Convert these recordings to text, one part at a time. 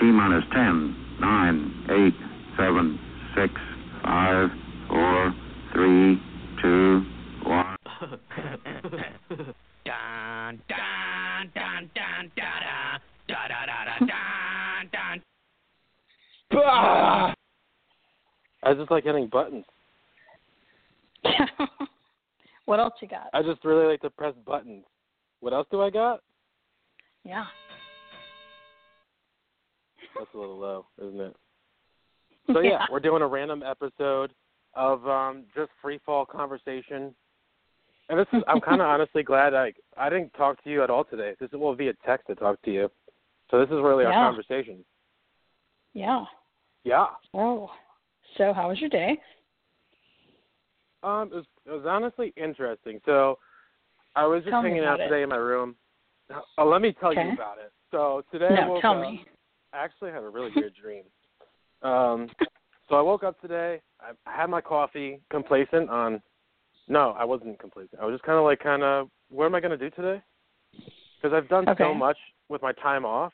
T minus 10, 9, 8, 7, 6, 5, 4, 3, 2, 1. dun, dun, dun, dun, da, da, da, da, da, da, dun, dun. Ah! I just like hitting buttons. what else you got? I just really like to press buttons. What else do I got? Yeah. That's a little low, isn't it? So yeah, we're doing a random episode of um just free fall conversation. And this is I'm kinda honestly glad I I didn't talk to you at all today. This is well via text to talk to you. So this is really our conversation. Yeah. Yeah. Oh. So how was your day? Um, it was, it was honestly interesting. So, I was just Tell hanging out about it. today in my room. Oh, let me tell Okay. you about it. So today I no, woke tell up. me. I actually had a really weird dream. Um, so I woke up today. I had my coffee, complacent on. No, I wasn't complacent. I was just kind of like, kind of, what am I going to do today? Because I've done so much with my time off.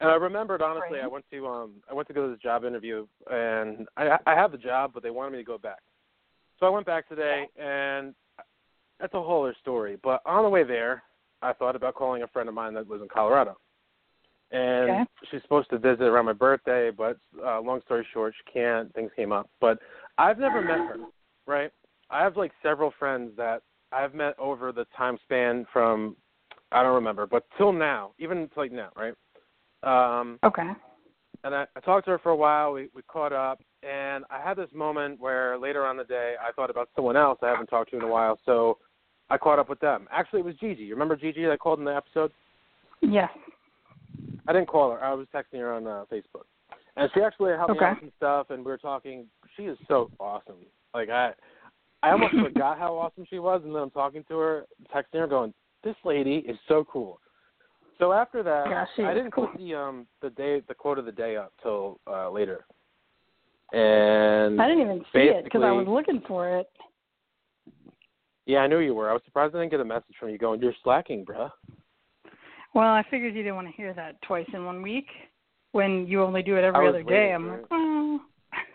And I remembered honestly, Right. I went to um, I went to go to this job interview, and I I have the job, but they wanted me to go back. So I went back today, and that's a whole other story. But on the way there, I thought about calling a friend of mine that lives in Colorado, and Okay. she's supposed to visit around my birthday. But uh, long story short, she can't. Things came up, but I've never met her. Right? I have like several friends that I've met over the time span from I don't remember, but till now, even till like now, right? Um, Okay. and I, I talked to her for a while. We we caught up, and I had this moment where later on the day I thought about someone else I haven't talked to in a while, so I caught up with them. Actually, it was Gigi. You remember Gigi that I called in the episode? Yes. I didn't call her. I was texting her on uh, Facebook, and she actually helped me out with some stuff, and we were talking. She is so awesome. Like I, I almost forgot how awesome she was, and then I'm talking to her, texting her, going, "This lady is so cool." So after that, Yeah, I didn't cool. put the um the day the quote of the day up till uh, later, and I didn't even see it because I was looking for it. yeah, I knew you were. I was surprised I didn't get a message from you going, "You're slacking, bruh." Well, I figured you didn't want to hear that twice in one week when you only do it every other day. I'm like, oh.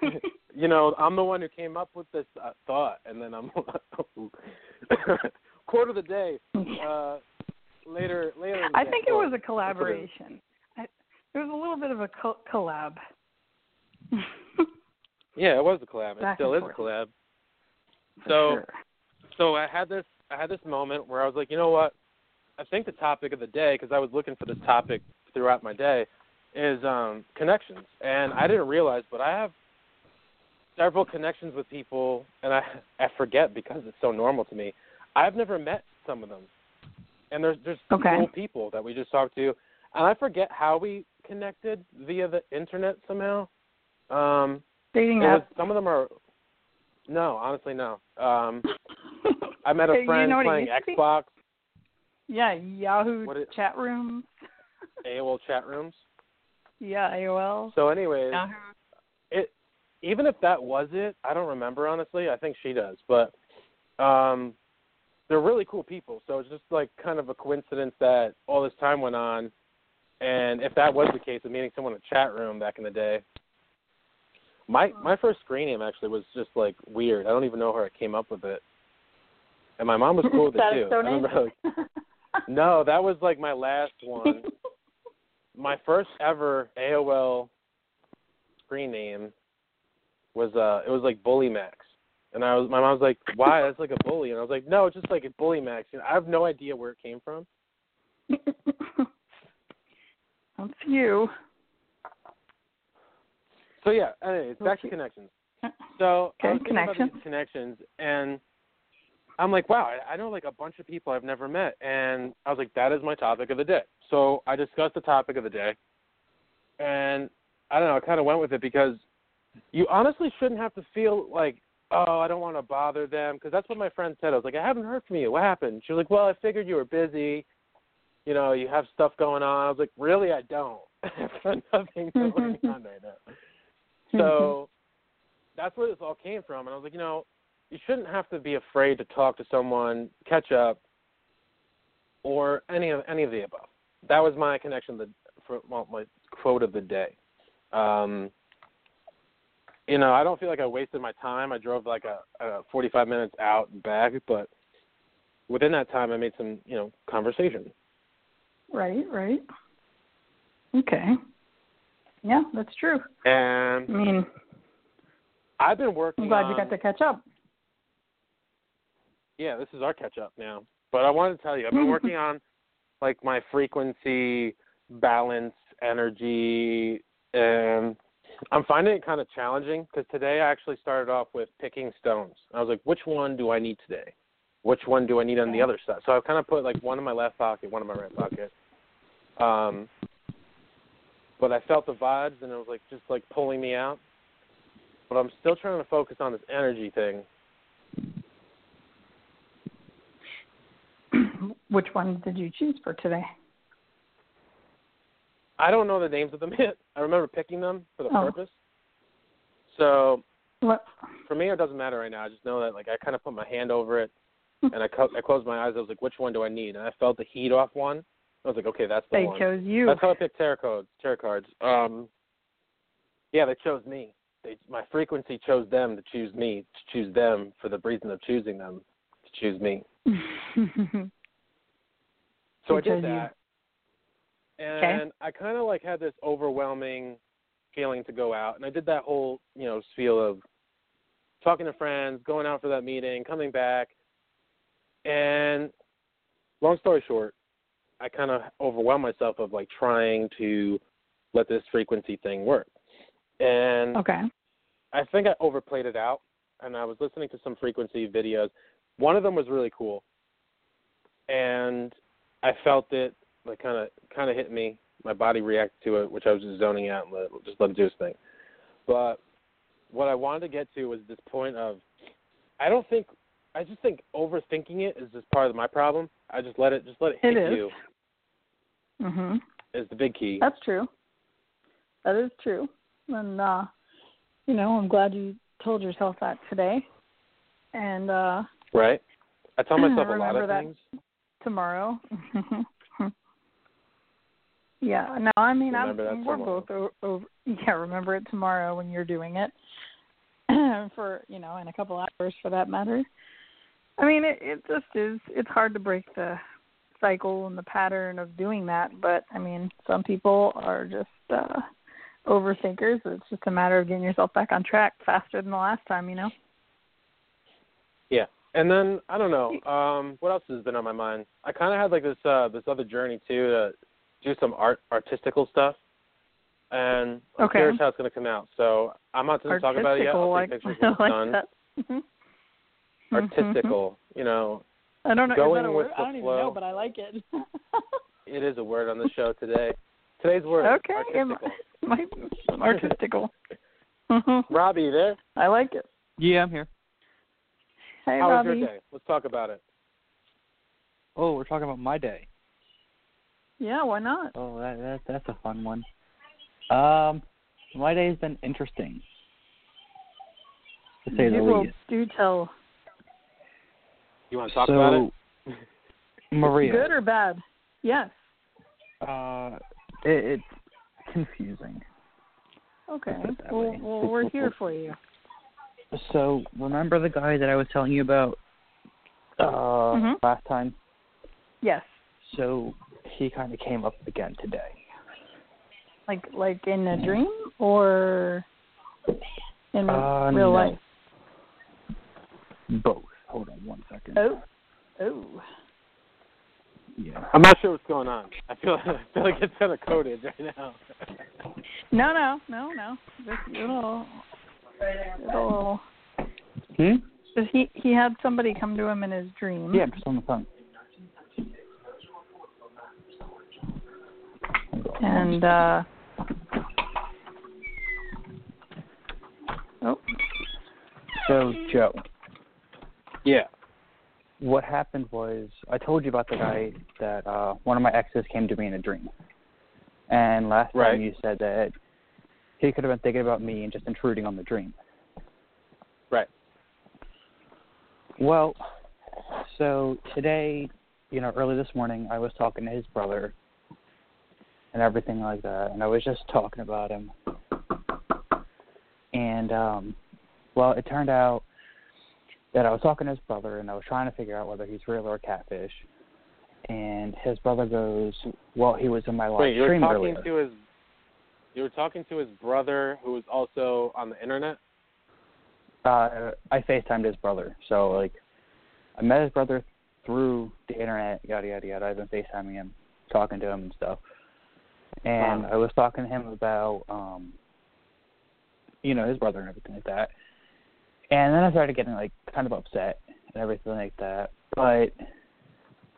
you know, I'm the one who came up with this uh, thought, and then I'm quote of the day. Uh, later, later. I think it was a that's what it is. collaboration. I, it was a little bit of a co- collab. Yeah, it was a collab. It Back still is a collab. For So, sure. so I had this, I had this moment where I was like, you know what? I think the topic of the day, because I was looking for this topic throughout my day, is um, connections, and I didn't realize, but I have several connections with people, and I I forget because it's so normal to me. I've never met some of them, and there's there's Okay. cool people that we just talked to, and I forget how we connected via the internet somehow. Um, Dating was, some of them are. No, honestly, no. Um, I met a Hey, you friend know playing used to be? Xbox, yeah, Yahoo What it- chat rooms. AOL chat rooms. Yeah, AOL. So, anyways, Yahoo. it even if that was it, I don't remember honestly. I think she does, but um, they're really cool people. So it's just like kind of a coincidence that all this time went on, and if that was the case of meeting someone in a chat room back in the day. My my first screen name actually was just like weird. I don't even know how I came up with it. And my mom was cool with it too. I remember like no, that was like my last one. my first ever AOL screen name was uh it was like Bully Max. And I was my mom was like, Why? That's like a bully and I was like, No, it's just like a bully Max. You know, I have no idea where it came from. That's you. So yeah, anyways, back to connections. So Okay, was thinking about connections. connections and I'm like, wow, I, know like a bunch of people I've never met and I was like, that is my topic of the day. So I discussed the topic of the day and I don't know, I kinda went with it because you honestly shouldn't have to feel like, oh, I don't want to bother them, because that's what my friend said. I was like, I haven't heard from you. What happened? She was like, well, I figured you were busy. You know, you have stuff going on. I was like, really, I don't. I've got nothing going on right now. So that's where this all came from, and I was like, you know, you shouldn't have to be afraid to talk to someone, catch up, or any of any of the above. That was my connection the, for well, my quote of the day. Um, you know, I don't feel like I wasted my time. I drove like a, a 45 minutes out and back, but within that time, I made some, you know, conversation. Right, right. Okay. Yeah, that's true. And I mean, I've been working. I'm glad on, you got to catch up. Yeah, this is our catch up now. But I wanted to tell you, I've been working on like my frequency, balance, energy, and I'm finding it kind of challenging because today I actually started off with picking stones. I was like, which one do I need today? Which one do I need on the other side? So I've kind of put like one in my left pocket, one in my right pocket. Um, but I felt the vibes and it was like just like pulling me out. But I'm still trying to focus on this energy thing. Which one did you choose for today? I don't know the names of them yet. I remember picking them for the Oh. purpose. So What? for me, it doesn't matter right now. I just know that like I kind of put my hand over it, and I co- I closed my eyes. I was like, which one do I need? And I felt the heat off one. I was like, okay, that's the They one. chose you. That's how I picked tarot cards. Tarot cards. Um, yeah, they chose me. They, my frequency chose them to choose me, to choose them for the reason of choosing them to choose me. So I did chose you. that, and I kind of like had this overwhelming feeling to go out, and I did that whole you know spiel of talking to friends, going out for that meeting, coming back, and long story short, I kind of overwhelmed myself of like trying to let this frequency thing work, and okay. I think I overplayed it out, and I was listening to some frequency videos. One of them was really cool, and I felt it like kind of kind of hit me. My body reacted to it, which I was just zoning out and let, just let it do its thing. But what I wanted to get to was this point of I don't think I just think overthinking it is just part of my problem. I just let it just let it hit It is. you Mhm. is the big key. That's true. That is true. And uh you know, I'm glad you told yourself that today. And uh Right? I tell myself a lot of that. things. Tomorrow. yeah, no, I mean, I'm, we're tomorrow. both o- over. Yeah, remember it tomorrow when you're doing it. for you know, in a couple hours, for that matter. I mean, it it just is. It's hard to break the cycle and the pattern of doing that, but I mean, some people are just uh overthinkers. It's just a matter of getting yourself back on track faster than the last time, you know. Yeah. And then I don't know. Um, what else has been on my mind? I kind of had like this uh, this other journey too to do some art artistical stuff, and I'm Okay. curious how it's going to come out. So I'm not going to talk about it yet. I'll like, take pictures when it's like done. that. Mhm. Mhm. Artistical, you know, I don't know. Going is that a with the I don't even know, but I like it. it is a word on the show today. Today's word. okay, Artistical. my, artistical. Mhm. Robbie, you there? I like it. Yeah, I'm here. Hey, How was your day? Let's talk about it. Oh, we're talking about my day. Yeah, why not? Oh, that, that that's a fun one. Um, my day has been interesting, to say the you will least. Do tell. You want to talk so, about it? Maria, Good or bad? Yes. uh, it, it's confusing. Okay. put it that Well, well, we're here for you. So, remember the guy that I was telling you about uh Mhm. last time? Yes. So he kind of came up again today. Like like in a dream or in Uh, real no. life? Both. Hold on one second. Oh. Oh. Yeah. I'm not sure what's going on. I feel I feel like it's kind of coded right now. No, no, no, no. Just it'll it'll Hmm? Cause he he had somebody come to him in his dream. Yeah, I'm just on the phone. And uh oh So, Joe, Yeah. what happened was I told you about the guy that uh one of my exes came to me in a dream. And last Right. time you said that he could have been thinking about me and just intruding on the dream. Right. Well, so today, you know, early this morning I was talking to his brother and everything like that. And I was just talking about him. And um well, it turned out that I was talking to his brother and I was trying to figure out whether he's real or catfish. And his brother goes, "Well, he was in my live Wait, you were stream talking earlier." to his you were talking to his brother who was also on the internet? uh I FaceTimed his brother. So like I met his brother through the internet, yada yada yada. I've been FaceTiming him, talking to him and stuff. And Wow. I was talking to him about um you know, his brother and everything like that. And then I started getting like kind of upset and everything like that. But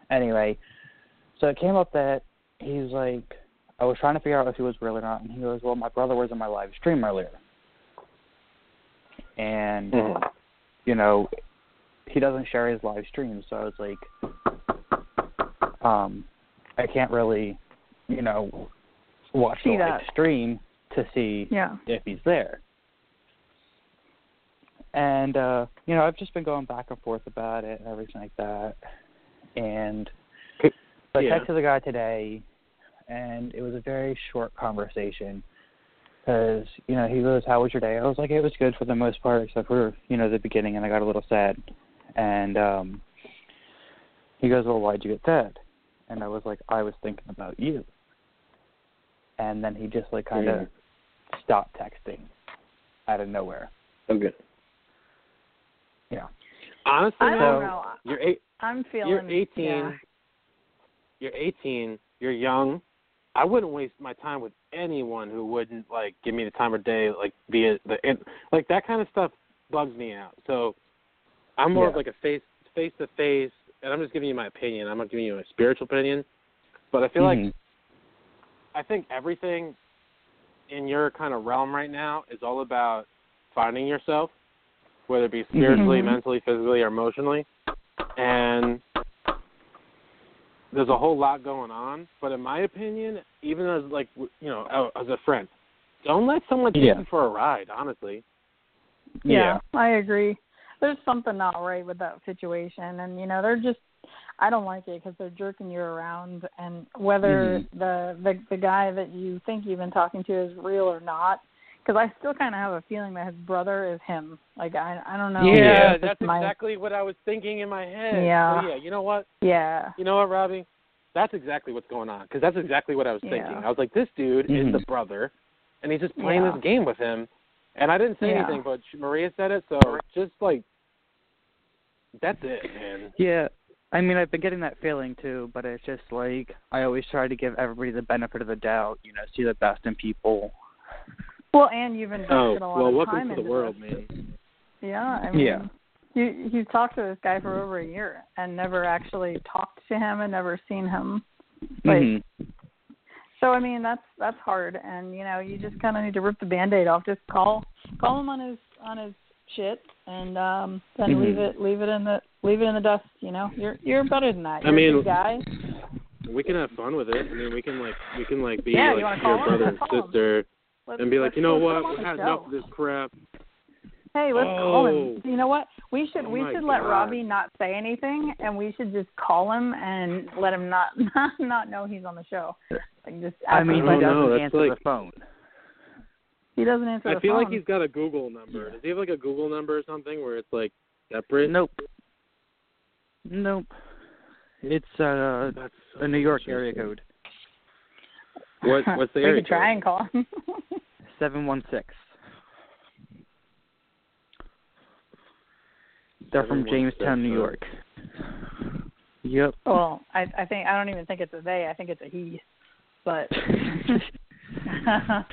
anyway, so it came up that he's like I was trying to figure out if he was real or not and he goes, Well my brother was in my live stream earlier. And Mm-hmm. you know, he doesn't share his live streams, so I was like, um, I can't really, you know, watch See the live that. stream to see Yeah. if he's there. And uh, you know, I've just been going back and forth about it and everything like that. And so I Yeah. texted the guy today, and it was a very short conversation. Because you know, he goes, "How was your day?" I was like, "It was good for the most part, except for you know the beginning," and I got a little sad. And um he goes, "Well, why'd you get sad?" And I was like, "I was thinking about you." And then he just like kind of Mhm. stopped texting out of nowhere. Okay. Yeah. Honestly, I don't though, know. you're eight, I'm feeling. you're 18. Yeah. You're 18. You're young. I wouldn't waste my time with anyone who wouldn't like give me the time of day, like via the it, like that kind of stuff bugs me out. So I'm more of like a face face to face, and I'm just giving you my opinion. I'm not giving you a spiritual opinion, but I feel like Mhm. I think everything in your kind of realm right now is all about finding yourself, whether it be spiritually, Mhm. mentally, physically, or emotionally. And there's a whole lot going on. But in my opinion, even as like you know, uh, as a friend, don't let someone take Yeah. you for a ride. Honestly, yeah, I agree. There's something not right with that situation, and you know they're just. I don't like it because they're jerking you around, and whether Mhm. the, the the guy that you think you've been talking to is real or not, because I still kind of have a feeling that his brother is him. Like I I don't know. Yeah, if that's my, exactly what I was thinking in my head. Yeah. So, yeah. You know what? Yeah. You know what, Robbie? That's exactly what's going on because that's exactly what I was thinking. Yeah. I was like, this dude is Mhm. the brother, and he's just playing Yeah. this game with him. And I didn't say Yeah. anything, but Maria said it, so just like that's it, man. Yeah. I mean, I've been getting that feeling too, but it's just like I always try to give everybody the benefit of the doubt. You know, see the best in people. Well, and you've invested Oh, a lot well, of welcome time to the world, this. man. Yeah, I mean, Yeah. you you've talked to this guy for over a year and never actually talked to him and never seen him. Like, Mhm. so I mean, that's that's hard, and you know, you just kind of need to rip the band-aid off. Just call call him on his on his shit, and um then Mhm. leave it leave it in the leave it in the dust. You know, you're you're better than that. I You're a mean, good guy. We can have fun with it. I mean, we can like we can like be Yeah, like wanna your brother and sister Let's, and be like, you know what? put him on We've had enough of this crap. Hey, let's call him. Oh. You know what? We should Oh we my should let Robbie not say anything, and we should just call him and let him not not, not know he's on the show. Like just I mean, he don't know, doesn't answer like- the phone. he doesn't answer I the feel phone. like he's got a Google number. Does he have like a Google number or something where it's like separate? Nope. Nope. It's uh That's a New York area code. What what's the we area could try code? and call. Seven one six. They're from Jamestown, New? York. Yep. well, I I think I don't even think it's a they. I think it's a he. But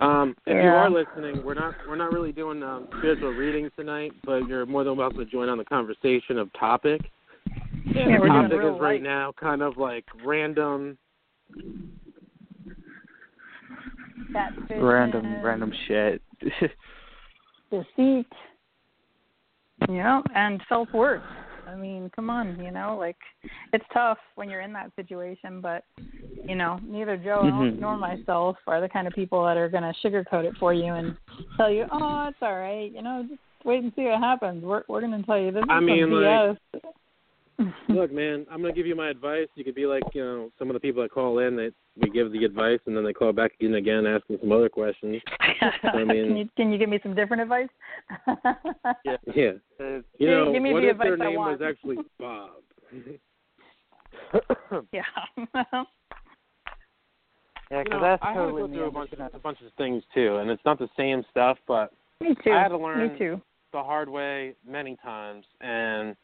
Um, if you are listening, we're not we're not really doing um, spiritual readings tonight, but you're more than welcome to join on the conversation of topic. And Yeah, the we're doing topic is right light. now kind of like random. Catfish, random random shit. deceit. You know, and self worth. I mean, come on, you know, like it's tough when you're in that situation, but you know, neither Joe Mhm. nor myself are the kind of people that are going to sugarcoat it for you and tell you, "Oh, it's all right." You know, just wait and see what happens. We're we're going to tell you this is I some mean, BS. look, man, I'm gonna give you my advice. You could be like, you know, some of the people that call in, they we give the advice, and then they call back again and again, asking some other questions. I mean- can you can you give me some different advice? Yeah, yeah. You Give- know, give me what the if their advice I name was actually Bob? yeah. yeah, You 'cause know, that's I had to totally go through a bunch, of, a bunch of things too, and it's not the same stuff, but me too. I had to learn Me too. the hard way many times, and.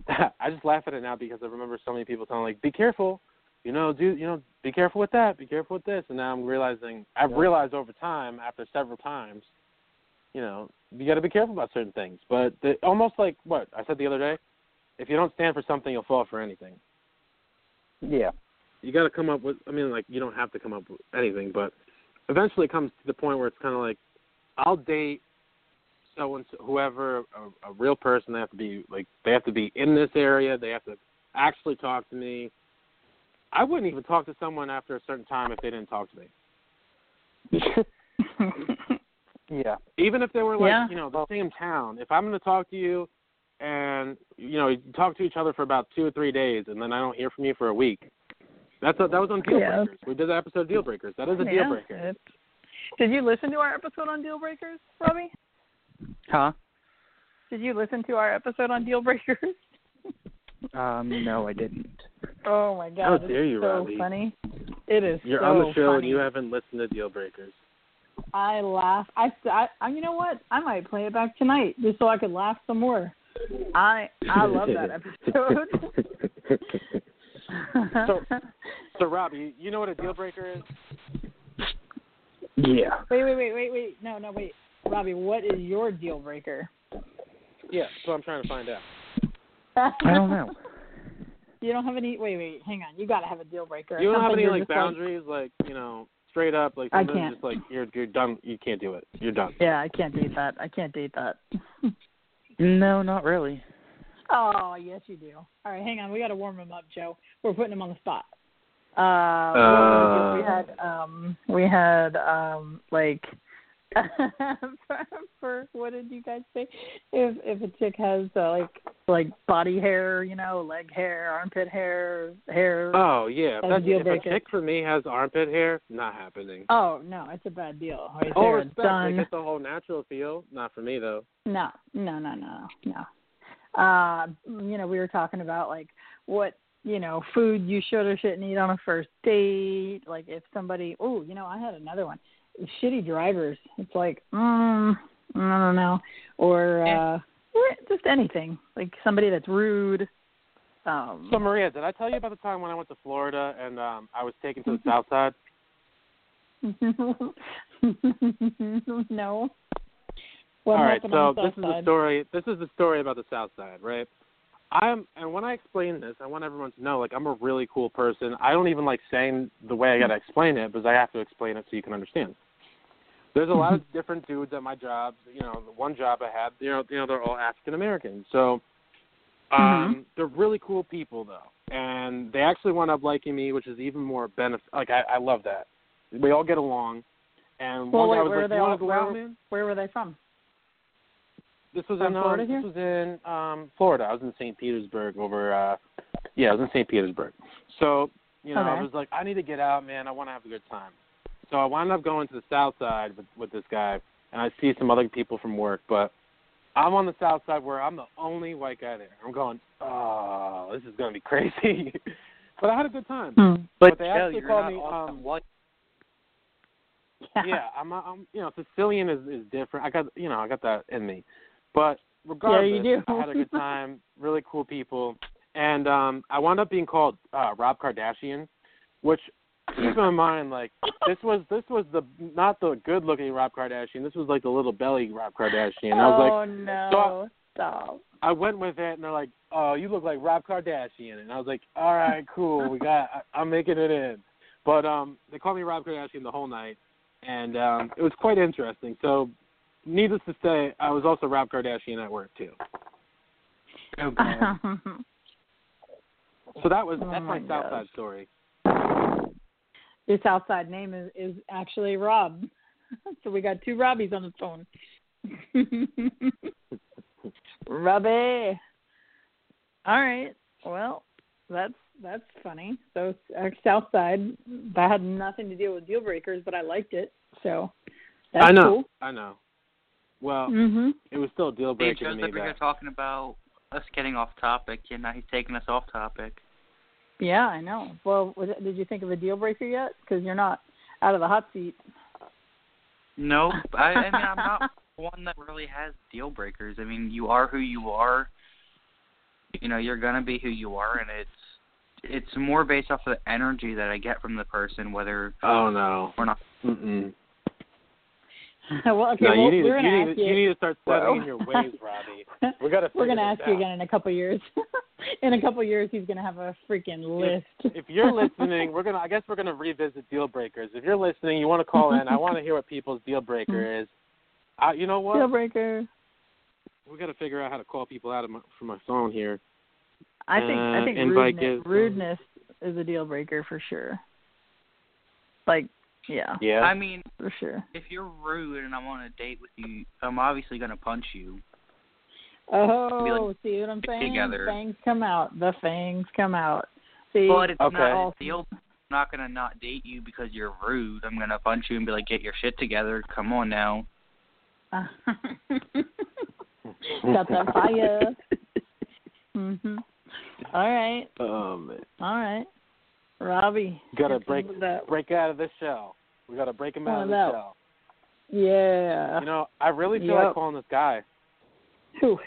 I just laugh at it now because I remember so many people telling like, "Be careful, you know, do you know, be careful with that, be careful with this," and now I'm realizing I've Yeah. realized over time after several times, you know, you got to be careful about certain things. But the, almost like what I said the other day, if you don't stand for something, you'll fall for anything. Yeah. You got to come up with. I mean, like you don't have to come up with anything, but eventually it comes to the point where it's kind of like, I'll date so and so, whoever a, a real person. They have to be like they have to be in this area. They have to actually talk to me. I wouldn't even talk to someone after a certain time if they didn't talk to me. Yeah. Even if they were like Yeah. you know the same town. If I'm going to talk to you, and you know you talk to each other for about two or three days, and then I don't hear from you for a week. That's a, that was on Deal Yeah. Breakers. We did that episode Deal Breakers. That is a deal breaker. Did you listen to our episode on deal breakers, Robbie? Huh? Did you listen to our episode on deal breakers? Um, no, I didn't. Oh my god, How dare you, so Robbie. funny. It is You're so on the show funny. and you haven't listened to Deal Breakers. I laugh. I, I, I, you know what? I might play it back tonight just so I could laugh some more. I, I love that episode. So- So, Robbie, you know what a deal breaker is? Yeah. wait, wait, wait, wait, wait. No, no, wait. Robbie, what is your deal breaker? Yeah, so I'm trying to find out. I don't know. You don't have any. Wait, wait. Hang on. You got to have a deal breaker. You don't have any like boundaries, like you know, straight up, like I can't. just like you're you're done. You can't do it. You're done. yeah, I can't date that. I can't date that. No, not really. oh, yes, you do. All right, hang on. We got to warm him up, Joe. We're putting him on the spot. Uh, what was it? we had um we had um like for, for what did you guys say? If if a chick has uh, like like body hair, you know, leg hair, armpit hair, hair. Oh yeah, if, That's a that's, deal if a chick for me has armpit hair, not happening. Oh no, it's a bad deal. Right All there, respect, done. get the whole natural feel. Not for me though. No, no, no, no, no. Uh, you know, we were talking about like what you know food you should or shouldn't eat on a first date. Like if somebody, oh, you know, I had another one. Shitty drivers. It's like, mm, I don't know, or uh, eh, just anything. Like somebody that's rude. Um, So Maria, did I tell you about the time when I went to Florida and um I was taken to the south side? no. What All right, so this south is the side? story. This is the story about the South Side, right? I'm, and when I explain this, I want everyone to know, like, I'm a really cool person. I don't even like saying the way I gotta explain it, because I have to explain it so you can understand. There's a lot of different dudes at my job. You know, the one job I had, you know, you know, they're all African Americans. So, um, they're really cool people though, and they actually wound up liking me, which is even more benefit. Like, I, I love that. We all get along. And Well, one guy was where like, they all- to where- Where were they from? This was From in um, Florida here? This was in um Florida. I was in St. Petersburg over uh yeah, I was in St. Petersburg. So, you know, I was like, I need to get out, man, I wanna have a good time. So I wound up going to the south side with with this guy and I see some other people from work, but I'm on the south side where I'm the only white guy there. I'm going, Oh, this is gonna be crazy But I had a good time. Hmm. But they Joe, actually called me all um white. yeah, I'm, I'm, you know, Sicilian is is different. I got, you know, I got that in me. But regardless, do. I had a good time. Really cool people, and um, I wound up being called uh, Rob Kardashian, which keep in mind, like this was this was the not the good looking Rob Kardashian. This was like the little belly Rob Kardashian. I was like, oh no! so- Stop. I went with it, and they're like, "Oh, you look like Rob Kardashian," and I was like, "All right, cool, we got, I, I'm making it in." But um, they called me Rob Kardashian the whole night, and um, it was quite interesting. So, needless to say, I was also Rob Kardashian at work too. Oh, God. So that was Oh that's my my South. Side story. Your Southside name is is actually Rob. so we got two Robbies on the phone. Robbie. All right. Well, that's that's funny. So uh, South Side that had nothing to do with deal breakers, but I liked it. So that's I know. cool. I know. Well, Mhm. it was still a deal Dave breaker to Joseph me. over here That, talking about us getting off topic, and now he's taking us off topic. Yeah, I know. Well, was it, did you think of a deal breaker yet? Because you're not out of the hot seat. No, I, I mean I'm not one that really has deal breakers. I mean, you are who you are. You know, you're gonna be who you are, and it's it's more based off of the energy that I get from the person, whether oh no. or not. Mm-mm. well, okay. no, well, you need, we're gonna ask need, to- you need to start settling your ways, Robbie. We gotta We're gonna this ask you again in a couple years. in a couple years, he's gonna have a freaking list. If you're listening, we're gonna. I guess we're gonna revisit deal breakers. If you're listening, you want to call in. I want to hear what people's deal breaker is. Uh, you know what? deal breaker. We got to figure out how to call people out of my, from my phone here. I think I Uh, think rudeness, rudeness is a deal breaker for sure. Like, yeah, Yeah. I mean, for sure. if you're rude and I'm on a date with you, I'm obviously gonna punch you. Oh, see what I'm saying? together. Fangs come out. The fangs come out. See, But it's Okay. not a deal. I'm not gonna not date you because you're rude. I'm gonna punch you and be like, "Get your shit together. Come on now." got that fire. mhm. All right, Oh man. all right. Robbie, Gotta break some of that. break out of the shell. We gotta break him out of the out. shell. Yeah. You know, I really feel Yep. like calling this guy. Who?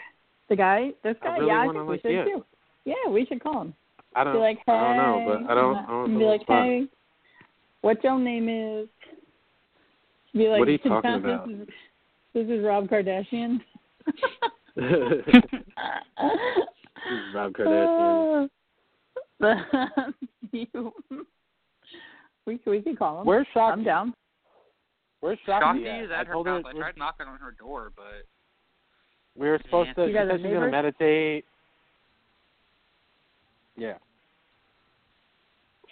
The guy? This I guy? really yeah, I think we should yeah. too. Yeah, we should call him. I don't. Be like, hey. I don't know, but I don't. I don't be like, hey, what your name is? Be like, What are you talking about? This is, this is Rob Kardashian. Rob Kardashian. Uh, you. We we can call him. Where's Shakti? I'm down. Where's Shocked Shakti to at? use I her told her house. I tried knocking on her door, but we were supposed Yeah. to. You She said she's gonna meditate. Yeah.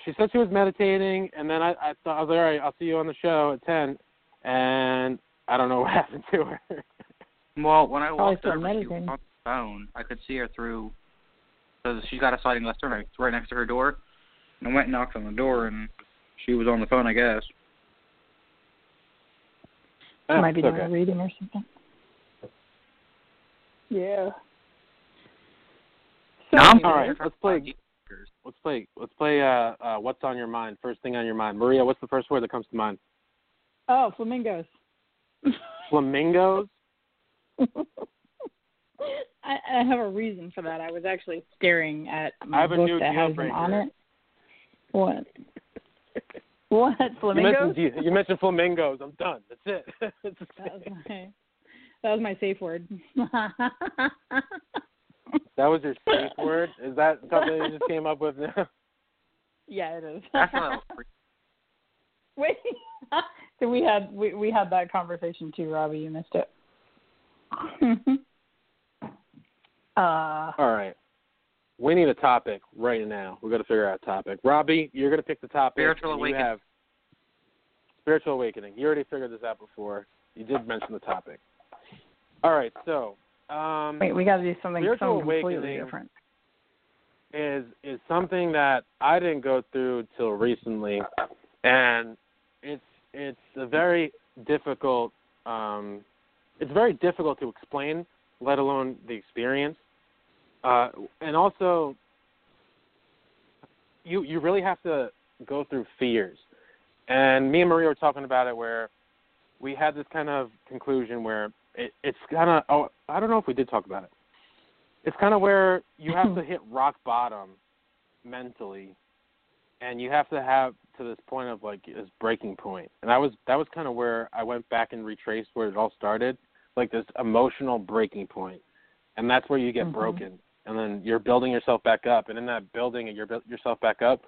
She said she was meditating, and then I, I thought I was like, all right, I'll see you on the show at ten, and I don't know what happened to her. well, when I walked started over, she was on the phone. I could see her through because she's got a sliding glass door right- right next to her door. And I went and knocked on the door, and she was on the phone, I guess. Eh, Might be it's doing okay. a reading or something. Yeah. So, Now I'm All gonna right, hear from let's play- Let's play. Let's play. Uh, uh, what's on your mind? First thing on your mind, Maria. What's the first word that comes to mind? oh, flamingos. Flamingos. I, I have a reason for that. I was actually staring at I my have a book new that has them on it. What? What? You Flamingos? mentioned you mentioned flamingos. I'm done. That's it. That's That was my that was my safe word. That was your safe word. Is that something you just came up with now? yeah, it is. That's what I was freaking Wait. so we had we we had that conversation too, Robbie. You missed it. Uh, All right. We need a topic right now. We're gonna figure out a topic. Robbie, you're gonna pick the topic. Spiritual you awakening. have spiritual awakening. You already figured this out before. You did mention the topic. All right. So, um, wait, we got to do something Spiritual something completely awakening. different. is is something that I didn't go through till recently, and it's it's a very difficult um, it's very difficult to explain, let alone the experience, uh, and also you you really have to go through fears, and me and Maria were talking about it where we had this kind of conclusion where it, it's kind of oh I don't know if we did talk about it. It's kind of where you have to hit rock bottom mentally and you have to have to this point of like this breaking point. And i was that was kind of where i went back and retraced where it all started like this emotional breaking point. And that's where you get Mhm. broken and then you're building yourself back up and in that building and you're built yourself back up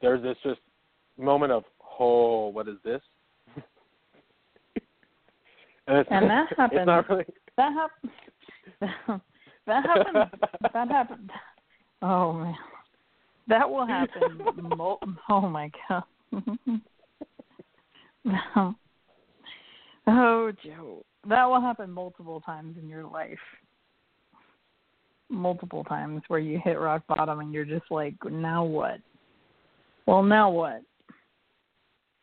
there's this just moment of oh what is this and, it's, And that not really That happened. that happened. That happened. Oh man, that will happen. Oh my god. oh Joe, that will happen multiple times in your life. Multiple times where you hit rock bottom and you're just like, now what? Well, now what?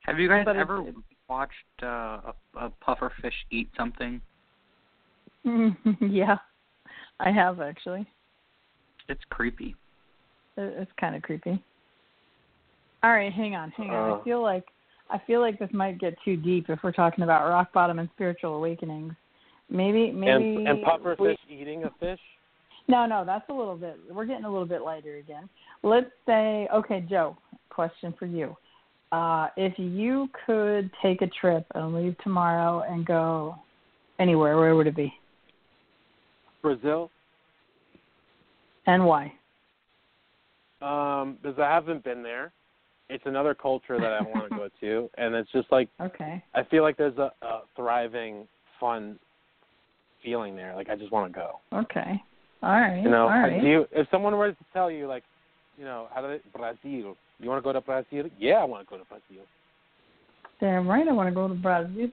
Have you guys But ever it's- watched uh, a, a puffer fish eat something? yeah, I have actually. It's creepy. It's kind of creepy. All right, hang on, hang on. Uh. I feel like I feel like this might get too deep if we're talking about rock bottom and spiritual awakenings. Maybe, maybe. and and puffer we- fish eating a fish. No, no, that's a little bit. We're getting a little bit lighter again. Let's say, okay, Joe. Question for you: uh, If you could take a trip and leave tomorrow and go anywhere, where would it be, Brazil, and why? um, because I haven't been there. It's another culture that I want to go to, and it's just like Okay. I feel like there's a, a thriving, fun feeling there. Like I just want to go. Okay. All right. You know, all right. do you, if someone were to tell you like, you know, how do they Brazil? You want to go to Brazil? Yeah, I want to go to Brazil. Damn right, I want to go to Brazil.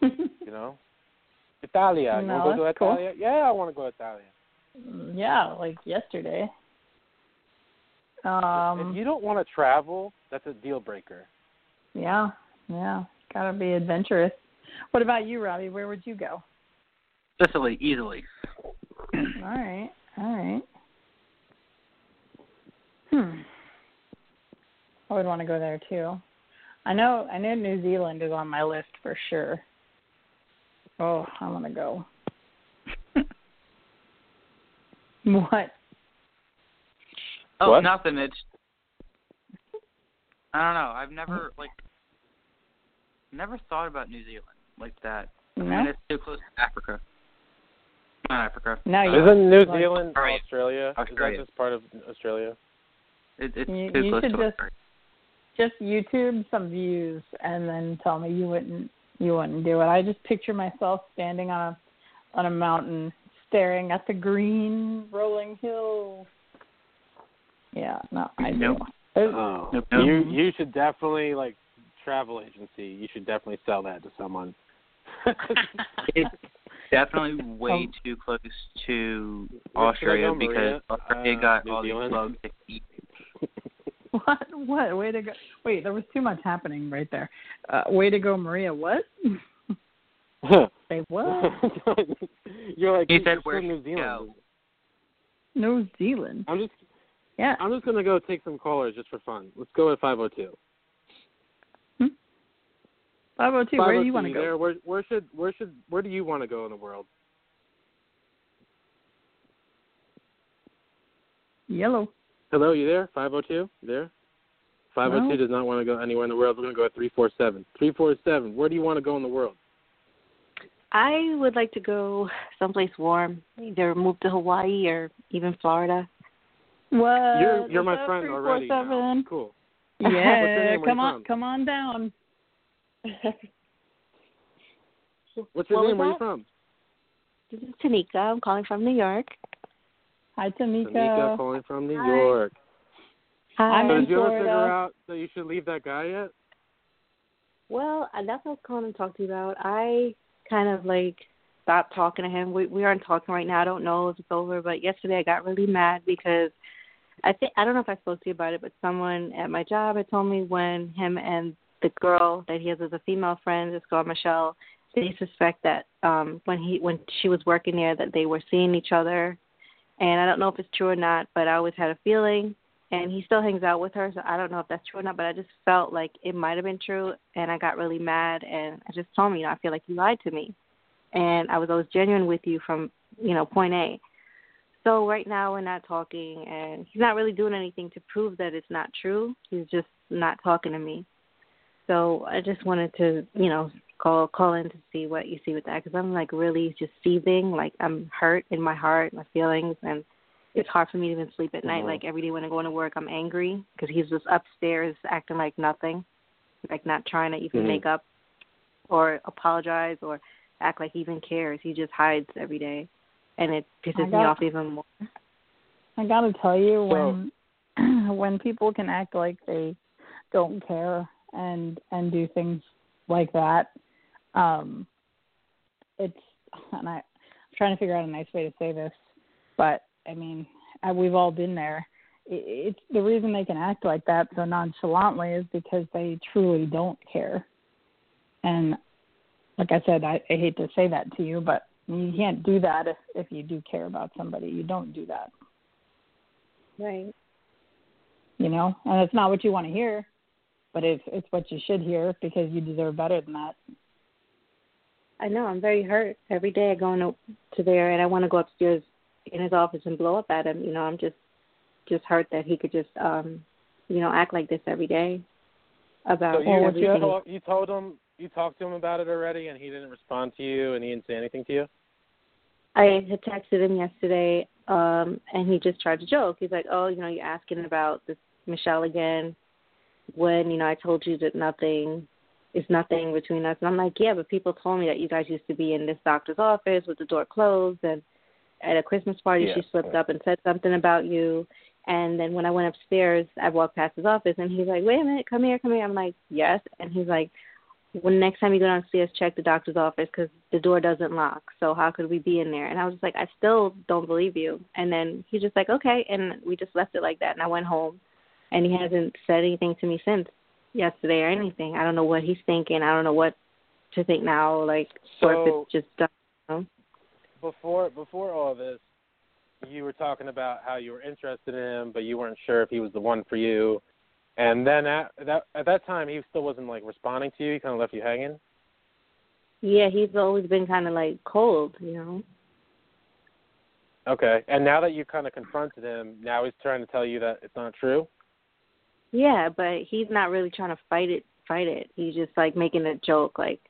You know, Italia. You want to go to that's cool. Italia? Yeah, I want to go to Italia. yeah, like yesterday. Um. if you don't want to travel, that's a deal breaker. Yeah, yeah. Gotta be adventurous. What about you, Robbie? Where would you go? Sicily, easily. All right, all right. Hmm. I would want to go there too. I know, I know New Zealand is on my list for sure. Oh, I want to go. what? Oh, What? nothing. It's I don't know. I've never like never thought about New Zealand like that. I mean, it's too close to Africa. Not Africa. no. Uh, You, Isn't New like- Zealand Australia. Australia? Australia. Is that just part of Australia? It, it's You- too you close should to just- Australia. just YouTube some views and then tell me you wouldn't you wouldn't do it. I just picture myself standing on a on a mountain staring at the green rolling hills. Yeah, no, I do. Nope. There's- Oh, Nope, nope. you you should definitely like travel agency. You should definitely sell that to someone. It's definitely way Um, too close to Where should I Australia go, because Maria? Australia Uh, got New all Zealand? these bugs to eat. What? What? Way to go! Wait, there was too much happening right there. Uh, way to go, Maria. What? Say what? You're like He "You- said, "Where'd New you Zealand. New Zealand. I'm just Yeah. I'm just gonna go take some callers just for fun. Let's go at five oh two. Five oh two. Where do you want oh to go? There. Where where should where should where do you want to go in the world? Yellow. Hello, you there? Five oh two? You there? 502 No. does not want to go anywhere in the world. We're gonna go at three four seven. Three four seven. Where do you want to go in the world? I would like to go someplace warm, either move to Hawaii or even Florida. What? you're you're my friend three, four, already. now. Cool. Yeah, come on, from? come on down. What's your What name? Where are you from? This is Tanika. I'm calling from New York. Hi, Tamika. Tanika calling from New Hi. York. Hi. I'm So in did you ever figure out that you should leave that guy yet? Well, uh, that's what I was calling to talk to you about. I kind of like stopped talking to him. We we aren't talking right now. I don't know if it's over, but yesterday I got really mad because I think I don't know if I spoke to you about it, but someone at my job had told me when him and the girl that he has as a female friend, this girl Michelle, they suspect that um when he when she was working there that they were seeing each other and I don't know if it's true or not, but I always had a feeling and he still hangs out with her, so I don't know if that's true or not, but I just felt like it might have been true and I got really mad and I just told him, you know, I feel like you lied to me. And I was always genuine with you from, you know, point A. So right now we're not talking and he's not really doing anything to prove that it's not true. He's just not talking to me. So I just wanted to, you know, call call in to see what you see with that because I'm like really just seething, like I'm hurt in my heart, my feelings, and it's hard for me to even sleep at night. Mhm. Like every day when I go into work, I'm angry because he's just upstairs acting like nothing, like not trying to even Mhm. make up or apologize or act like he even cares. He just hides every day, and it pisses me off even more. I gotta tell you, when when people can act like they don't care and and do things like that, um, it's and I, I'm trying to figure out a nice way to say this, but I mean, uh, we've all been there. It, it's the reason they can act like that so nonchalantly is because they truly don't care. And like I said, I, I hate to say that to you, but you can't do that if if you do care about somebody. You don't do that. Right. You know, and it's not what you want to hear, but it's it's what you should hear because you deserve better than that. I know. I'm very hurt. Every day I go in to there and I want to go upstairs in his office and blow up at him. You know, I'm just just hurt that he could just um you know act like this every day about So you, everything. you, told, you told him, you talked to him about it already, and he didn't respond to you, and he didn't say anything to you. I had texted him yesterday, um, and he just tried to joke. He's like, "Oh, you know, you're asking about this Michelle again, when you know I told you that nothing is nothing between us." And I'm like, "Yeah, but people told me that you guys used to be in this doctor's office with the door closed, and at a Christmas party Yeah, she slipped up and said something about you." And then when I went upstairs, I walked past his office, and he's like, "Wait a minute, come here, come here." I'm like, "Yes," and he's like, when next time you go downstairs, check the doctor's office because the door doesn't lock. So how could we be in there? And I was just like, I still don't believe you. And then he's just like, okay, and we just left it like that. And I went home, and he hasn't said anything to me since yesterday or anything. I don't know what he's thinking. I don't know what to think now, like, or if it's just done. You know? Before before all this, you were talking about how you were interested in him, but you weren't sure if he was the one for you. And then at that at that time, he still wasn't like responding to you. He kind of left you hanging. Yeah, he's always been kind of like cold, you know. Okay. And now that you kind of confronted him, now he's trying to tell you that it's not true. Yeah, but he's not really trying to fight it. Fight it. He's just like making a joke, like,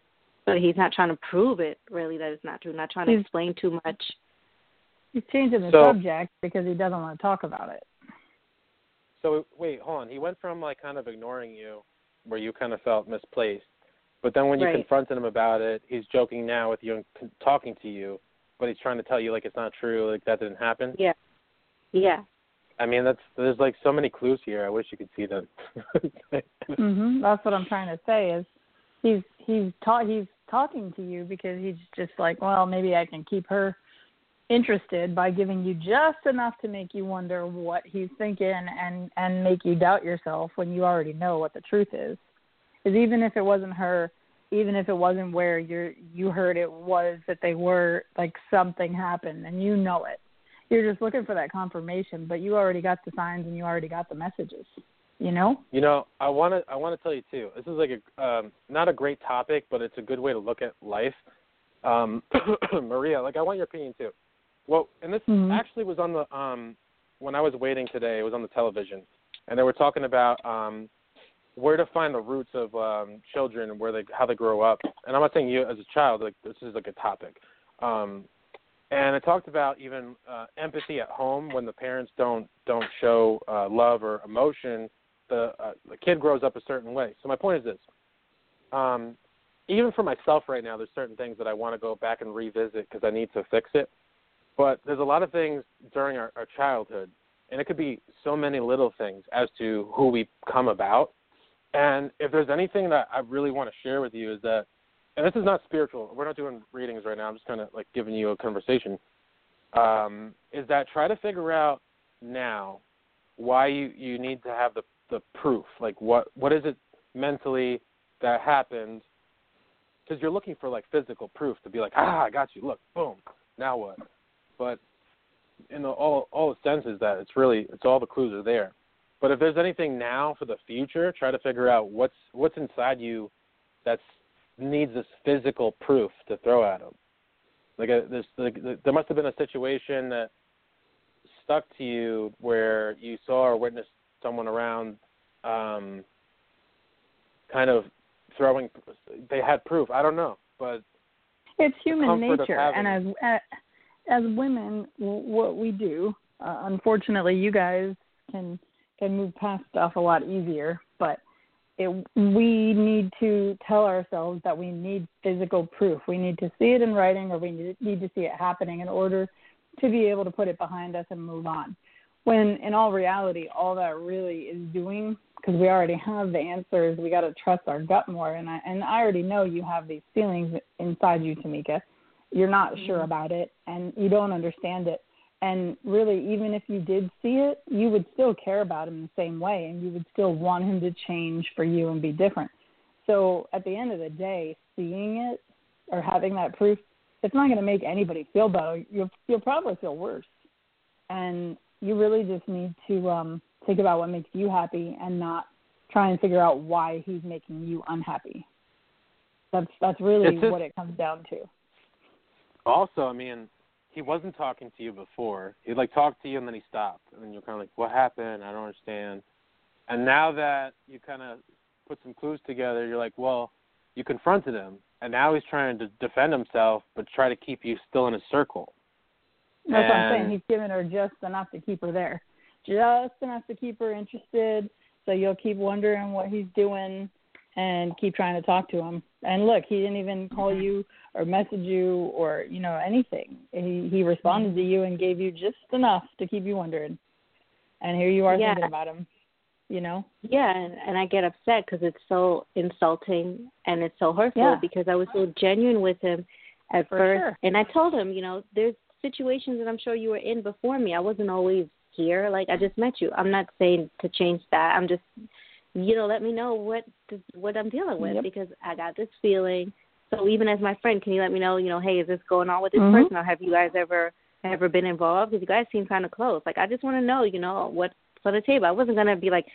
but he's not trying to prove it really that it's not true. Not trying to He's- explain too much. He's changing the So- subject because he doesn't want to talk about it. So wait, hold on. He went from like kind of ignoring you, where you kind of felt misplaced, but then when you Right. confronted him about it, he's joking now with you and talking to you, but he's trying to tell you like it's not true, like that didn't happen. Yeah. Yeah. I mean, that's there's like so many clues here. I wish you could see them. hmm That's what I'm trying to say is he's he's ta- he's talking to you because he's just like, well, maybe I can keep her interested by giving you just enough to make you wonder what he's thinking and and make you doubt yourself when you already know what the truth is. Is even if it wasn't her, even if it wasn't where you you heard it was that they were like something happened and you know it. You're just looking for that confirmation, but you already got the signs and you already got the messages. You know? You know, I want to I want to tell you too. This is like a um, not a great topic, but it's a good way to look at life. Um, Maria, like I want your opinion too. Well, and this Mhm. actually was on the um, when I was waiting today. It was on the television, and they were talking about um, where to find the roots of um, children and where they how they grow up. And I'm not saying you as a child. Like this is like a topic. Um, and it talked about even uh, empathy at home when the parents don't don't show uh, love or emotion the uh, the kid grows up a certain way. So my point is this: um, even for myself right now, there's certain things that I want to go back and revisit because I need to fix it. But there's a lot of things during our, our childhood, and it could be so many little things as to who we come about. And if there's anything that I really want to share with you is that, and this is not spiritual. We're not doing readings right now. I'm just kind of like giving you a conversation. Um, is that try to figure out now why you you need to have the the proof like what what is it mentally that happened because you're looking for like physical proof to be like ah i got you look boom now what but in the, all all it sense is that it's really it's all the clues are there but if there's anything now for the future try to figure out what's what's inside you that's needs this physical proof to throw at them like a, this like, there must have been a situation that stuck to you where you saw or witnessed someone around um kind of throwing they had proof. I don't know but it's human nature and as as women what we do uh, unfortunately you guys can can move past stuff a lot easier but it, we need to tell ourselves that we need physical proof. We need to see it in writing or we need, need to see it happening in order to be able to put it behind us and move on. When in all reality all that really is doing because we already have the answers we got to trust our gut more and i and i already know you have these feelings inside you tamika. You're not sure mm-hmm. about it and you don't understand it And really, even if you did see it, you would still care about him the same way, and you would still want him to change for you and be different. So at the end of the day, seeing it or having that proof, it's not going to make anybody feel better. You'll you'll probably feel worse. And you really just need to um think about what makes you happy and not try and figure out why he's making you unhappy. That's that's really what it comes down to. Also, I mean, he wasn't talking to you before. He'd like talk to you and then he stopped, and then you're kind of like, "What happened? I don't understand." And now that you kind of put some clues together, you're like, "Well, you confronted him, and now he's trying to defend himself, but try to keep you still in his circle." That's what I'm saying. He's given her just enough to keep her there, just enough to keep her interested. So you'll keep wondering what he's doing and keep trying to talk to him. And look, he didn't even call mm-hmm. you or message you or you know anything. He he responded to you and gave you just enough to keep you wondering. And here you are Yeah. thinking about him. You know. Yeah, and, and I get upset because it's so insulting and it's so hurtful Yeah. because I was so genuine with him at For first, sure. and I told him, you know, there's situations that I'm sure you were in before me. I wasn't always here. Like I just met you. I'm not saying to change that. I'm just, you know, let me know what what I'm dealing with Yep. because I got this feeling. So even as my friend, can you let me know, you know, hey, is this going on with this Mhm. person, or have you guys ever ever been involved? Because you guys seem kind of close. Like I just want to know, you know, what's on the table. I wasn't gonna be like,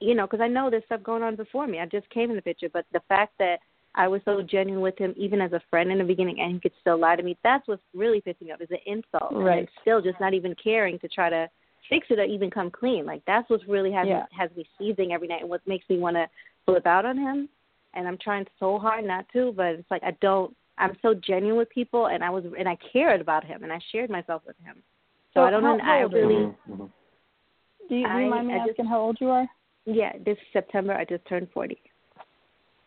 you know, because I know there's stuff going on before me. I just came in the picture, but the fact that I was so genuine with him, even as a friend in the beginning, and he could still lie to me. That's what's really pissing me off is the insult, Right. then still just not even caring to try to fix it or even come clean. Like that's what's really has Yeah. me, has me seething every night, and what makes me want to flip out on him. And I'm trying so hard not to, but it's like I don't. I'm so genuine with people, and I was and I cared about him, and I shared myself with him. So, So I don't how know. I old are you? really. Do you, do I- you mind me I just- asking how old you are? yeah. This September, I just turned forty.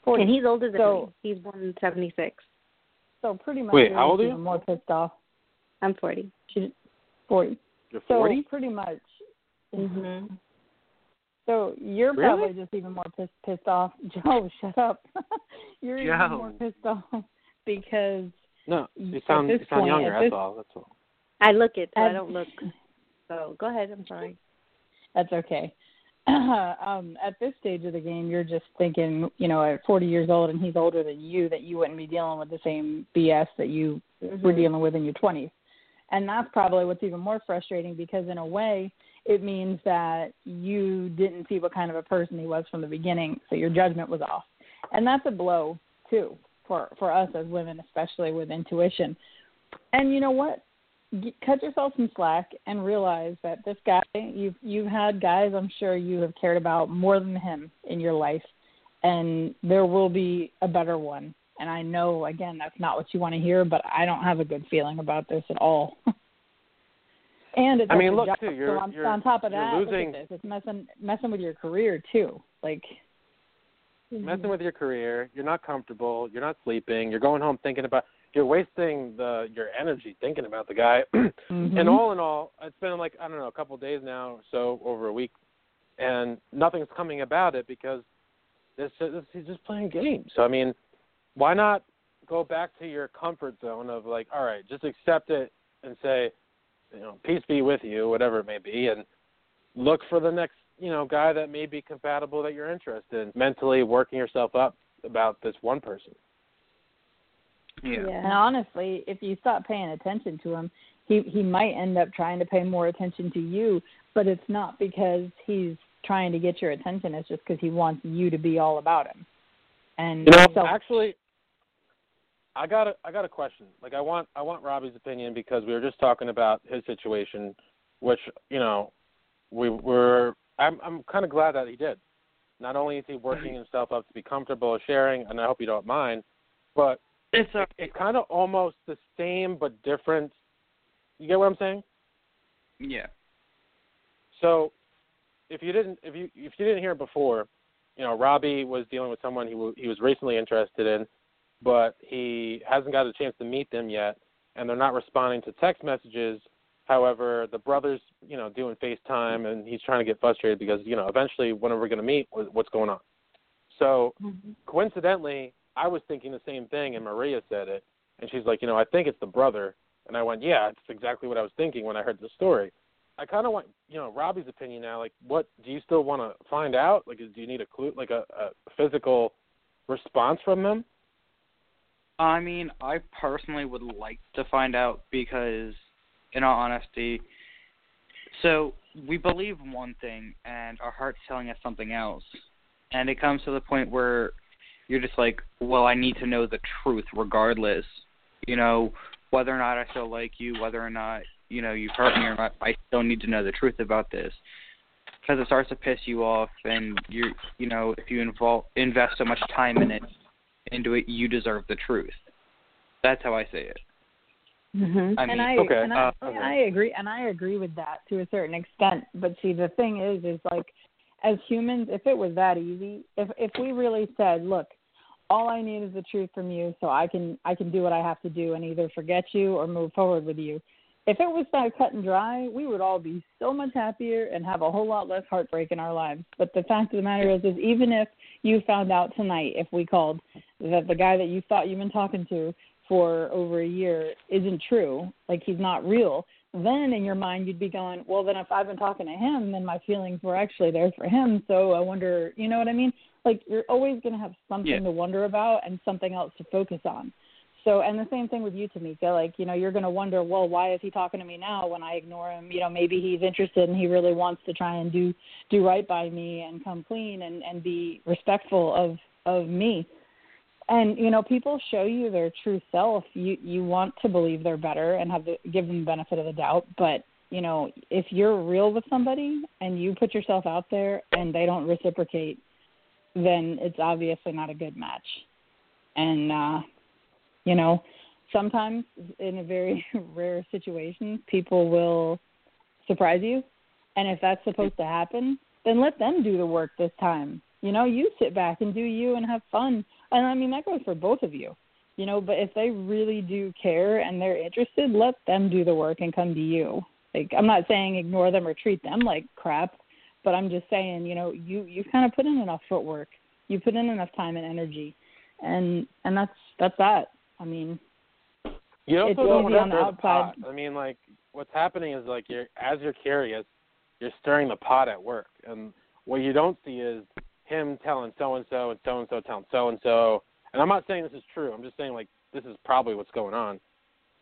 40. And he's older than So- me. He's born in '76. So pretty much. Wait, how old are you? More pissed off. I'm 40. She, Forty. You're So pretty much. Mhm. So you're Really? probably just even more pissed pissed off. Joe, shut up. you're even more pissed off because No, At you sound you sound point, younger. at That's this- all. That's all. I look it, so I don't look. So go ahead. I'm sorry. that's okay. um, at this stage of the game, you're just thinking, you know, at 40 years old and he's older than you, that you wouldn't be dealing with the same BS that you were Mhm. dealing with in your 20s. And that's probably what's even more frustrating because, in a way, it means that you didn't see what kind of a person he was from the beginning, so your judgment was off. And that's a blow, too, for, for us as women, especially with intuition. And you know what? Cut yourself some slack and realize that this guy you've you've had guys I'm sure you have cared about more than him in your life, and there will be a better one and I know again that's not what you want to hear, but I don't have a good feeling about this at all. and it's I mean, look, job, too, you're- so on, you're- on top of that, losing- look at this. It's messing messing with your career too. Like messing with your career. You're not comfortable. You're not sleeping. You're going home thinking about. You're wasting the your energy thinking about the guy. mhm. And all in all, it's been like I don't know a couple of days now, or so over a week, and nothing's coming about it because this, this he's just playing games. So I mean, why not go back to your comfort zone of like, all right, just accept it and say, you know, peace be with you, whatever it may be, and look for the next you know guy that may be compatible that you're interested in. Mentally working yourself up about this one person. Yeah. And honestly, if you stop paying attention to him, he he might end up trying to pay more attention to you, but it's not because he's trying to get your attention. It's just because he wants you to be all about him. And You know, so actually, I got a I got a question. Like, I want I want Robbie's opinion because we were just talking about his situation, which you know, we were. I'm I'm kind of glad that he did. Not only is he working himself up to be comfortable sharing, and I hope you don't mind, but It's a, it's kind of almost the same but different. You get what I'm saying? yeah. So, if you didn't, if you if you didn't hear it before, you know, Robbie was dealing with someone he w- he was recently interested in, but he hasn't got a chance to meet them yet, and they're not responding to text messages. However, the brother's you know doing FaceTime, and he's trying to get frustrated because you know eventually when are we going to meet? What's going on? So mm-hmm. coincidentally, I was thinking the same thing, and Maria said it, and she's like, you know, I think it's the brother, And I went, yeah, it's exactly what I was thinking when I heard the story. I kind of want, you know, Robbie's opinion now. Like, what do you still want to find out? Like, do you need a clue, like a, a physical response from them? I mean, I personally would like to find out because, in all honesty, so we believe one thing and our heart's telling us something else, and it comes to the point where you're just like, well, I need to know the truth regardless. You know, whether or not I still like you, whether or not you know you've hurt me or not, I still need to know the truth about this because it starts to piss you off, and you're, you know if you involve invest so much time in it into it, you deserve the truth. That's how I say it. Mhm. I mean, and I okay, and I, uh, okay. I agree and I agree with that to a certain extent. But see, the thing is, is like as humans, if it was that easy, if if we really said, look, all I need is the truth from you, so I can I can do what I have to do and either forget you or move forward with you. If it was that cut and dry, we would all be so much happier and have a whole lot less heartbreak in our lives. But the fact of the matter is, is even if you found out tonight, if we called that the guy that you thought you've been talking to for over a year isn't true, like he's not real, then in your mind you'd be going, well, then if I've been talking to him, then my feelings were actually there for him. So I wonder, you know what I mean? Like you're always going to have something Yeah. to wonder about and something else to focus on. So, and the same thing with you, Tamika. Like, you know, you're going to wonder, well, why is he talking to me now when I ignore him? You know, maybe he's interested and he really wants to try and do do right by me and come clean and and be respectful of of me and you know people show you their true self. You you want to believe they're better and have the, give them the benefit of the doubt. But you know if you're real with somebody and you put yourself out there and they don't reciprocate then it's obviously not a good match. And uh you know sometimes in a very rare situation people will surprise you. And if that's supposed to happen then let them do the work this time. You know you sit back and do you and have fun and I mean that goes for both of you. You know, but if they really do care and they're interested, let them do the work and come to you. Like I'm not saying ignore them or treat them like crap, but I'm just saying, you know, you you kind of put in enough footwork. You put in enough time and energy. And and that's that's that. I mean, You also It's don't want to on the stir the outside. pot. I mean, like what's happening is like you're as you're curious, you're stirring the pot at work, and what you don't see is him telling so and so and so and so telling so and so. And I'm not saying this is true. I'm just saying like this is probably what's going on.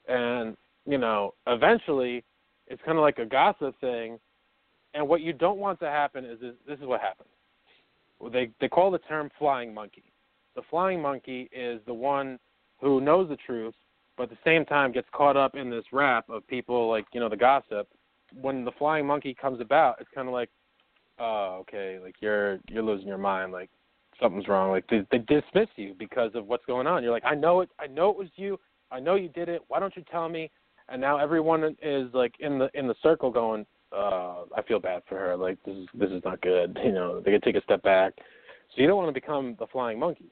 And you know, eventually, it's kind of like a gossip thing. And what you don't want to happen is this, this is what happens. They they call the term flying monkey. The flying monkey is the one who knows the truth but at the same time gets caught up in this rap of people like you know the gossip when the flying monkey comes about it's kind of like oh okay like you're you're losing your mind like something's wrong. Like they, they dismiss you because of what's going on. You're like i know it i know it was you. I know you did it. Why don't you tell me? And now everyone is like in the in the circle going uh i feel bad for her. Like this is this is not good. You know they could take a step back. So you don't want to become the flying monkey.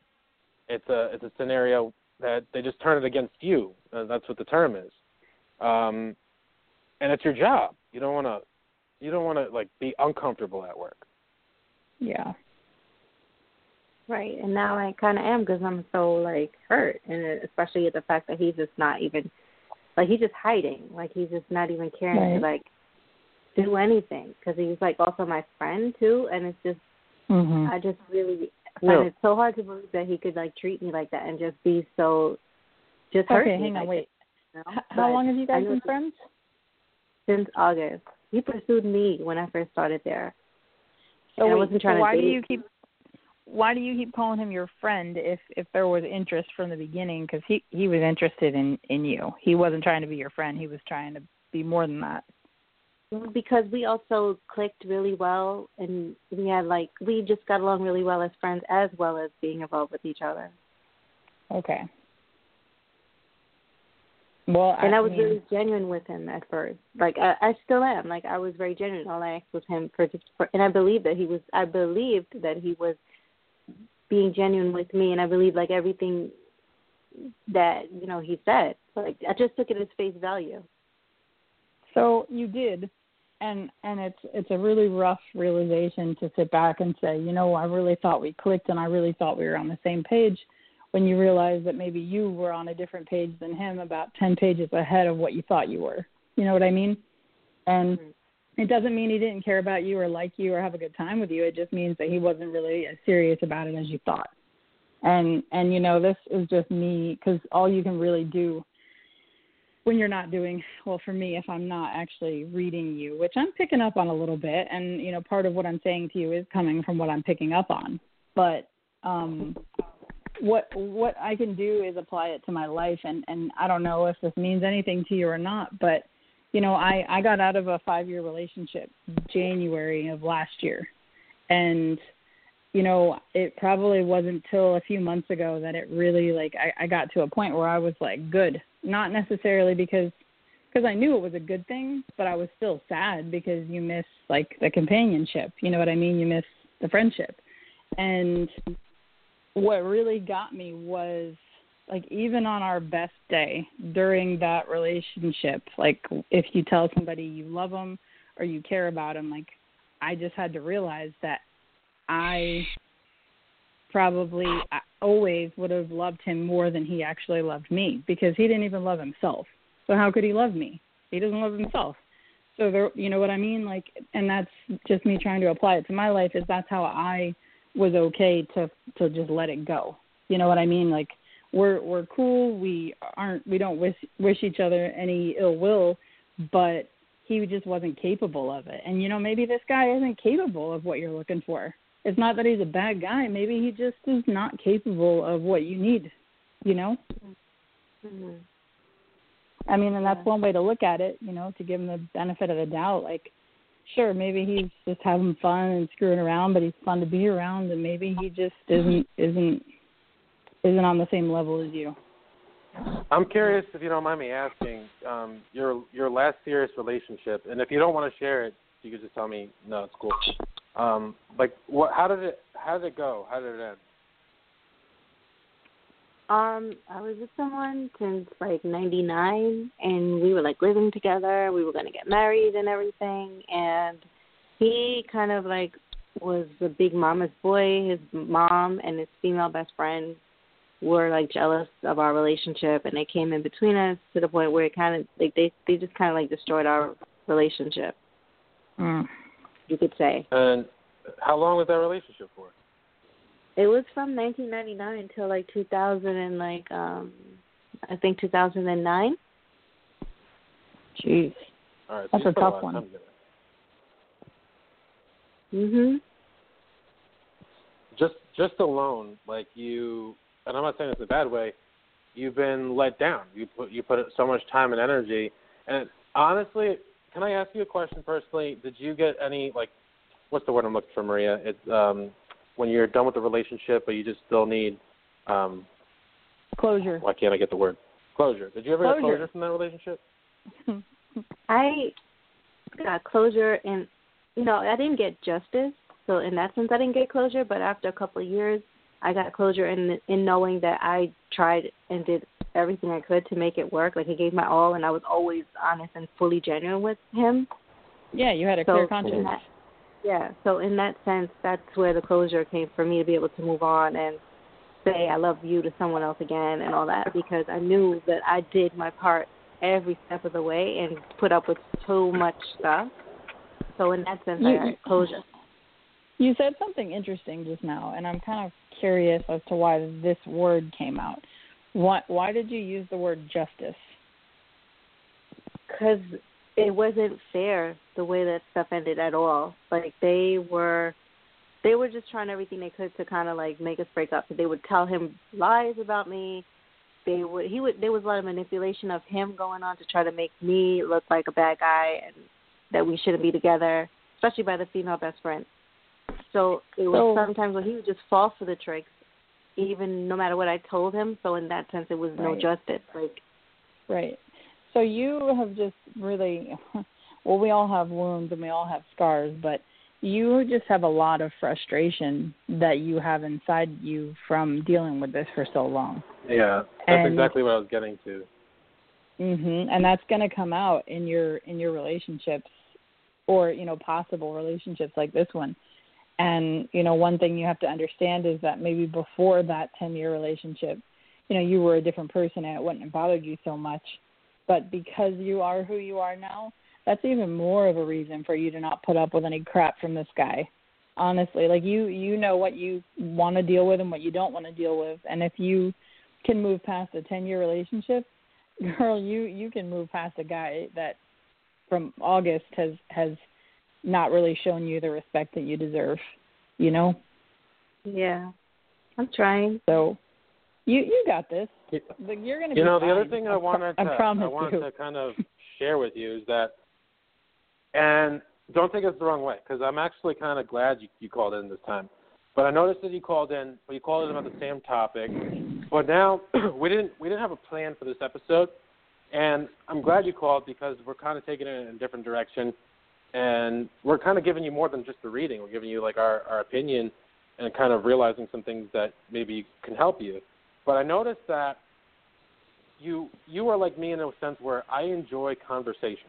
It's a it's a scenario that they just turn it against you. Uh, that's what the term is. Um, and it's your job. You don't want to you don't want to like be uncomfortable at work. yeah. Right, and now I kind of am because I'm so like hurt, and especially at the fact that he's just not even like he's just hiding, like he's just not even caring Right. to like do anything because he's like also my friend too, and it's just Mhm. I just really Yeah. find it so hard to believe that he could like treat me like that and just be so just hurt Okay, me hang on, like wait. you know? How But long have you guys been it's- friends? Since August, he pursued me when I first started there. So And I wasn't so trying to why do you keep why do you keep calling him your friend if if there was interest from the beginning? Because he he was interested in in you. He wasn't trying to be your friend. He was trying to be more than that. Because we also clicked really well and we had like we just got along really well as friends as well as being involved with each other. Okay well and i was mean, really genuine with him at first. Like I, I still am. Like i was very genuine. All i asked was him for just for and i believed that he was i believed that he was being genuine with me and i believed like everything that you know he said. Like i just took it as face value. So you did. And and it's it's a really rough realization to sit back and say you know i really thought we clicked and i really thought we were on the same page when you realize that maybe you were on a different page than him about 10 pages ahead of what you thought you were. You know what I mean? And it doesn't mean he didn't care about you or like you or have a good time with you. It just means that he wasn't really as serious about it as you thought. And and you know, this is just me cuz all you can really do when you're not doing well for me if I'm not actually reading you, which I'm picking up on a little bit and you know part of what I'm saying to you is coming from what I'm picking up on. But um what what I can do is apply it to my life and and I don't know if this means anything to you or not, but you know, I I got out of a 5-year relationship January of last year. And you know, it probably wasn't till a few months ago that it really like I, I got to a point where I was like, good. Not necessarily because because I knew it was a good thing, but I was still sad because you miss like the companionship. You know what I mean? You miss the friendship. And what really got me was like even on our best day during that relationship, like if you tell somebody you love them or you care about them, like I just had to realize that I probably always would have loved him more than he actually loved me because he didn't even love himself. So how could he love me? He doesn't love himself. So there, you know what I mean? Like, and that's just me trying to apply it to my life. Is that's how I was okay to to just let it go. You know what I mean? Like, we're we're cool. We aren't. We don't wish wish each other any ill will, but he just wasn't capable of it. And you know, maybe this guy isn't capable of what you're looking for it's not that he's a bad guy. Maybe he just is not capable of what you need. You know. Mm-hmm. I mean, and that's one way to look at it. You know, to give him the benefit of the doubt. Like, sure, maybe he's just having fun and screwing around, but he's fun to be around, and maybe he just isn't isn't isn't on the same level as you. I'm curious if you don't mind me asking, um, your your last serious relationship, and if you don't want to share it, you could just tell me no, it's cool. Um, like what? How did it? How did it go? How did it end? Um, I was with someone since like '99, and we were like living together. We were gonna get married and everything, and he kind of like was the big mama's boy. His mom and his female best friend were like jealous of our relationship, and they came in between us to the point where it kind of like they they just kind of like destroyed our relationship. Mm you could say. And how long was that relationship for? It was from 1999 until like 2000 and like um I think 2009. Jeez. All right, so That's a tough lot of one. time together. Mhm. Just just alone, like you, and I'm not saying this in a bad way. You've been let down. You put you put so much time and energy, and honestly, can I ask you a question personally? Did you get any like what's the word I'm looking for, Maria? It's um when you're done with the relationship but you just still need um Closure. why can't I get the word? Closure. Did you ever get Closure. closure from that relationship? I got closure and you know, I didn't get justice. So in that sense I didn't get closure, but after a couple of years I got closure in in knowing that I tried and did everything I could to make it work. Like I gave my all and I was always honest and fully genuine with him. Yeah, you had a So clear conscience. that- Yeah. So in that sense, that's where the closure came for me to be able to move on and say I love you to someone else again and all that because I knew that I did my part every step of the way and put up with so much stuff. So in that sense, I got closure. You said something interesting just now, and I'm kind of curious as to why this word came out. Why why did you use the word justice? because it wasn't fair the way that stuff ended at all. Like they were, they were just trying everything they could to kind of like make us break up. They would tell him lies about me. They would, he would, there was a lot of manipulation of him going on to try to make me look like a bad guy and that we shouldn't be together, especially by the female best friend. So it was So- sometimes when he would just fall for the tricks, even no matter what I told him. So in that sense, it was no justice. Like Right. So you have just really well, we all have wounds and we all have scars, but you just have a lot of frustration that you have inside you from dealing with this for so long. Yeah, that's And- exactly what I was getting to. Mhm. And that's going to come out in your in your relationships or, you know, possible relationships like this one. And you know, one thing you have to understand is that maybe before that 10-year relationship, you know, you were a different person and it wouldn't have bothered you so much. But because you are who you are now, that's even more of a reason for you to not put up with any crap from this guy. Honestly, like you you know what you want to deal with and what you don't want to deal with. And if you can move past a 10-year relationship, girl, you you can move past a guy that from August has has not really shown you the respect that you deserve, you know? Yeah. I'm trying. So you you got this. You're going to You know, the other thing I wanted to I promise wanted you. to kind of share with you is that, and don't take us the wrong way, because I'm actually kind of glad you, you called in this time. But I noticed that you called in, but you called in about the same topic. But now we didn't we didn't have a plan for this episode, and I'm glad you called because we're kind of taking it in a different direction, and we're kind of giving you more than just the reading. We're giving you like our our opinion, and kind of realizing some things that maybe can help you. But I noticed that you you are like me in a sense where I enjoy conversation.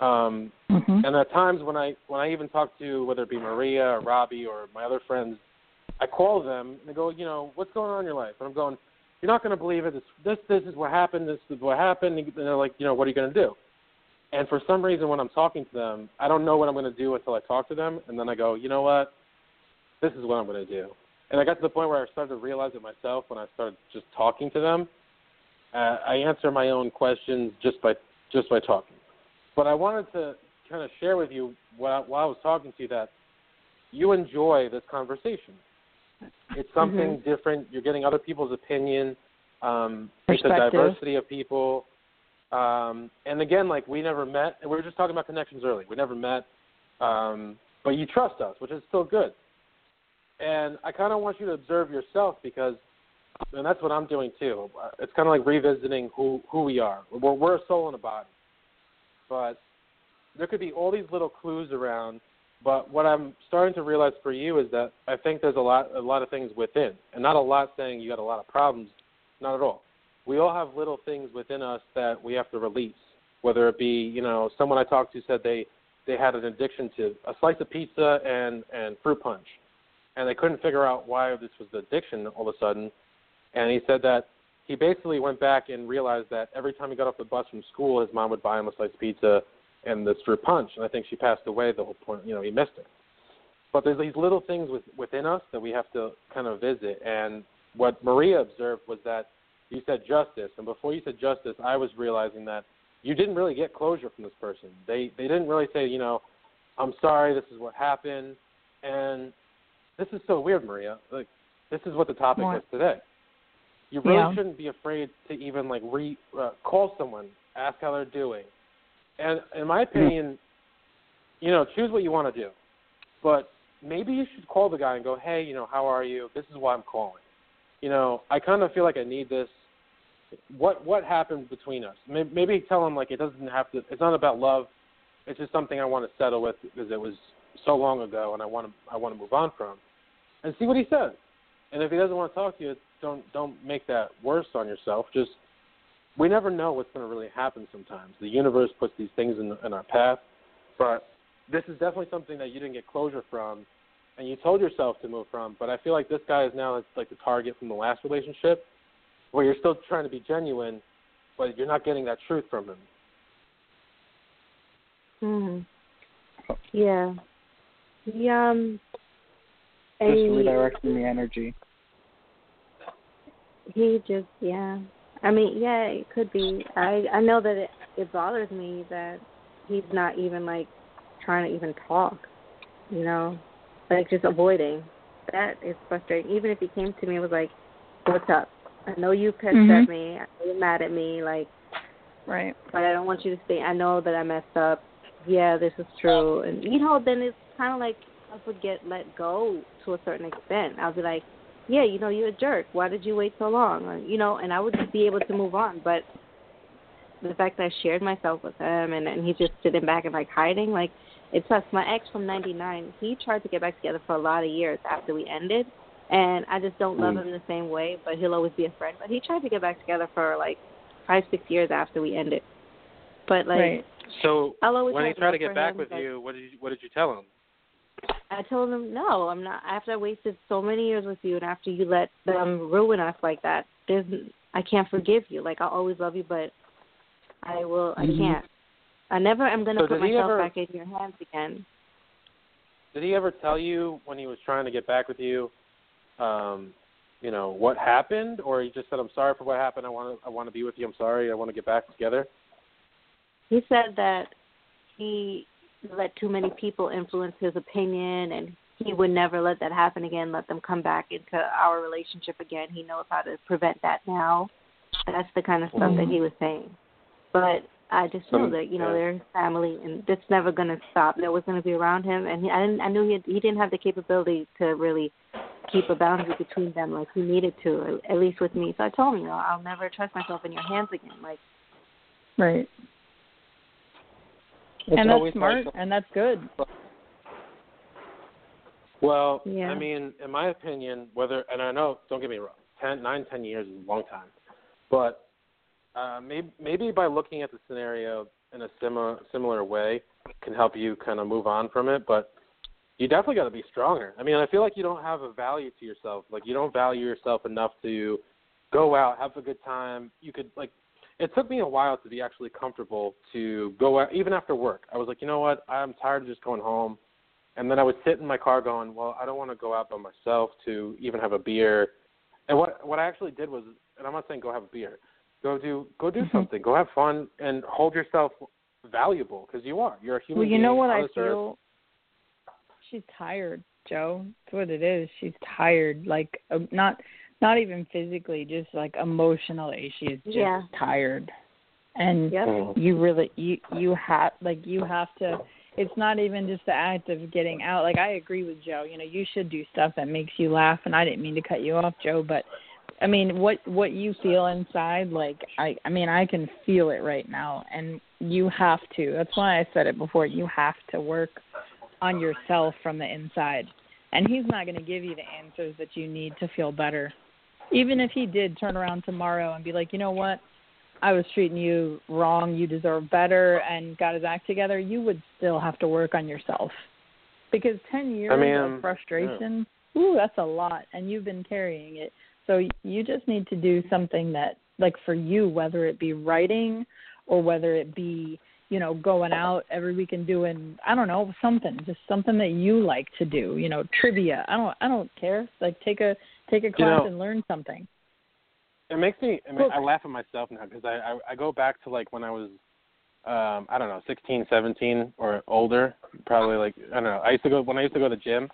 Um, Mhm. and at times when I when I even talk to whether it be Maria or Robbie or my other friends, I call them and they go, you know, what's going on in your life? And I'm going, you're not going to believe it. This this this is what happened. This is what happened. And they're like, you know, what are you going to do? And for some reason, when I'm talking to them, I don't know what I'm going to do until I talk to them, and then I go, you know what? This is what I'm going to do. And I got to the point where I started to realize it myself when I started just talking to them. Uh, I answer my own questions just by just by talking. But I wanted to kind of share with you while, while I was talking to you that you enjoy this conversation. It's something different. You're getting other people's opinion. Um, it's a diversity of people. Um, and again, like we never met, and we were just talking about connections early. We never met, um, but you trust us, which is still good. And I kind of want you to observe yourself because, and that's what I'm doing too. It's kind of like revisiting who who we are. We're, we're a soul and a body, but there could be all these little clues around. But what I'm starting to realize for you is that I think there's a lot a lot of things within, and not a lot saying you got a lot of problems. Not at all. We all have little things within us that we have to release. Whether it be, you know, someone I talked to said they they had an addiction to a slice of pizza and and fruit punch, and they couldn't figure out why this was the addiction all of a sudden. And he said that he basically went back and realized that every time he got off the bus from school, his mom would buy him a slice of pizza and this fruit punch. And I think she passed away. The whole point, you know, he missed it. But there's these little things with, within us that we have to kind of visit. And what Maria observed was that you said justice, and before you said justice, I was realizing that you didn't really get closure from this person. They they didn't really say, you know, I'm sorry, this is what happened, and this is so weird, Maria. Like this is what the topic What? was today. You really Yeah. shouldn't be afraid to even like re uh, call someone, ask how they're doing, and in my opinion, you know, choose what you want to do, but maybe you should call the guy and go, hey, you know, how are you? This is why I'm calling. You know, I kind of feel like I need this. What what happened between us? May- Maybe tell him like it doesn't have to. It's not about love. It's just something I want to settle with because it was so long ago, and I want to I want to move on from. And see what he says. And if he doesn't want to talk to you, don't don't make that worse on yourself. Just we never know what's going to really happen. Sometimes the universe puts these things in in our path, but this is definitely something that you didn't get closure from, and you told yourself to move from. But I feel like this guy is now like the target from the last relationship, where you're still trying to be genuine, but you're not getting that truth from him. Mhm. Yeah. Yeah. Um, Just and redirecting the energy. he just yeah. I mean, yeah, it could be. I I know that it it bothers me that he's not even like trying to even talk. You know, like just avoiding. That is frustrating. Even if he came to me and was like, "What's up? I know you pissed Mhm. at me. I know you're mad at me. Like, Right. but I don't want you to stay. I know that I messed up. Yeah, this is true. And you know, then it's kind of like I would get let go to a certain extent. I'll be like, yeah, you know, you're a jerk. Why did you wait so long? Or, you know, and I would be able to move on. But the fact that I shared myself with him and and he's just sitting back and like hiding, like it sucks. My ex from '99, he tried to get back together for a lot of years after we ended. And I just don't love mm. him the same way, but he'll always be a friend. But he tried to get back together for like five, six years after we ended. But like right. So I'll always when he tried to get back him, with you, what did you what did you tell him? I told him, no, I'm not. After I wasted so many years with you, and after you let them ruin us like that, there's, I can't forgive you. Like I'll always love you, but I will. I Mhm. can't. I never am gonna So put myself ever- back in your hands again. Did he ever tell you when he was trying to get back with you, um, you know, what happened, or he just said, "I'm sorry for what happened. I want to, I want to be with you. I'm sorry. I want to get back together." He said that he let too many people influence his opinion, and he would never let that happen again. Let them come back into our relationship again. He knows how to prevent that now. That's the kind of stuff that mm-hmm. he was saying. But I just know that you know yeah. they're family, and it's never going to stop. They was going to be around him, and he, I didn't, I knew he had, he didn't have the capability to really keep a boundary between them like he needed to, at least with me. So I told him, you know, I'll never trust myself in your hands again. Like Right. It's and that's smart like- and that's good. Well, Yeah. I mean, in my opinion, whether and I know, don't get me wrong, ten, nine, ten years is a long time, but uh, maybe maybe by looking at the scenario in a similar similar way can help you kind of move on from it. But you definitely got to be stronger. I mean, I feel like you don't have a value to yourself. Like you don't value yourself enough to go out, have a good time. You could like. It took me a while to be actually comfortable to go out, even after work. I was like, you know what? I'm tired of just going home. And then I would sit in my car going, well, I don't want to go out by myself to even have a beer. And what what I actually did was, and I'm not saying go have a beer, go do go do Mhm. something, go have fun, and hold yourself valuable because you are. You're a human Well, you know what I this earth. feel? She's tired, Joe. That's what it is. She's tired. Like uh, not not even physically, just like emotionally. She is just Yeah. tired. And Yep. Mhm. you really you you have like you have to it's not even just the act of getting out like i agree with joe you know you should do stuff that makes you laugh and i didn't mean to cut you off joe but i mean what what you feel inside like i i mean i can feel it right now and you have to that's why i said it before you have to work on yourself from the inside and he's not going to give you the answers that you need to feel better even if he did turn around tomorrow and be like you know what I was treating you wrong, you deserve better, and got his act together, you would still have to work on yourself. Because 10 years I mean, of frustration, ooh, that's a lot, and you've been carrying it. So you just need to do something that, like for you, whether it be writing or whether it be, you know, going out every week and doing, I don't know, something, just something that you like to do, you know, trivia. I don't, I don't care. Like take a take a class know- and learn something. It makes me. I, mean, Look. I laugh at myself now because I, I I go back to like when I was, um, I don't know, sixteen, seventeen, or older. Probably like I don't know. I used to go when I used to go to the gym,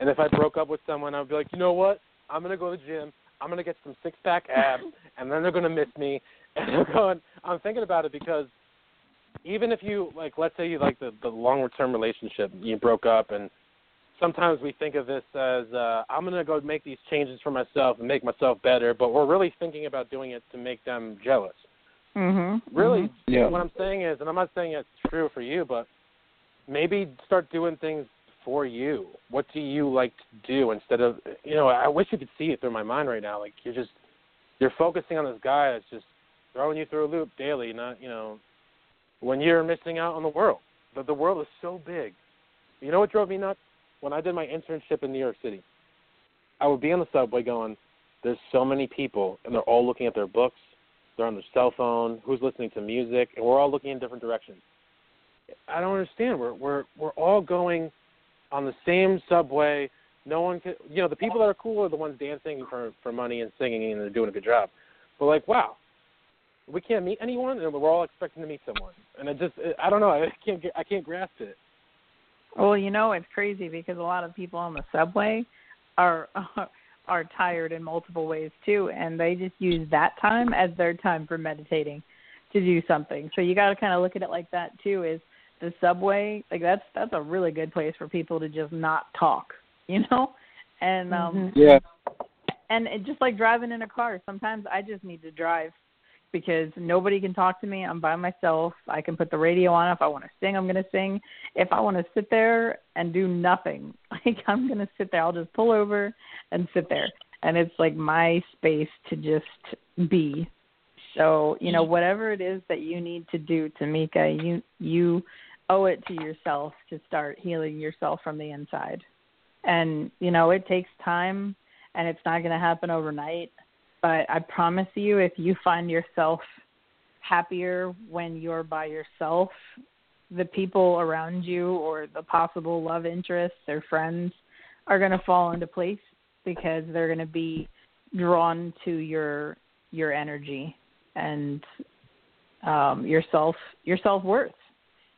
and if I broke up with someone, I'd be like, you know what? I'm gonna go to the gym. I'm gonna get some six pack abs, and then they're gonna miss me. And I'm going. I'm thinking about it because even if you like, let's say you like the the longer term relationship, you broke up, and sometimes we think of this as uh, I'm going to go make these changes for myself and make myself better, but we're really thinking about doing it to make them jealous. Mhm. Really, Yeah. what I'm saying is, and I'm not saying it's true for you, but maybe start doing things for you. What do you like to do instead of, you know, I wish you could see it through my mind right now. Like you're just, you're focusing on this guy that's just throwing you through a loop daily, not, you know, when you're missing out on the world. The, the world is so big. You know what drove me nuts? When I did my internship in New York City, I would be on the subway going, there's so many people, and they're all looking at their books, they're on their cell phone, who's listening to music, and we're all looking in different directions. I don't understand. We're we're we're all going on the same subway. No one can, you know, the people that are cool are the ones dancing for for money and singing, and they're doing a good job. But like, wow, we can't meet anyone, and we're all expecting to meet someone. And it just, I don't know, I can't get, I can't grasp it. Well, you know it's crazy because a lot of people on the subway are are tired in multiple ways too, and they just use that time as their time for meditating to do something. So you got to kind of look at it like that too. Is the subway like that's that's a really good place for people to just not talk, you know? And um Yeah. and it, just like driving in a car, sometimes I just need to drive because nobody can talk to me. I'm by myself. I can put the radio on. If I want to sing, I'm going to sing. If I want to sit there and do nothing, like I'm going to sit there. I'll just pull over and sit there. And it's like my space to just be. So, you know, whatever it is that you need to do, Tamika, you you owe it to yourself to start healing yourself from the inside. And, you know, it takes time and it's not going to happen overnight. But I promise you, if you find yourself happier when you're by yourself, the people around you or the possible love interests or friends are going to fall into place because they're going to be drawn to your your energy and um your self your self worth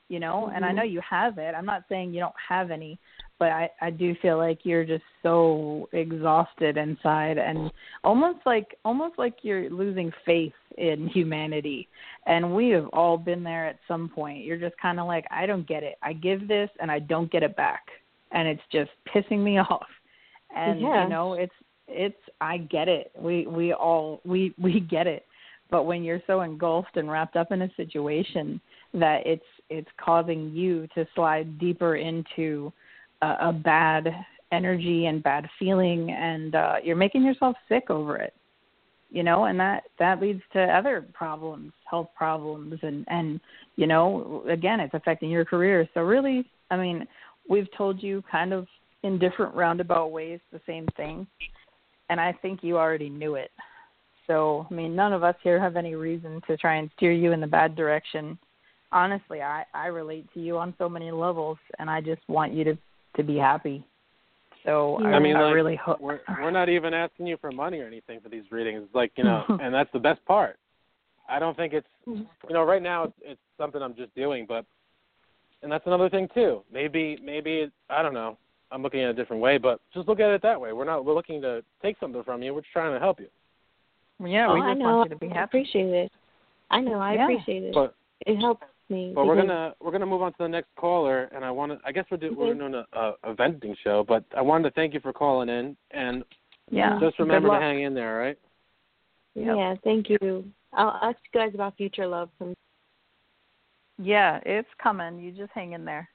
you know mm-hmm. and i know you have it i'm not saying you don't have any but i i do feel like you're just so exhausted inside and almost like almost like you're losing faith in humanity and we have all been there at some point you're just kind of like i don't get it i give this and i don't get it back and it's just pissing me off and yeah. you know it's it's I get it. We we all we we get it. But when you're so engulfed and wrapped up in a situation that it's it's causing you to slide deeper into a, a bad energy and bad feeling and uh you're making yourself sick over it you know and that that leads to other problems health problems and and you know again it's affecting your career so really i mean we've told you kind of in different roundabout ways the same thing and I think you already knew it. So, I mean, none of us here have any reason to try and steer you in the bad direction. Honestly, I I relate to you on so many levels, and I just want you to to be happy. So I, I mean, I like, really hope we're we're not even asking you for money or anything for these readings. Like you know, and that's the best part. I don't think it's mm-hmm. you know right now it's, it's something I'm just doing, but and that's another thing too. Maybe maybe it, I don't know. I'm looking at it a different way, but just look at it that way. We're not we're looking to take something from you. We're just trying to help you. Yeah, oh, we just I know. want you to be happy. I appreciate it. I know. I Yeah. appreciate it. But it helps me. but we're gonna we're gonna move on to the next caller, and I want to. I guess we're do, we're doing a, a, a vending show, but I wanted to thank you for calling in, and Yeah. just remember to hang in there, all right? Yep. Yeah, thank you. I'll ask you guys about future love. Some Yeah, it's coming. You just hang in there.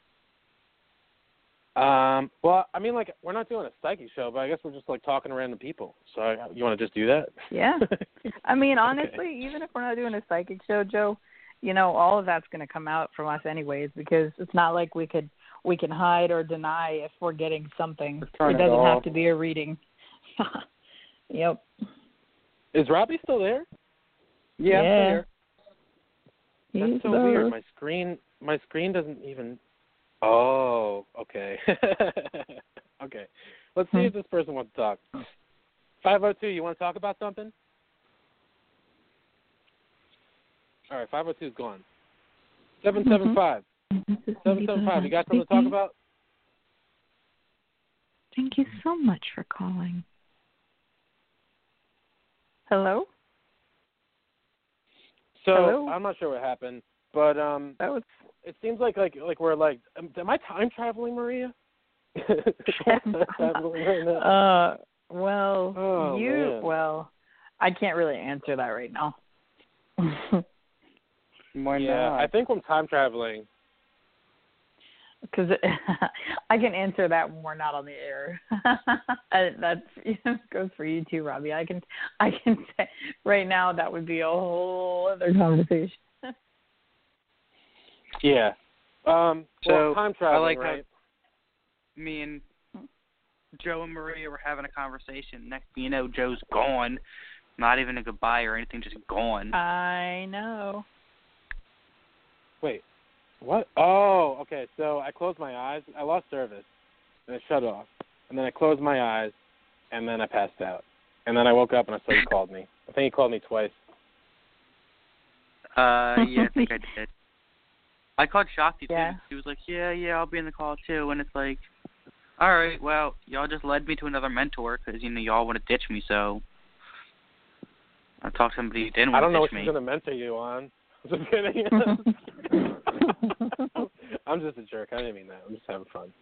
Um, well, I mean, like we're not doing a psychic show, but I guess we're just like talking to random people. So I, you want to just do that? Yeah. I mean, Okay. honestly, even if we're not doing a psychic show, Joe, you know, all of that's going to come out from us anyways because it's not like we could we can hide or deny if we're getting something. It it doesn't have to be a reading. yep. Is Robbie still there? Yeah. I'm still here. He's so there. weird. My screen, my screen doesn't even. Oh, okay. okay. Let's see Hmm. if this person wants to talk. Five zero two. You want to talk about something? All right. Five zero two is gone. Seven seven five. Seven seven five. You got something to talk about? Thank you so much for calling. Hello? So Hello? I'm not sure what happened, but um, That was it seems like like like we're like. um, Am I time traveling, Maria? Traveling right now? uh well, Oh, you man. well, I can't really answer that right now. Why yeah, not? I think I'm time traveling. because I can answer that when we're not on the air. And That's goes for you too, Robbie. I can I can say right now that would be a whole other conversation. Yeah. Um. So, well, time traveling, I like how- right? Me and Joe and Maria were having a conversation. Next thing you know, Joe's gone. Not even a goodbye or anything, just gone. I know. Wait. What? Oh, okay. So I closed my eyes. I lost service, and it shut off. And then I closed my eyes, and then I passed out. And then I woke up and I saw you called me. I think you called me twice. Uh, yeah, I think I did. I called Shakti Yeah. too. She was like, "Yeah, yeah, I'll be in the call too." And it's like, all right, well, y'all just led me to another mentor because you know y'all want to ditch me. So I talked to somebody who didn't want to ditch me." I don't know ditch what me. she's gonna mentor you on. Just kidding. I'm just a jerk. I didn't mean that. I'm just having fun.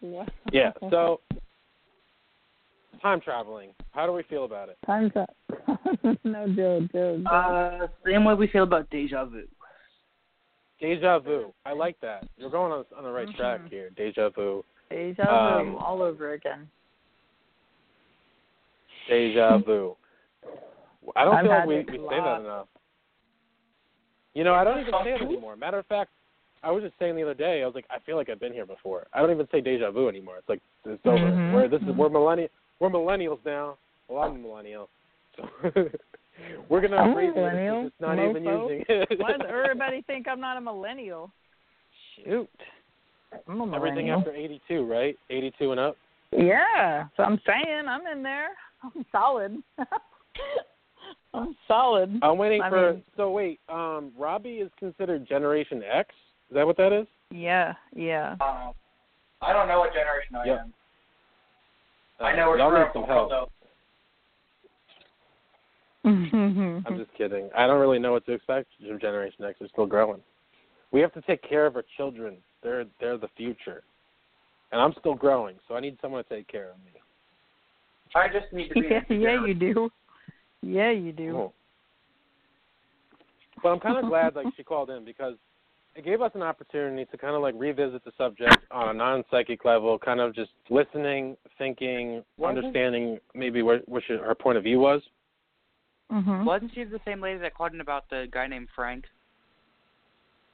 yeah. Yeah. So time traveling. How do we feel about it? Time travel. no, Joe, Joe. Joe. Uh, same way we feel about deja vu. Deja vu. I like that. You're going on on the right track Mhm. here. Deja vu. Deja um, vu all over again. Deja vu. I don't I've feel like we, we say that enough. You know, I don't even say it anymore. Matter of fact, I was just saying the other day, I was like, I feel like I've been here before. I don't even say deja vu anymore. It's like it's over. Mhm, Where this is mhm. we're millennial we're millennials now. Well, I'm a millennial, so we're gonna I'm a it. millennial, It's not even using it. Why does everybody think I'm not a millennial? Shoot. I'm a millennial. Everything after 82, right? 82 and up. Yeah, so I'm saying I'm in there. I'm solid. I'm solid. I'm waiting I for. mean- so wait, um, Robbie is considered Generation X. Is that what that is? Yeah, yeah. Um, I don't know what generation I Yep. am. I know we're Y'all screwed need up some help. though. I'm just kidding. I don't really know what to expect from Generation X. They're still growing. We have to take care of our children. They're they're the future, and I'm still growing, so I need someone to take care of me. I just need to be. yeah, yeah, you do. Yeah, you do. Cool. But I'm kind of glad like she called in because it gave us an opportunity to kind of like revisit the subject on a non-psychic level, kind of just listening, thinking, Wasn't- understanding maybe where, what she, her point of view was. Mhm. Wasn't she the same lady that called in about the guy named Frank?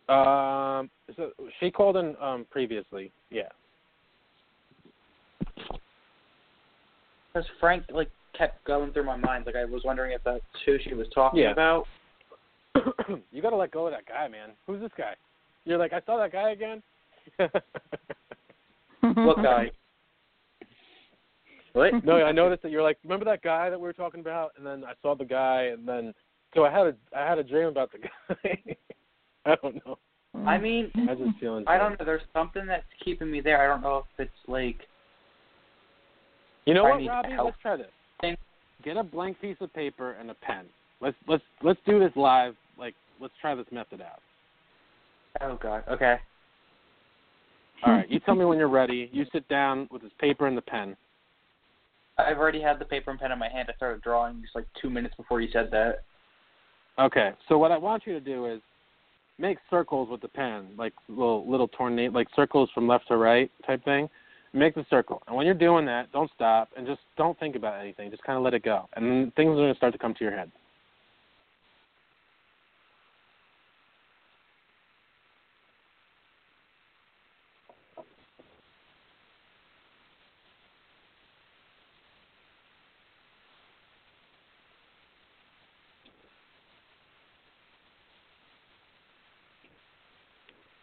Um, so she called in um previously, yeah. Because Frank like kept going through my mind. Like I was wondering if that's who she was talking Yeah. about. you got to let go of that guy, man. Who's this guy? You're like, I saw that guy again. What guy? What? no, I noticed that you're like, remember that guy that we were talking about? And then I saw the guy, and then so I had a I had a dream about the guy. I don't know. I mean, I just feeling. I don't know. There's something that's keeping me there. I don't know if it's like You know I what, need Robbie? help. Let's try this. Thing. Get a blank piece of paper and a pen. Let's let's let's do this live. Like, let's try this method out. oh god. Okay. All right. You tell me when you're ready. You sit down with this paper and the pen. I've already had the paper and pen in my hand. I started drawing just like two minutes before you said that. Okay. So what I want you to do is make circles with the pen, like little little tornado, like circles from left to right type thing. Make the circle, and when you're doing that, don't stop and just don't think about anything. Just kind of let it go, and then things are going to start to come to your head.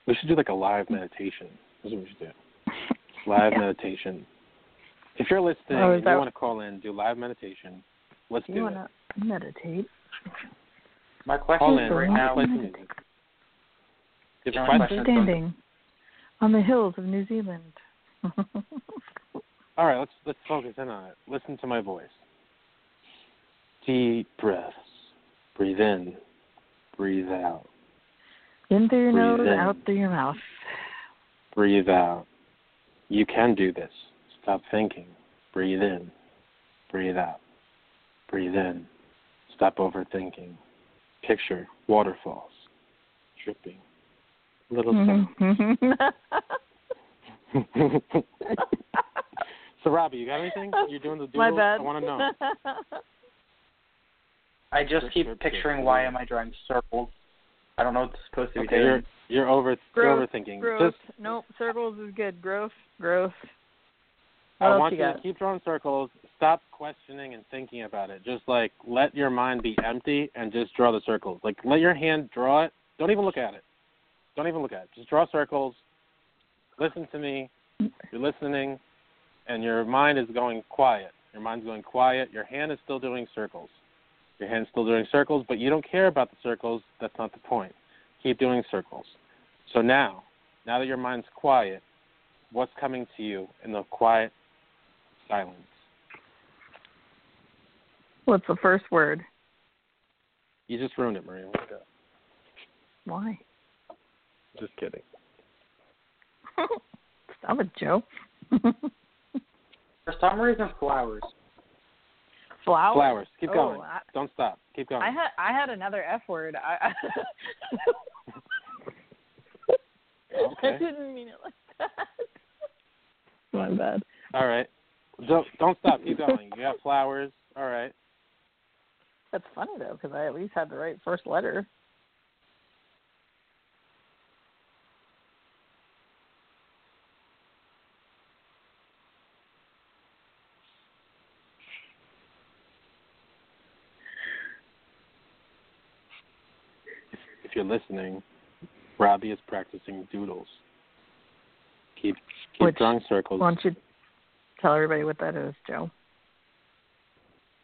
We should do like a live meditation. That's what we should do. Live Yeah. meditation. If you're listening Oh, and that- you want to call in, do live meditation. Let's You do want to meditate? My question Call is in. right now. Play some music. Do you have Yeah, a my question? question- Standing on the hills of New Zealand. All right, let's let's focus in on it. Listen to my voice. Deep breaths. Breathe in. Breathe out. In through your Breathe nose, in. out through your mouth. Breathe out. You can do this. Stop thinking. Breathe in. Breathe out. Breathe in. Stop overthinking. Picture waterfalls dripping. Little Mm-hmm. sound. so Robbie, you got anything? You're doing the doodle? My bad. I want to know. I just keep drip, drip. picturing why am I drawing circles. I don't know what it's supposed to be Okay, doing. you're you're over you're Growth, overthinking. growth. Just Nope, circles is good. Growth, growth. What I want you you to keep drawing circles. Stop questioning and thinking about it. Just like let your mind be empty and just draw the circles. Like let your hand draw it. Don't even look at it. Don't even look at it. Just draw circles. Listen to me. You're listening, and your mind is going quiet. Your mind's going quiet. Your hand is still doing circles. Your hand's still doing circles, but you don't care about the circles. That's not the point. Keep doing circles. So now, now that your mind's quiet, what's coming to you in the quiet silence? What's the first word? You just ruined it, Maria. Let's go. Why? Just kidding. Stop it, Joe. For some reason, flowers. Flowers. Flowers. Keep Oh, going. I, Don't stop. Keep going. I had I had another F word. I I didn't mean it like that. My bad. All right. Don't don't stop. Keep going. You got flowers. All right. That's funny though, because I at least had the right first letter. you're listening, Robbie is practicing doodles. Keep keep Which- drawing circles. Why don't you tell everybody what that is, Joe?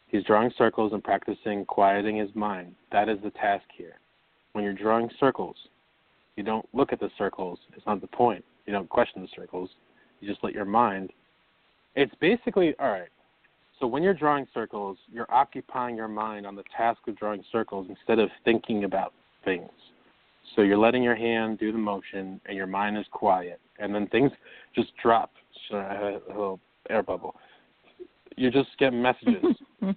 He's drawing circles and practicing quieting his mind. That is the task here. When you're drawing circles, you don't look at the circles. It's not the point. You don't question the circles. You just let your mind. It's basically all right. So when you're drawing circles, you're occupying your mind on the task of drawing circles instead of thinking about things. So you're letting your hand do the motion, and your mind is quiet, and then things just drop. So I had a little air bubble. You just get messages.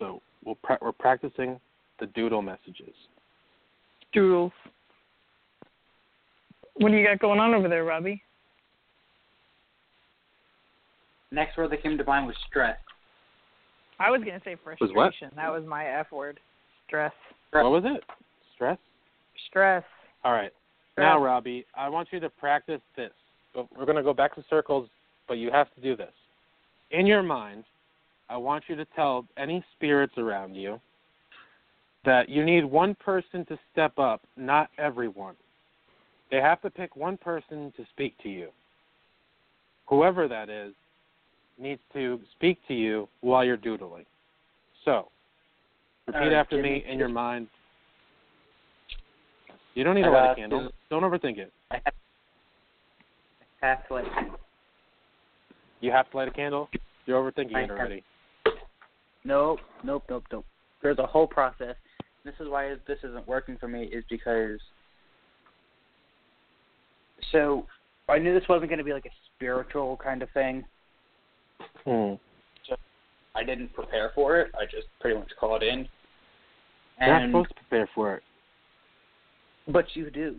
So we'll pra- we're practicing the doodle messages. Doodles. What do you got going on over there, Robbie? Next word that came to mind was stress. I was gonna say frustration. what? That was my F word. Stress. What was it? Stress. Stress. All right. Stress. Now, Robbie, I want you to practice this. We're going to go back to circles, but you have to do this. In your mind, I want you to tell any spirits around you that you need one person to step up, not everyone. They have to pick one person to speak to you. Whoever that is needs to speak to you while you're doodling. So, repeat right, after give me me- in your mind. You don't need to light a candle. Don't overthink it. I have, I have to like You have to light a candle. You're overthinking I it have- already. Nope, nope, nope, nope. There's a whole process. This is why this isn't working for me is because so I knew this wasn't going to be like a spiritual kind of thing. Hmm. So I didn't prepare for it. I just pretty much called in. You're not supposed to prepare for it. But you do.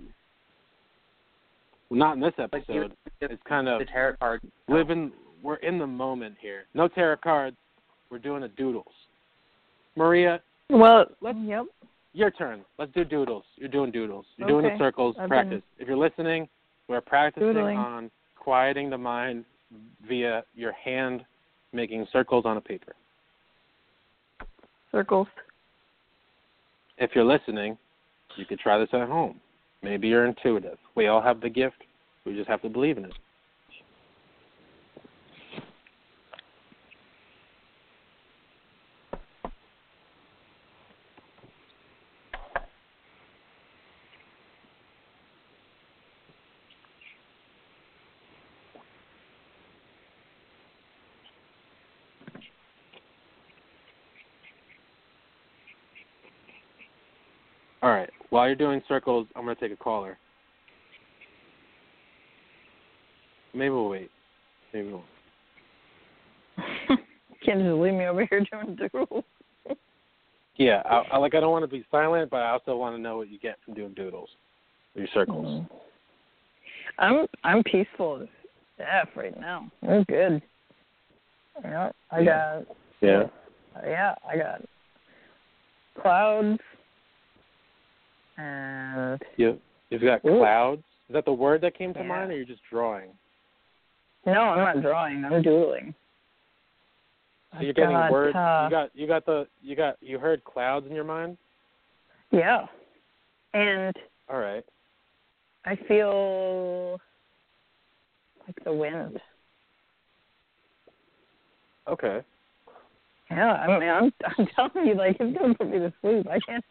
Not in this episode. It's kind of the tarot card. living. We're in the moment here. No tarot cards. We're doing the doodles. Maria, Well, Let's- yep. your turn. Let's do doodles. You're doing doodles. You're doing the circles. I've Practice. If you're listening, we're practicing Doodling. on quieting the mind via your hand making circles on a paper. Circles. If you're listening, you could try this at home. Maybe you're intuitive. We all have the gift. We just have to believe in it. All right. While you're doing circles, I'm going to take a caller. Maybe we'll wait. Maybe we'll. Can't just leave me over here doing doodles. Yeah, I, I like. I don't want to be silent, but I also want to know what you get from doing doodles, your circles. Mm. I'm I'm peaceful as F right now. I'm good. Yeah, I got Yeah. yeah, I got clouds and You you've got Ooh. clouds. Is that the word that came to Yeah. mind, or you're just drawing? no, I'm not drawing. I'm doodling. So you're getting got, words. uh, you got you got the you got you heard clouds in your mind. Yeah, and All right. I feel like the wind. Okay. Yeah, I mean, I'm I'm telling you, like it's gonna put me to sleep. I can't.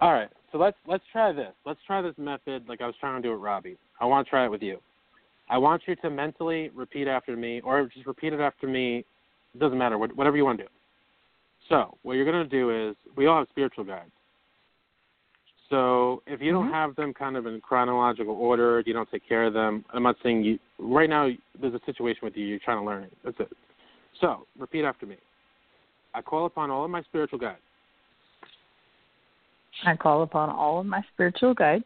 All right. So let's let's try this. Let's try this method like I was trying to do with Robbie. I want to try it with you. I want you to mentally repeat after me, or just repeat it after me. It doesn't matter. what- Whatever you want to do. So what you're going to do is we all have spiritual guides. So if you don't Mhm. have them kind of in chronological order, you don't take care of them. I'm not saying you. Right now, there's a situation with you. You're trying to learn it. That's it. So repeat after me. I call upon all of my spiritual guides. I call upon all of my spiritual guides.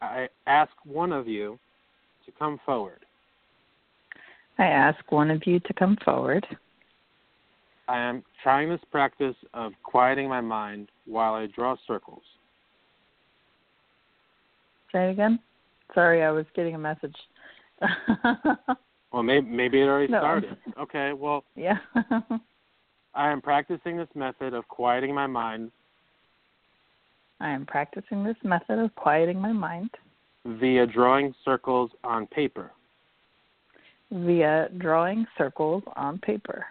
I ask one of you to come forward. I ask one of you to come forward. I am trying this practice of quieting my mind while I draw circles. Say it again. Sorry, I was getting a message. Well, maybe maybe it already No. started. Okay, well, yeah. I am practicing this method of quieting my mind I am practicing this method of quieting my mind via drawing circles on paper. via drawing circles on paper.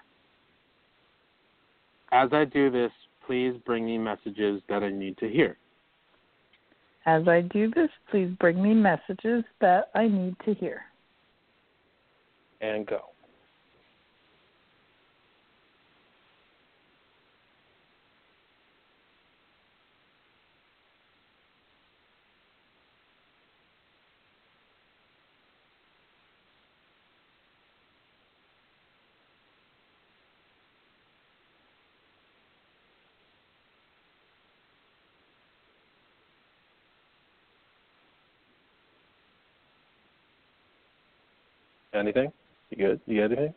As I do this, please bring me messages that I need to hear. As I do this, please bring me messages that I need to hear. And go. Anything? You good? You got anything?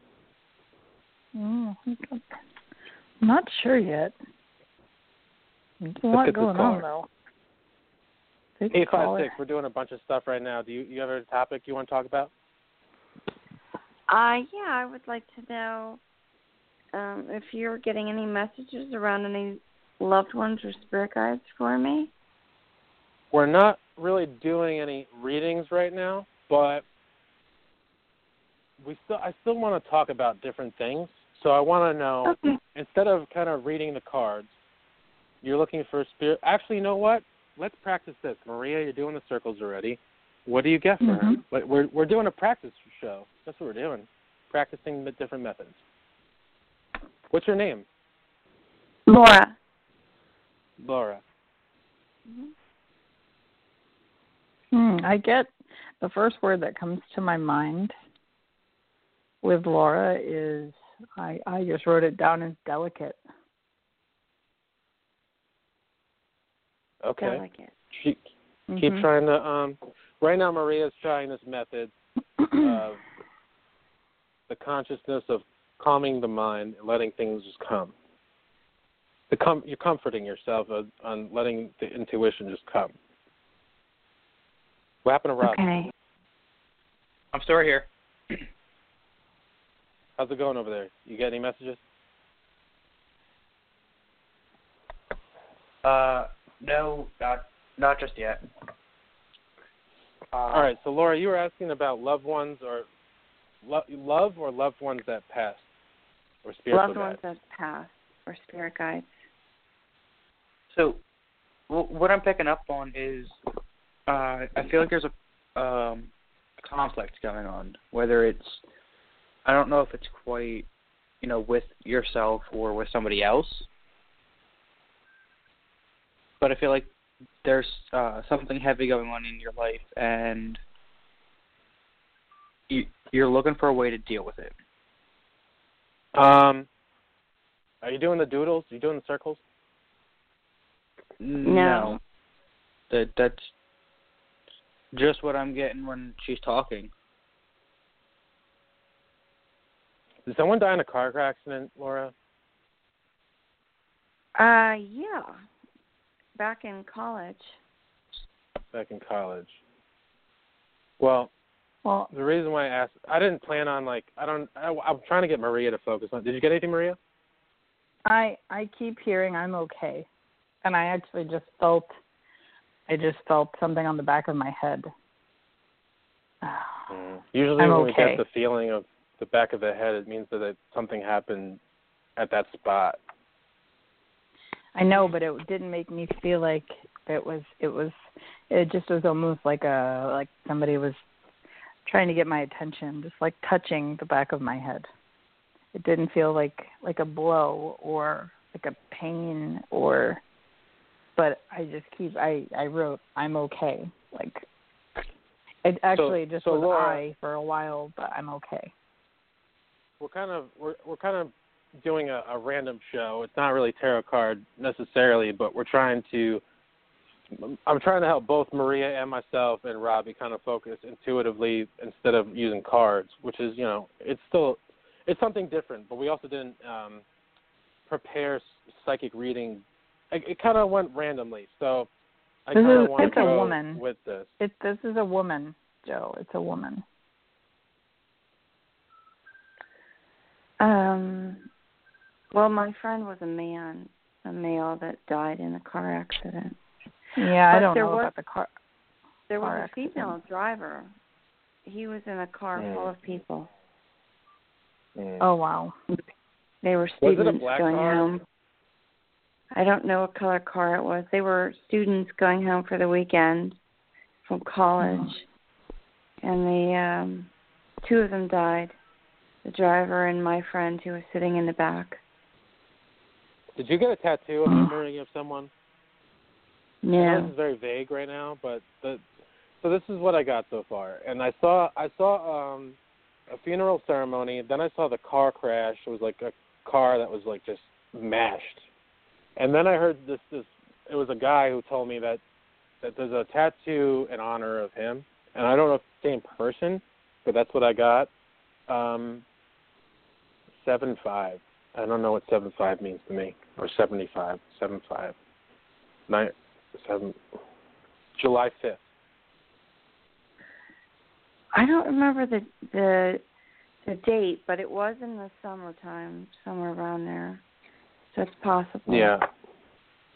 Mm, I'm not sure yet. There's a lot going on though. Take a Eight five caller. six. We're doing a bunch of stuff right now. Do you you have a topic you want to talk about? Uh, yeah, I would like to know um, if you're getting any messages around any loved ones or spirit guides for me. We're not really doing any readings right now, but we still I still want to talk about different things. So I want to know Okay. instead of kind of reading the cards, you're looking for spirit. Actually, you know what? Let's practice this. Maria, you're doing the circles already. What do you get for her? Mhm. But We're we're doing a practice show. That's what we're doing. Practicing the different methods. What's your name? Laura. Laura. Hmm, I get the first word that comes to my mind with Laura is I I just wrote it down as delicate. Okay. Delicate. She, keep Mhm. trying to um right now maria's trying this method of the consciousness of calming the mind and letting things just come the com- you're comforting yourself on, on letting the intuition just come what happened to rob Okay. I'm still here. How's it going over there you get any messages Uh, no, not not just yet. Uh, all right so laura you were asking about loved ones or lo- love or loved ones that passed or spiritual Loved ones that passed or spirit guides. So, w- what I'm picking up on is, uh, I feel like there's a um, conflict going on. Whether it's, I don't know if it's quite, you know, with yourself or with somebody else. But I feel like there's uh, something heavy going on in your life, and you, you're looking for a way to deal with it. um are you doing the doodles Are you doing the circles No. That that's just what I'm getting when she's talking. Did someone die in a car accident, Laura? Uh, yeah. Back in college. Back in college. Well, Well, the reason why I asked, I didn't plan on like, I don't, I, I'm trying to get Maria to focus on. Did you get anything, Maria? I I keep hearing I'm okay, and I actually just felt I just felt something on the back of my head. Mm. Usually I'm when we get the feeling of the back of the head, it means that it, something happened at that spot. I know, but it didn't make me feel like it was. It was. It just was almost like a like somebody was trying to get my attention, just like touching the back of my head. It didn't feel like like a blow or like a pain or. But I just keep. I I wrote I'm okay. Like it actually just so was Laura- I for a while, but I'm okay. We're kind of, we're, we're kind of doing a, a random show. It's not really tarot card necessarily, but we're trying to. I'm trying to help both Maria and myself and Robbie kind of focus intuitively instead of using cards, which is you know it's still it's something different, but we also didn't um, prepare psychic reading. It, it kind of went randomly, so I kind of want to a go woman. with this. It this is a woman, Joe. It's a woman. Um, well, my friend was a man, a male that died in a car accident. Yeah, I don't there know was- about the car. There was a accident. female driver. He was in a car Mm. full of people. Mm. Oh wow. They were Was it a students black going car? home. I don't know what color car it was. They were students going home for the weekend from college, and the um two of them died. The driver and my friend who was sitting in the back. Did you get a tattoo of memory of someone? Yeah. This is very vague right now, but the so this is what I got so far. And I saw I saw um a funeral ceremony, then I saw the car crash. It was like a car that was like just mashed. And then I heard this this it was a guy who told me that that there's a tattoo in honor of him. And I don't know if it's the same person, but that's what I got. Um seven five. I don't know what seven five means to me. Or seventy five. Seven five. Nine seven July fifth. I don't remember the the the date, but it was in the summertime, somewhere around there. So it's possible. Yeah.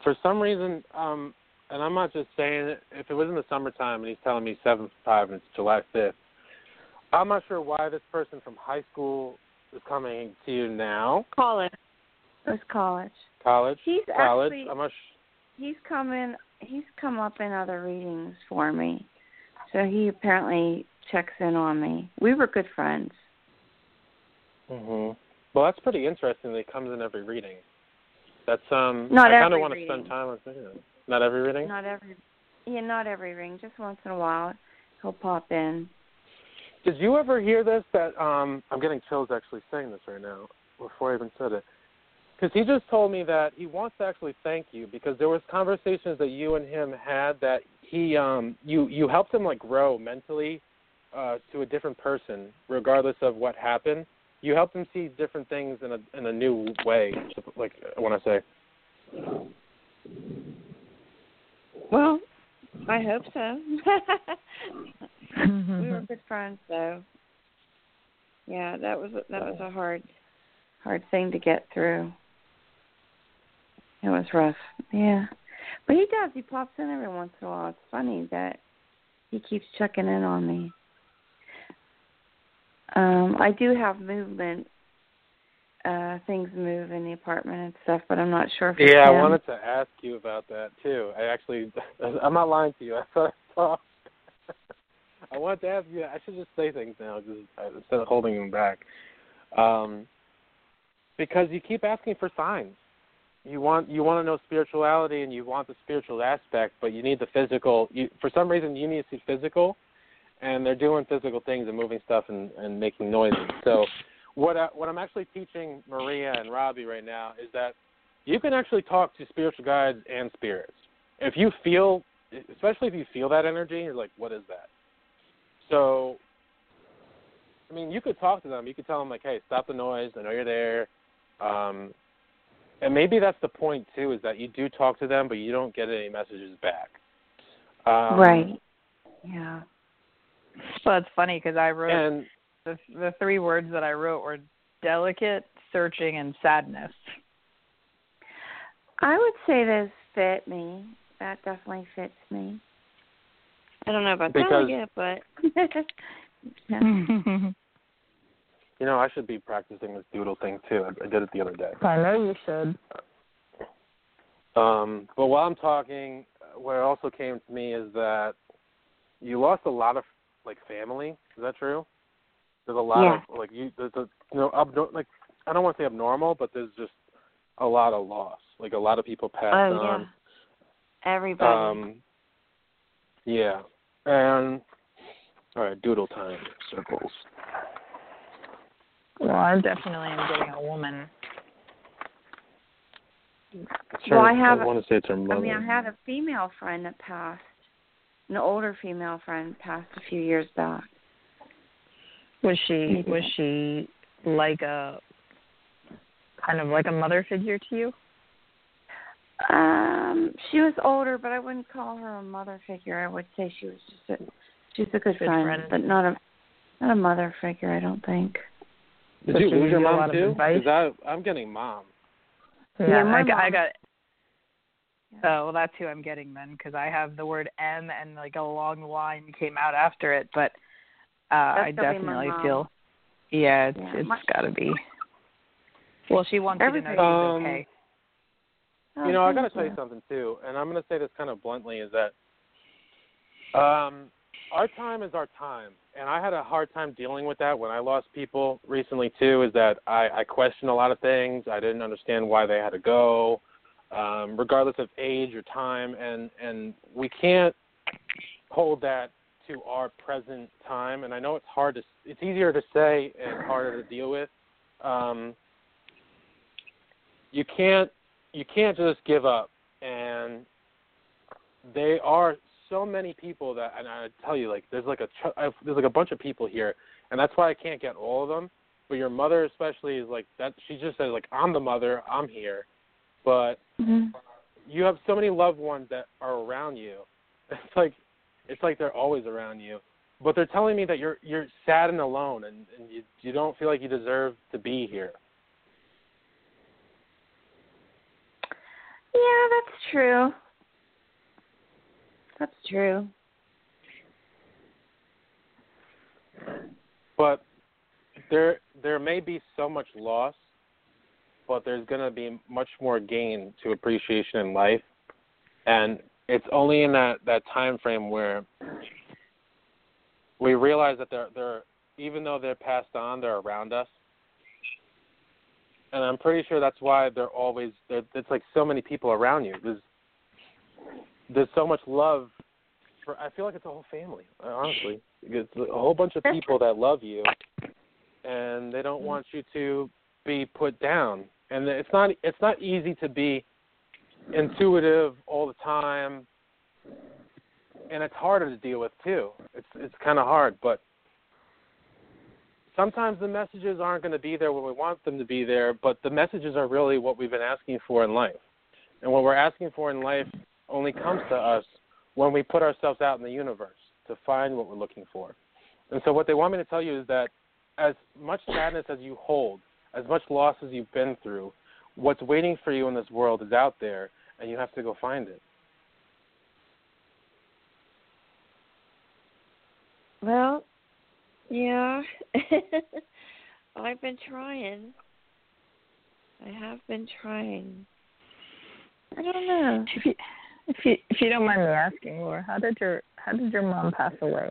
For some reason, um, and I'm not just saying it, if it was in the summertime and he's telling me seven five and it's July fifth, I'm not sure why this person from high school is coming to you now. College. It was college. College. He's college. actually I'm not. Sh- he's come in he's come up in other readings for me. So he apparently checks in on me. We were good friends. mhm. Well, that's pretty interesting. That he comes in every reading. That's um. Not I kind of want to spend time with him. Not every reading. Not every yeah, not every ring. Just once in a while he'll pop in. Did you ever hear this? That um, I'm getting chills actually saying this right now before I even said it. Because he just told me that he wants to actually thank you because there was conversations that you and him had that he um you you helped him like grow mentally uh to a different person regardless of what happened. You helped him see different things in a in a new way. Like I want to say. Well, I hope so. we Mm-hmm. were good friends though. Yeah, that was that was a hard hard thing to get through. It was rough. Yeah. But he does, he pops in every once in a while. It's funny that he keeps checking in on me. Um, I do have movement uh things move in the apartment and stuff, but I'm not sure if Yeah, I wanted to ask you about that too. I actually, I'm not lying to you. I thought I saw. I wanted to ask you. I should just say things now, just instead of holding them back. Um, because you keep asking for signs. You want you want to know spirituality and you want the spiritual aspect, but you need the physical. You for some reason you need to see physical, and they're doing physical things and moving stuff and and making noises. So what I, what I'm actually teaching Maria and Robbie right now is that you can actually talk to spiritual guides and spirits. If you feel, especially if you feel that energy, you're like, what is that? So, I mean, you could talk to them. You could tell them like, hey, stop the noise. I know you're there. Um, and maybe that's the point too, is that you do talk to them, but you don't get any messages back. Um, right. Yeah. Well, it's funny because I wrote And the the three words that I wrote were delicate, searching, and sadness. I would say those fit me. That definitely fits me. I don't know about Because- yet, but yeah. you know, I should be practicing this doodle thing too. I, I did it the other day. I know you should. Um, but while I'm talking, uh, what also came to me is that you lost a lot of like family. Is that true? There's a lot Yeah. of like you. There's a you know abnor- like I don't want to say abnormal, but there's just a lot of loss. Like a lot of people passed oh on. yeah. Everybody. Um, yeah, and all right, doodle time circles. Well, I definitely am getting a woman. Well, I have- I want to say it's her I mean, I had a female friend that passed. An older female friend passed a few years back. Was she mm-hmm. was she like a kind of like a mother figure to you? Um, she was older, but I wouldn't call her a mother figure. I would say she was just a she's a good, Good friend, friend. but not a not a mother figure. I don't think. Did Does you lose your mom, too? Because I I'm getting mom. Yeah, my I, got- I mom- got Oh, well, that's who I'm getting then, because I have the word M and like a long line came out after it. But uh I gotta be my definitely feel, yeah, it's Yeah, it's my- got to be. Well, she wants you to know Everything- she's Um, okay. Oh, you know, I got to tell you something too, and I'm going to say this kind of bluntly is that um our time is our time, and I had a hard time dealing with that when I lost people recently too. Is that I, I questioned a lot of things. I didn't understand why they had to go, um, regardless of age or time, and and we can't hold that to our present time. And I know it's hard to, it's easier to say and harder to deal with. Um, you can't you can't just give up. And they are so many people that and I tell you like there's like a I've, there's like a bunch of people here and that's why I can't get all of them. But your mother especially is like that she just says like I'm the mother I'm here. But Mhm. you have so many loved ones that are around you. It's like it's like they're always around you. But they're telling me that you're you're sad and alone and, and you you don't feel like you deserve to be here Yeah, that's true. That's true. but there there may be so much loss, but there's going to be much more gain to appreciation in life, and it's only in that that time frame where we realize that they're they're even though they're passed on, they're around us, and I'm pretty sure that's why they're always there. It's like so many people around you. There's there's so much love. For I feel like it's a whole family. Honestly, it's a whole bunch of people that love you, and they don't want you to be put down. And it's not it's not easy to be intuitive all the time, and it's harder to deal with too. It's it's kind of hard, but sometimes the messages aren't going to be there when we want them to be there, but the messages are really what we've been asking for in life. And what we're asking for in life only comes to us when we put ourselves out in the universe to find what we're looking for. And so, what they want me to tell you is that as much sadness as you hold, as much loss as you've been through, what's waiting for you in this world is out there, and you have to go find it. Well, yeah. I've been trying. I have been trying. I don't know. If you if you if you don't mind me asking, Laura, how did your how did your mom pass away?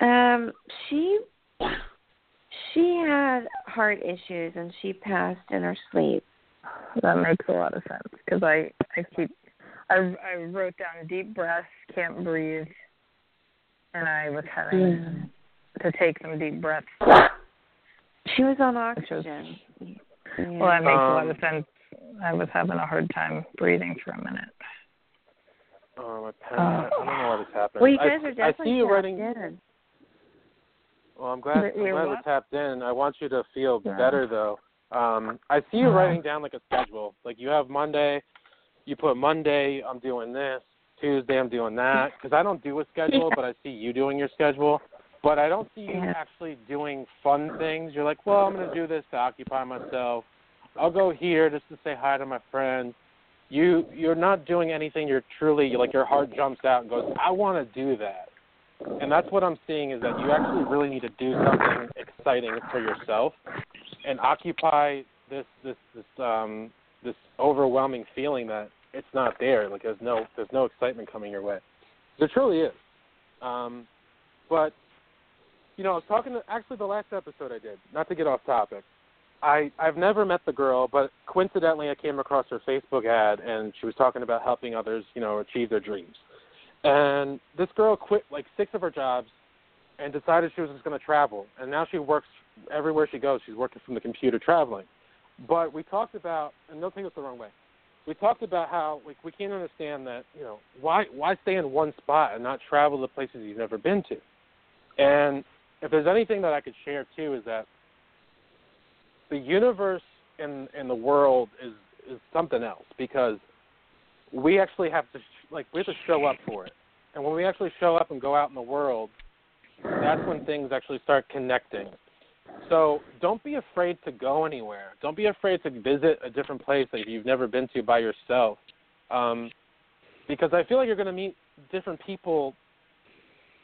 Um, she she had heart issues and she passed in her sleep. That makes a lot of sense because I I keep I I wrote down deep breaths, can't breathe, and I was having to take some deep breaths. She was on Which was- oxygen. Well, that makes a lot Um, of sense. I was having a hard time breathing for a minute. Oh, my pen. Uh, I don't know why this happened. well, you I, guys are I definitely see you tapped writing. in. Well, I'm glad, I'm glad we're tapped in. I want you to feel Yeah. better though. Um, I see you Uh-huh. writing down like a schedule. Like you have Monday, you put Monday, I'm doing this. Tuesday, I'm doing that. Because I don't do a schedule, Yeah. but I see you doing your schedule. But I don't see you Yeah. actually doing fun things. You're like, well, I'm going to do this to occupy myself. I'll go here just to say hi to my friends. You you're not doing anything. You're truly like your heart jumps out and goes, I want to do that. And that's what I'm seeing is that you actually really need to do something exciting for yourself and occupy this this this um this overwhelming feeling that it's not there. Like there's no there's no excitement coming your way. There truly is. Um but you know, I was talking to actually the last episode I did, not to get off topic. I I've never met the girl, but coincidentally I came across her Facebook ad and she was talking about helping others, you know, achieve their dreams. And this girl quit like six of her jobs and decided she was just going to travel. And now she works everywhere she goes. She's working from the computer traveling. But we talked about, and don't take this the wrong way. We talked about how like we can't understand that you know why why stay in one spot and not travel to places you've never been to. And if there's anything that I could share too is that the universe and and the world is is something else because we actually have to like we have to show up for it. And when we actually show up and go out in the world, that's when things actually start connecting. So don't be afraid to go anywhere. Don't be afraid to visit a different place that you've never been to by yourself, um, because I feel like you're going to meet different people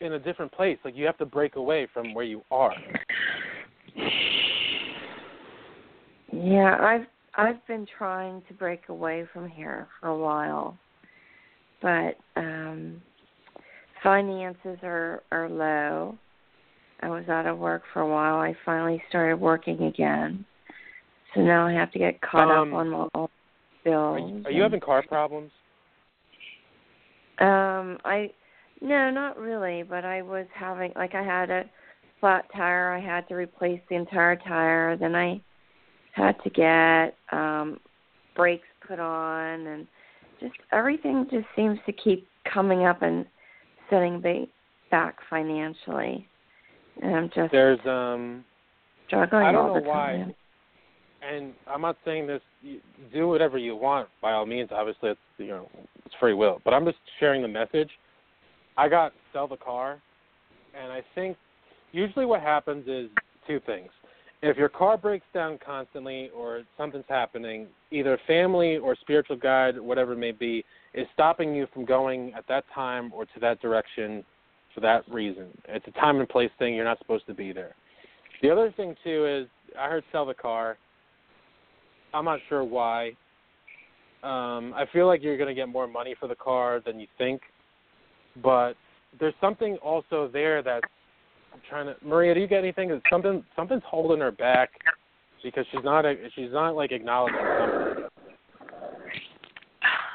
in a different place. Like you have to break away from where you are. Yeah, I've I've been trying to break away from here for a while, but um finances are are low. I was out of work for a while. I finally started working again, so now I have to get caught Um, up on all all Are bills. you, are you having car problems? Um, I no, not really, but I was having like I had a flat tire. I had to replace the entire tire. Then I had to get um brakes put on and just everything just seems to keep coming up and setting me back financially. And I'm just There's um struggling I don't all know the why. time. and I'm not saying this. Do whatever you want by all means. Obviously, it's you know it's free will. But I'm just sharing the message. I got sell the car, and I think usually what happens is two things. If your car breaks down constantly or something's happening, either family or spiritual guide, whatever it may be, is stopping you from going at that time or to that direction for that reason. It's a time and place thing. You're not supposed to be there. The other thing too is I heard sell the car. I'm not sure why. Um, I feel like you're going to get more money for the car than you think, but there's something also there that's I'm trying to. Maria, do you get anything? Is something something's holding her back because she's not a, she's not like acknowledging something.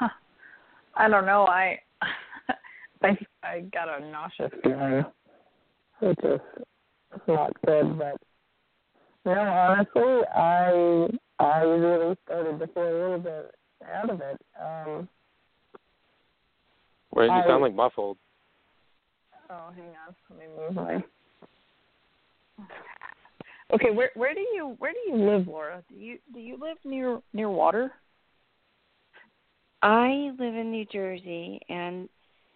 I don't know. I I I got a nauseous feeling, which is not good. But no, honestly, I I really started to feel a little bit out of it. Um, Where you I- sound like muffled. oh, hang on, let me move my. Okay, where where do you where do you live, Laura? Do you do you live near near water? I live in New Jersey, and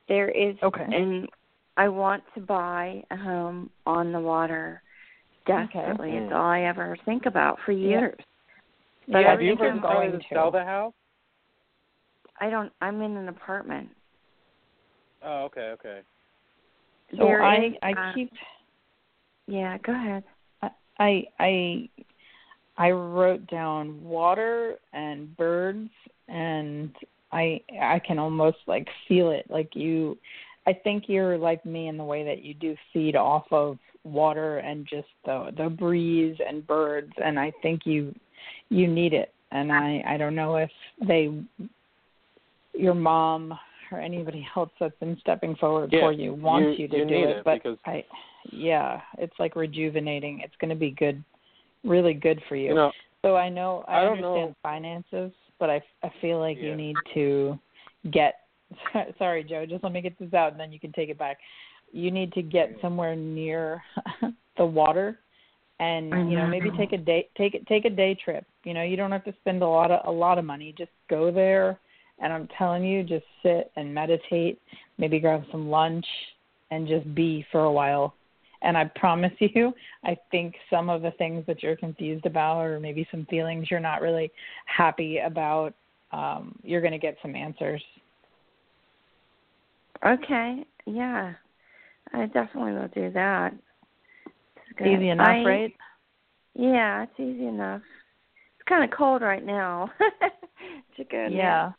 there is, Okay. and I want to buy a home on the water desperately. Okay. It's all I ever think about for Yeah. years. But Yeah, I Have you think ever I'm going to to. sell the house? I don't. I'm in an apartment. Oh, okay, okay. So There I is, I uh, keep Yeah, go ahead. I I I wrote down water and birds and I I can almost like feel it like you I think you're like me in the way that you do feed off of water and just the the breeze and birds and I think you you need it and I I don't know if they your mom or anybody else that's been stepping forward Yeah, for you wants you- you, to you do it, it but because- I yeah, it's like rejuvenating. It's going to be good, really good for you. You know, so I know I, I don't understand know- finances, but I I feel like Yeah. you need to get. Sorry, Joe. Just let me get this out, and then you can take it back. You need to get somewhere near the water, and you know maybe take a day take it take a day trip. You know you don't have to spend a lot of a lot of money. Just go there, and I'm telling you, just sit and meditate. Maybe grab some lunch, and just be for a while and I promise you, I think some of the things that you're confused about, or maybe some feelings you're not really happy about, um, you're going to get some answers. Okay. Yeah, I definitely will do that. It's. Easy enough, I- right? Yeah, it's easy enough. It's kind of cold right now to go and Yeah.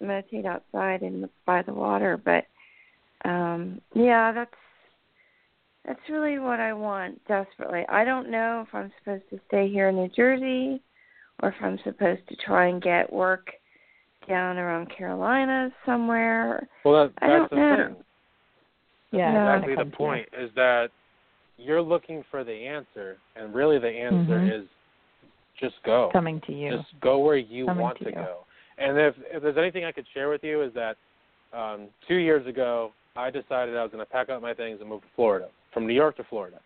meditate outside and by the water, but um yeah, that's that's really what I want desperately. I don't know if I'm supposed to stay here in New Jersey or if I'm supposed to try and get work down around Carolina somewhere. well, that, I that's don't the know. thing. Yeah, No. exactly the come to you. point is that you're looking for the answer, and really the answer Mhm. is just go. coming to you. Just go where you Coming want to to you. go. And if if there's anything I could share with you is that um, two years ago I decided I was going to pack up my things and move to Florida, from New York to Florida.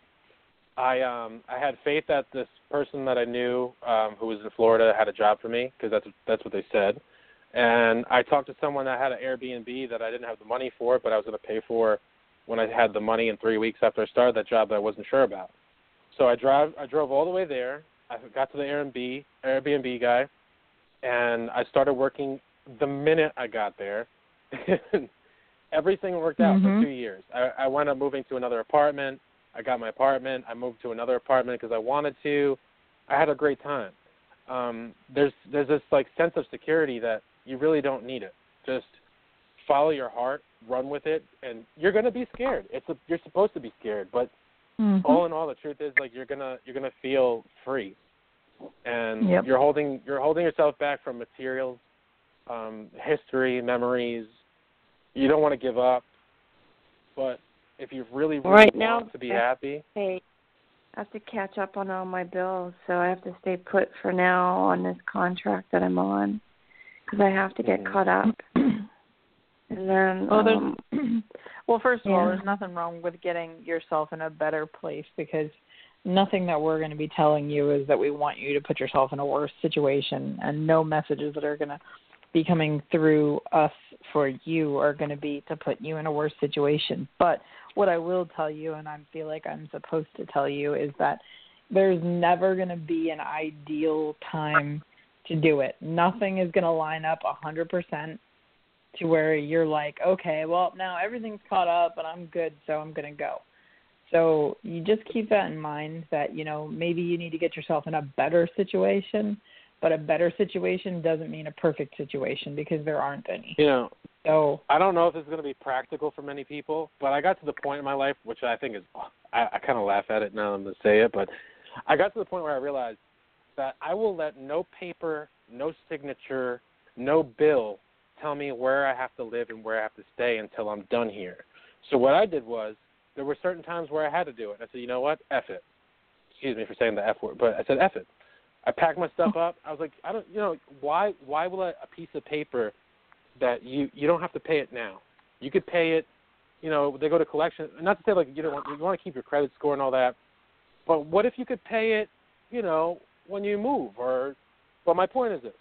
I um I had faith that this person that I knew um, who was in Florida had a job for me because that's that's what they said. And I talked to someone that had an Airbnb that I didn't have the money for, but I was going to pay for when I had the money in three weeks after I started that job that I wasn't sure about. So I drive I drove all the way there. I got to the Airbnb Airbnb guy, and I started working the minute I got there. Everything worked out Mhm. for two years. I, I wound up moving to another apartment. I got my apartment. I moved to another apartment because I wanted to. I had a great time. Um, there's there's this like sense of security that you really don't need it. Just follow your heart, run with it, and you're gonna be scared. It's a, you're supposed to be scared, but Mhm. all in all, the truth is like you're gonna you're gonna feel free, and Yep. you're holding you're holding yourself back from materials, um, history, memories. You don't want to give up, but if you really, really Right want now, to be I- happy, Hey, I have to catch up on all my bills, so I have to stay put for now on this contract that I'm on because I have to get Mhm. caught up. And then, Well, there's um, well, first of all, there's nothing wrong with getting yourself in a better place because nothing that we're going to be telling you is that we want you to put yourself in a worse situation, and no messages that are going to be coming through us for you are going to be to put you in a worse situation. But what I will tell you, and I feel like I'm supposed to tell you, is that there's never going to be an ideal time to do it. Nothing is going to line up a 100% to where you're like, okay, well, now everything's caught up and I'm good, so I'm going to go. So you just keep that in mind that, you know, maybe you need to get yourself in a better situation, but a better situation doesn't mean a perfect situation because there aren't any. you know, So, I don't know if it's going to be practical for many people, but I got to the point in my life, which I think is, I, I kind of laugh at it now I'm going to say it, but I got to the point where I realized that I will let no paper, no signature, no bill tell me where I have to live and where I have to stay until I'm done here. So what I did was, there were certain times where I had to do it. I said, you know what, F it. Excuse me for saying the F word, but I said F it. I packed my stuff up. I was like, I don't, you know, why, why will a, a piece of paper that you you don't have to pay it now. You could pay it, you know, they go to collection. Not to say like you don't want, you want to keep your credit score and all that, but what if you could pay it, you know, when you move or well my point is this.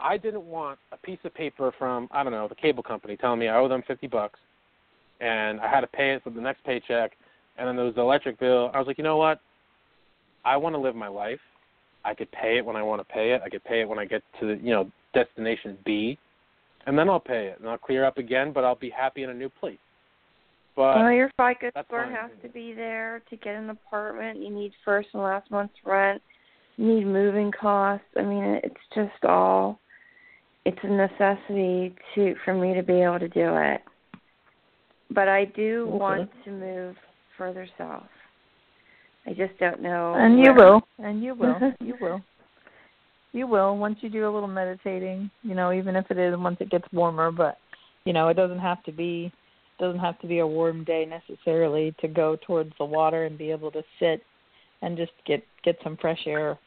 I didn't want a piece of paper from I don't know, the cable company telling me I owe them 50 bucks and I had to pay it for the next paycheck and then there was the electric bill. I was like, "You know what? I want to live my life. I could pay it when I want to pay it. I could pay it when I get to the, you know, destination B, and then I'll pay it and I'll clear up again, but I'll be happy in a new place. But well, your FICO score has to be there to get an apartment. You need first and last month's rent. You need moving costs. I mean, it's just all. It's a necessity to for me to be able to do it. But I do Okay. want to move further south. I just don't know. and you will, and you will, you will. You will once you do a little meditating, you know, even if it is once it gets warmer, but you know, it doesn't have to be doesn't have to be a warm day necessarily to go towards the water and be able to sit and just get get some fresh air.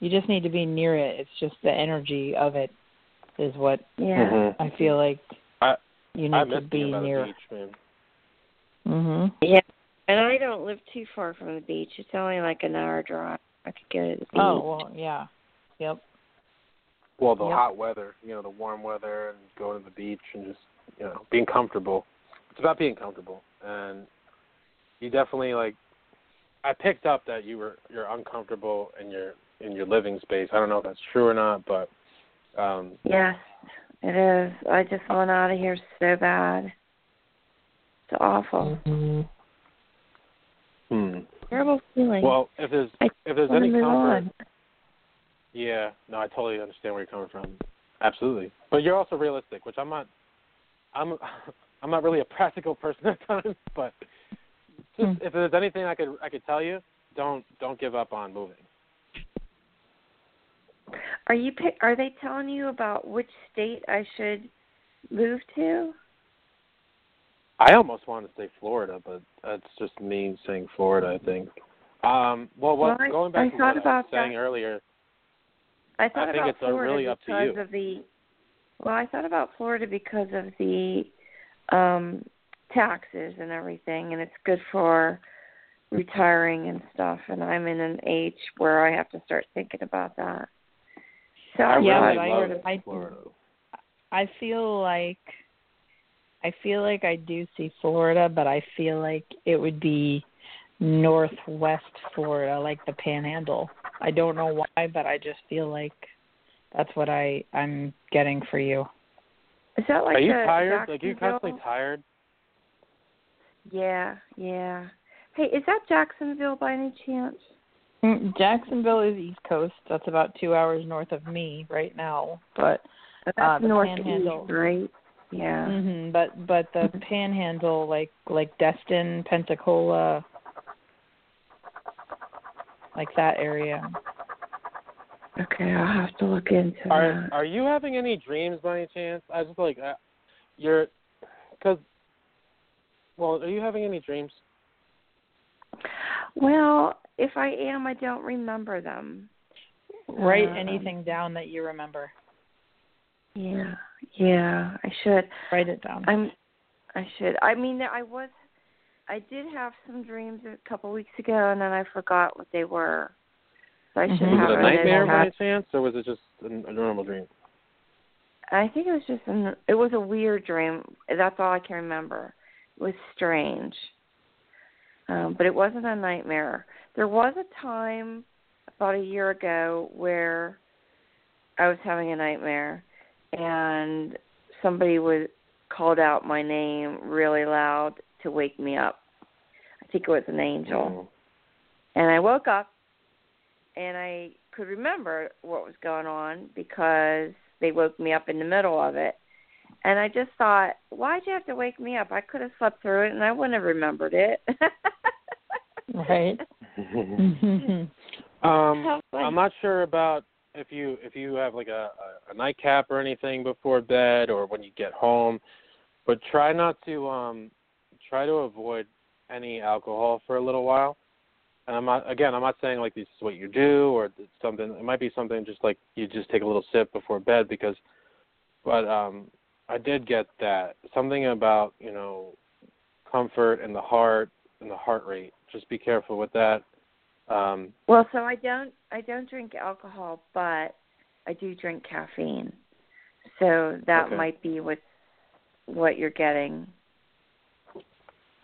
You just need to be near it. It's just the energy of it is what Yeah. Mhm. I feel like I- you I need to be near. the beach, man. Mhm. Yeah. And I don't live too far from the beach. It's only like an hour drive. I could go to the beach. Oh, well, yeah. Yep. Well, the Yep. hot weather, you know, the warm weather, and going to the beach and just, you know, being comfortable. It's about being comfortable, and you definitely like. I picked up that you were you're uncomfortable in your in your living space. I don't know if that's true or not, but um Yes, it is. I just want out of here so bad. It's awful. Hmm. Terrible feeling. Well, if there's I if there's want any comfort, yeah, no, I totally understand where you're coming from. Absolutely, but you're also realistic, which I'm not. I'm I'm not really a practical person at times, but just Hmm. if there's anything I could I could tell you, don't don't give up on moving. Are you pick, are they telling you about which state I should move to? I almost wanted to say Florida, but that's just me saying Florida. I think. Um, well, what, Well, I- going back I to thought what I was saying that. earlier, I thought I think about it's, Florida really up to because you. of the well, I thought about Florida because of the um taxes and everything and it's good for retiring and stuff and I'm in an age where I have to start thinking about that. So I I Yeah, really but I- Florida I- I feel like I feel like I do see Florida, but I feel like it would be northwest Florida, like the Panhandle. I don't know why, but I just feel like that's what I I'm getting for you. Is that like Are you the tired? Like, are you constantly tired? Yeah, yeah. Hey, is that Jacksonville by any chance? Mm, Jacksonville is East Coast. That's about two hours north of me right now. But That's Uh, the northeast, Panhandle. right? Yeah. hmm but but the Panhandle, like like Destin, Pensacola, like that area. Okay, I'll have to look into Are that. Are you having any dreams by any chance? I just like uh, you're, because. Well, are you having any dreams? Well, if I am, I don't remember them. Write Um, anything down that you remember. Yeah, yeah, I should. Write it down. I'm. I should. I mean, I was. I did have some dreams a couple weeks ago, and then I forgot what they were. So I should Mhm. have Was it a nightmare by down. chance, or was it just a, a normal dream? I think it was just an. It was a weird dream. That's all I can remember. It was strange, um, but it wasn't a nightmare. There was a time about a year ago where I was having a nightmare, and somebody was called out my name really loud to wake me up. I think it was an angel. And I woke up and I could remember what was going on because they woke me up in the middle of it. And I just thought, why'd you have to wake me up? I could have slept through it and I wouldn't have remembered it. Right. um, I'm not sure about if you if you have like a, a, a nightcap or anything before bed or when you get home, but try not to um try to avoid any alcohol for a little while. And I'm not again I'm not saying like this is what you do or something it might be something just like you just take a little sip before bed because but um I did get that. Something about you know comfort and the heart and the heart rate. Just be careful with that um well, so I don't I don't drink alcohol, but I do drink caffeine. So that Okay. might be what what you're getting.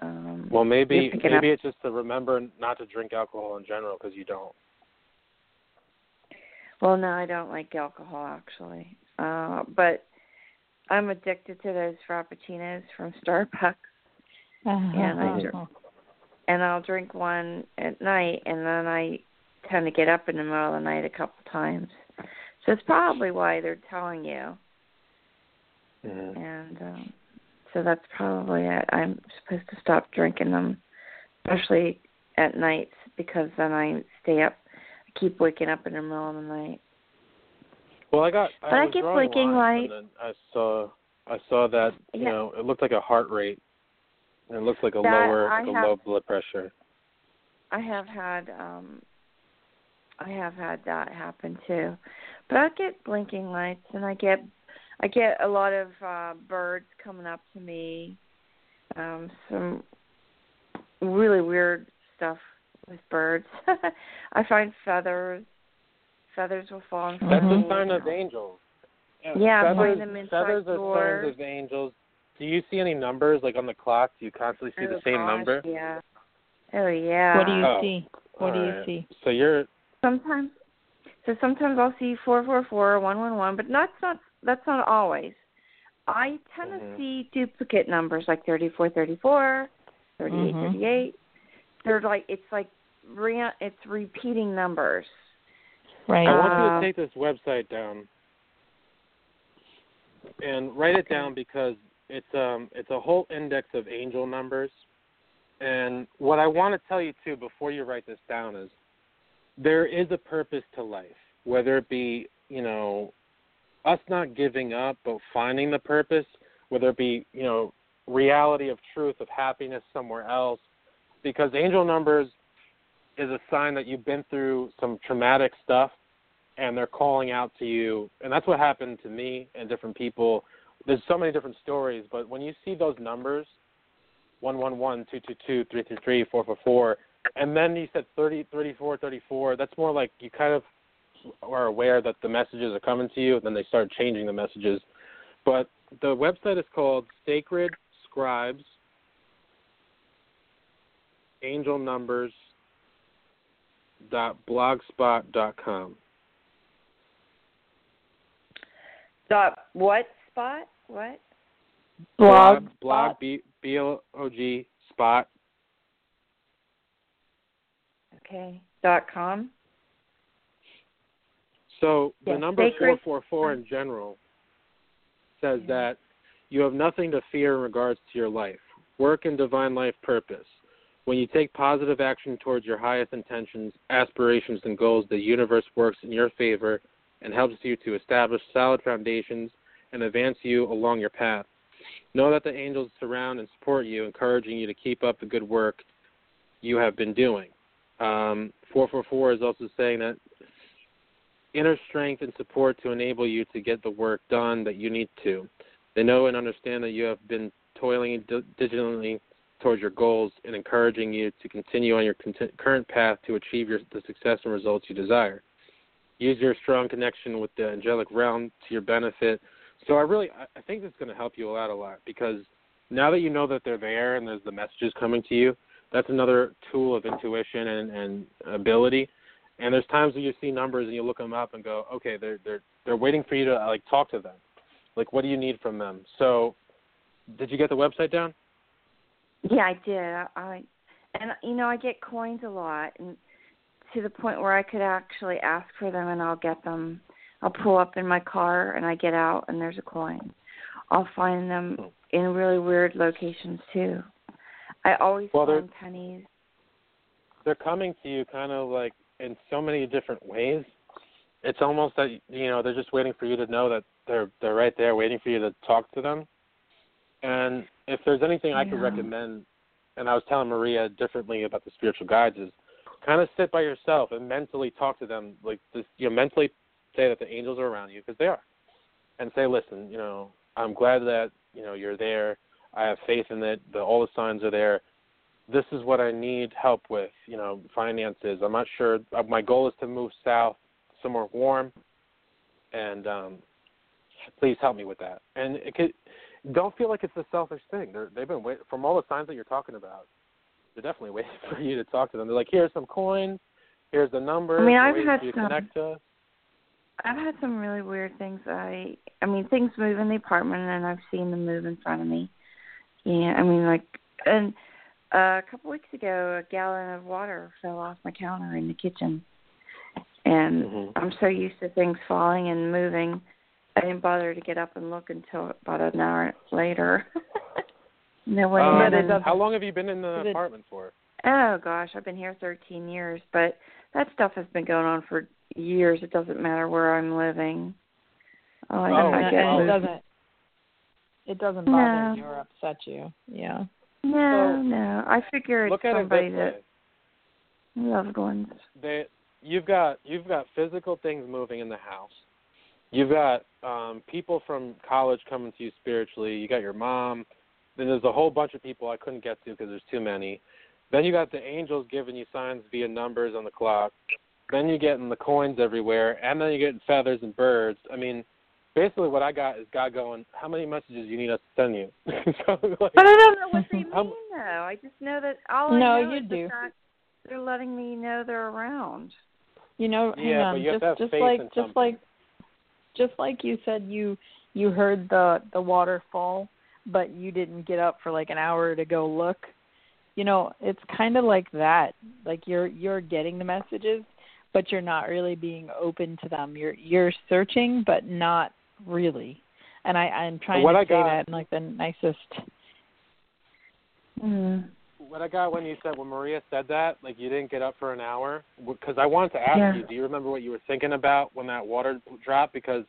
Um, Well, maybe maybe up- it's just to remember not to drink alcohol in general because you don't. Well, no, I don't like alcohol actually. Uh, but I'm addicted to those frappuccinos from Starbucks, And I dr- and I'll drink one at night, and then I tend to get up in the middle of the night a couple times. So it's probably why they're telling you, and um, so that's probably it. I'm supposed to stop drinking them, especially at nights, because then I stay up. I keep waking up in the middle of the night. Well, I got. But I was get drawing blinking light. And then I saw I saw that you Yeah. know it looked like a heart rate, and it looks like a lower I like a have- low blood pressure. I have had um I have had that happen too. But I get blinking lights and I get I get a lot of uh birds coming up to me. Um some really weird stuff with birds. I find feathers. Feathers will fall and That's Mhm. a sign of angels. Yeah, I'm feathers, putting them inside feathers are doors. signs of angels. Do you see any numbers like on the clock? Do you constantly see oh, the same gosh, number? Yeah. Oh yeah. what do you Oh. see? What do you Alright. see? So you're Sometimes, so sometimes I'll see four four four or one one one, but that's not that's not always. I tend Mhm. to see duplicate numbers like thirty four thirty four, thirty eight Mhm. thirty eight. They're like it's like re- it's repeating numbers. Right. I want you to take this website down and write it down because it's um it's a whole index of angel numbers. And what I want to tell you too before you write this down is there is a purpose to life, whether it be, you know, us not giving up but finding the purpose, whether it be, you know, reality of truth of happiness somewhere else because angel numbers is a sign that you've been through some traumatic stuff and they're calling out to you and that's what happened to me and different people there's so many different stories but when you see those numbers one one one two two two three three three four four four and then you said thirty thirty four thirty four that's more like you kind of are aware that the messages are coming to you and then they start changing the messages but the website is called sacred scribes angelnumbers.blogspot.com. Dot what spot? What? Blog. blog B B L O G spot. Okay. Dot com. So the Yes, number four four four in general says that you have nothing to fear in regards to your life, work, and divine life purpose. When you take positive action towards your highest intentions, aspirations, and goals, the universe works in your favor and helps you to establish solid foundations and advance you along your path. Know that the angels surround and support you, encouraging you to keep up the good work you have been doing. Um, 444 is also saying that inner strength and support to enable you to get the work done that you need to. They know and understand that you have been toiling diligently towards your goals and encouraging you to continue on your cont- current path to achieve your, the success and results you desire. Use your strong connection with the angelic realm to your benefit. So I really, I- think this is going to help you out a lot because now that you know that they're there and there's the messages coming to you, that's another tool of intuition and, and ability. And there's times when you see numbers and you look them up and go, okay, they're they're they're waiting for you to like talk to them. Like, what do you need from them? So, did you get the website down? Yeah, I did. I and you know I get coins a lot, and to the point where I could actually ask for them and I'll get them. I'll pull up in my car and I get out and there's a coin. I'll find them hmm. in really weird locations too. I always Well, they're- find pennies. They're coming to you kind of like in so many different ways. It's almost that you know they're just waiting for you to know that they're they're right there, waiting for you to talk to them. And if there's anything I could recommend, and I was telling Maria differently about the spiritual guides, is kind of sit by yourself and mentally talk to them, like just you know mentally say that the angels are around you because they are, and say, listen, you know, I'm glad that you know you're there. I have faith in it. The, all the signs are there. This is what I need help with. You know, finances. I'm not sure. Uh, My goal is to move south, somewhere warm, and um, please help me with that. And it could, don't feel like it's a selfish thing. They're, they've been wait, from all the signs that you're talking about. They're definitely waiting for you to talk to them. They're like, here's some coins. Here's the number. I mean, I've had for you to some- connect to us. I've had some really weird things. I I mean things move in the apartment and I've seen them move in front of me. Yeah, I mean like and uh, a couple weeks ago a gallon of water fell off my counter in the kitchen. And Mhm. I'm so used to things falling and moving. I didn't bother to get up and look until about an hour later. no way. Um, But how long have you been in the apartment for? Oh gosh, I've been here 13 years, but that stuff has been going on for years. It doesn't matter where I'm living. Oh, I, Oh, I get it doesn't it doesn't No. bother you or upset you. Yeah. No, So, no. I figure it's Look at somebody way. that loved ones. they you've got you've got physical things moving in the house. You've got um people from college coming to you spiritually. You got your mom. Then there's a whole bunch of people I couldn't get to because there's too many. Then you got the angels giving you signs via numbers on the clock. Then you're getting the coins everywhere, and then you're getting feathers and birds. I mean, basically what I got is God going, how many messages you need us to send you? so, like, But I don't know what they mean How- though. I just know that all I No, know you is the do. fact they're letting me know they're around. You know, hang Yeah, on. but you have just to have just faith like in just something. like just like you said you you heard the the waterfall but you didn't get up for like an hour to go look. You know, it's kind of like that. Like you're you're getting the messages but you're not really being open to them. You're you're searching but not really. And I I'm trying what to I say got- that in like the nicest Mm. what I got when you said when Maria said that, like you didn't get up for an hour, because I wanted to ask Yeah. you, do you remember what you were thinking about when that water dropped? Because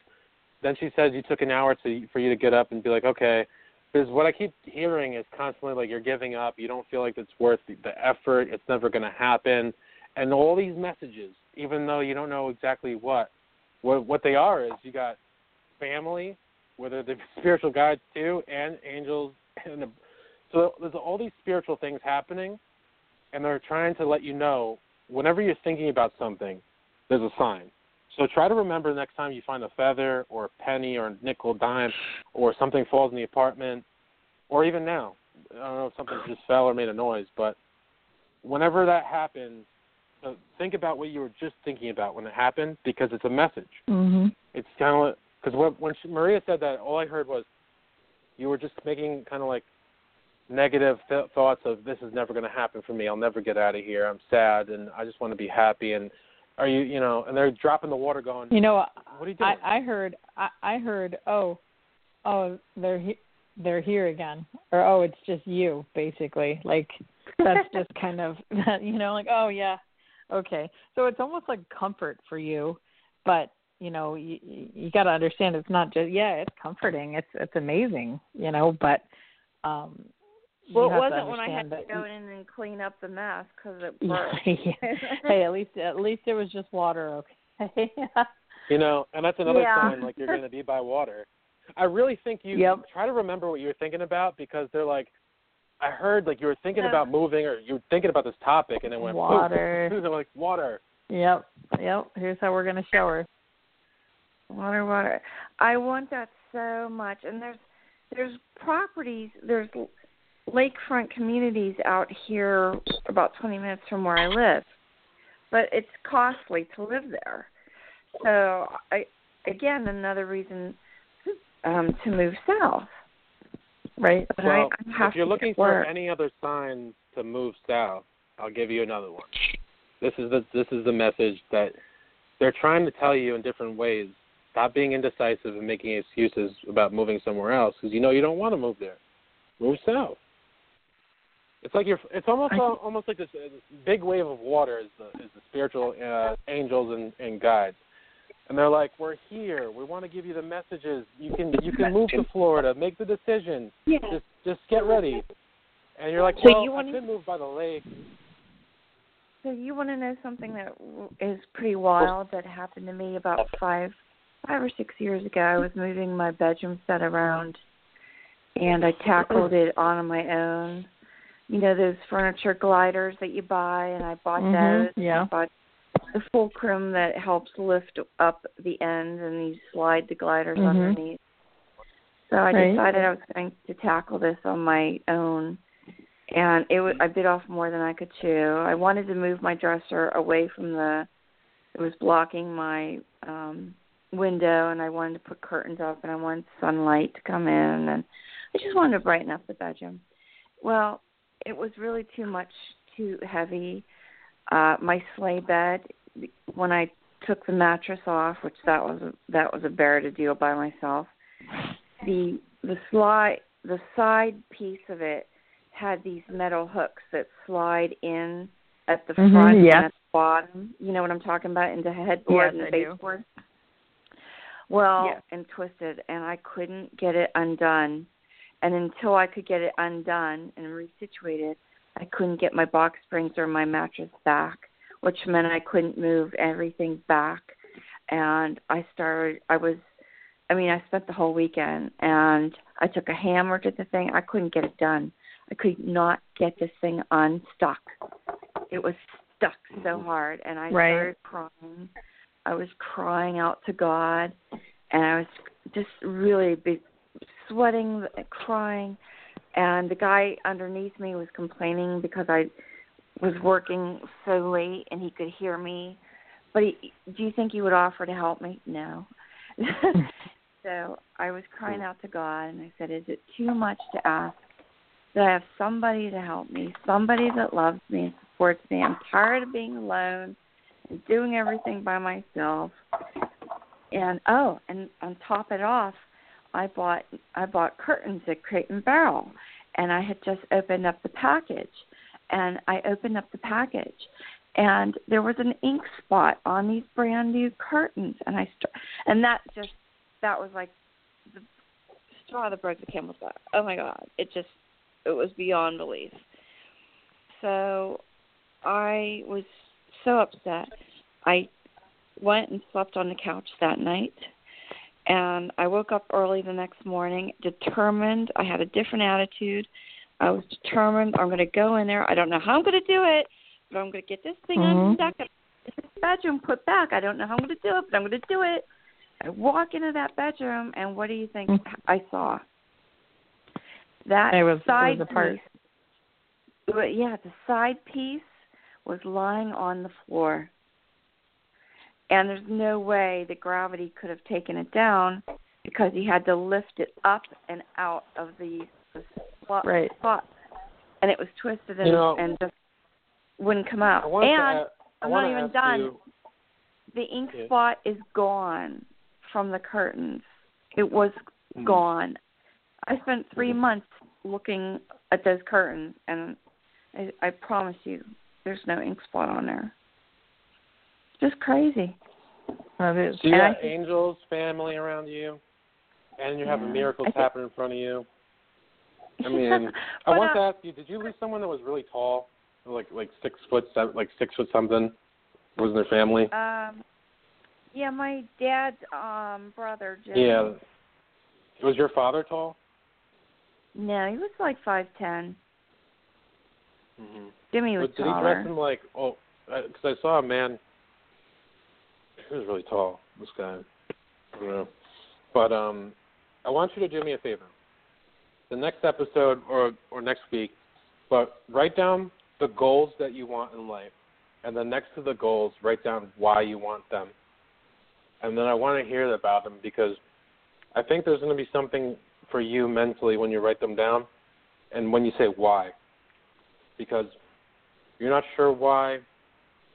then she said you took an hour to for you to get up and be like, okay. Because what I keep hearing is constantly like you're giving up, you don't feel like it's worth the, the effort, it's never going to happen, and all these messages, even though you don't know exactly what, what what they are is you got family, whether they're spiritual guides too, and angels, and so there's all these spiritual things happening, and they're trying to let you know whenever you're thinking about something, there's a sign. So try to remember next time you find a feather or a penny or a nickel dime or something falls in the apartment, or even now. I don't know if something just fell or made a noise, but whenever that happens, uh, think about what you were just thinking about when it happened because it's a message. Mhm. It's kind of because when, when she, Maria said that, all I heard was you were just making kind of like negative th- thoughts of this is never going to happen for me. I'll never get out of here. I'm sad and I just want to be happy. And are you, you know, and they're dropping the water, going, You know, what are you doing? I I heard I I heard oh oh they're he- they're here again or oh it's just you basically like that's just kind of you know like oh yeah okay so it's almost like comfort for you but you know you you got to understand it's not just yeah it's comforting it's it's amazing you know but um Well, it wasn't when I had understand to go in and clean up the mess because it Yeah, burst. yeah. hey at least at least it was just water okay You know, and that's another Yeah. sign like you're going to be by water. I really think you Yep. try to remember what you were thinking about because they're like, I heard like you were thinking Yeah. about moving or you were thinking about this topic and then went Water. They're like water. yep yep here's how we're gonna show her Water, water. I want that so much. And there's there's properties, there's lakefront communities out here about 20 minutes from where I live, but it's costly to live there. So I again another reason um to move south. Right But Well, I, I have if you're looking for work. any other signs to move south, I'll give you another one. This is the this is the message that they're trying to tell you in different ways. Stop being indecisive and making excuses about moving somewhere else because you know you don't want to move there. Move south. It's like you're. It's almost I- al- almost like this, uh, this big wave of water is the is the spiritual uh, angels and, and guides, and they're like, "We're here. We want to give you the messages. You can you can move to Florida. Make the decision. Yeah. Just just get ready." And you're like, So you I wanna- could move by the lake." So you want to know something that is pretty wild that happened to me about five, five or six years ago. I was moving my bedroom set around, and I tackled it on my own. You know those furniture gliders that you buy, and I bought Mhm, those. yeah. I bought the fulcrum that helps lift up the ends, and you slide the gliders Mhm. underneath. So I Right. decided I was going to tackle this on my own and it was I bit off more than I could chew. I wanted to move my dresser away from the it was blocking my um window and I wanted to put curtains up and I wanted sunlight to come in and I just wanted to brighten up the bedroom. Well, it was really too much too heavy. Uh my sleigh bed when I took the mattress off, which that was a, that was a bear to deal by myself. The the slide the side piece of it had these metal hooks that slide in at the Mhm, front yes. and at the bottom. You know what I'm talking about into the headboard Yes, and I do. baseboard. Well, Yes. and twisted, and I couldn't get it undone. And until I could get it undone and resituated, I couldn't get my box springs or my mattress back, which meant I couldn't move everything back. And I started. I was. I mean, I spent the whole weekend, and I took a hammer to the thing. I couldn't get it done. I could not get this thing unstuck. It was stuck so mm-hmm. hard, and I Right. started crying. I was crying out to God, and I was just really be sweating, crying, and the guy underneath me was complaining because I was working so late and he could hear me. But he, do you think he would offer to help me? No. so I was crying out to God, and I said, "Is it too much to ask that I have somebody to help me, somebody that loves me and supports me? I'm tired of being alone and doing everything by myself." And oh, and on top of it off, I bought I bought curtains at Crate and Barrel, and I had just opened up the package, and I opened up the package, and there was an ink spot on these brand new curtains, and I st- and that just that was like the straw that broke the camel's back. Oh my god, it just it was beyond belief. So I was so upset. I went and slept on the couch that night and I woke up early the next morning determined. I had a different attitude. I was determined I'm going to go in there. I don't know how I'm going to do it, but I'm going to get this thing Mhm. unstuck and this bedroom put back. I don't know how I'm going to do it, but I'm going to do it. I walk into that bedroom, and what do you think Mhm. I saw? That It was- it was side a part. piece. Well, Yeah, the side piece was lying on the floor. And there's no way that gravity could have taken it down because he had to lift it up and out of the, the spot, Right. spot. And it was twisted and, You know, and just wouldn't come out. I wanted to and a- I I'm wanna not even done. you- The ink Yeah. spot is gone from the curtains. It was Mhm. gone. I spent 3 Mhm. months looking at those curtains, and I, I promise you, there's no ink spot on there. Just crazy. That is. So you And I got think- angels, family around you, and you're having Yeah. miracles I think- happen in front of you. I mean, I want to uh, ask you: Did you lose someone that was really tall, like like six foot, seven, like six foot something? Was in their family? Um, yeah, my dad's um brother Jim. Yeah. Was your father tall? No, he was like five ten. Mm-hmm. Jimmy was But did he dress taller. him like? Oh, because I saw a man. He was really tall. This guy. I don't know. But um, I want you to do me a favor. The next episode or or next week, but write down the goals that you want in life, and then next to the goals, write down why you want them. And then I want to hear about them because I think there's going to be something for you mentally when you write them down, and when you say why, because you're not sure why,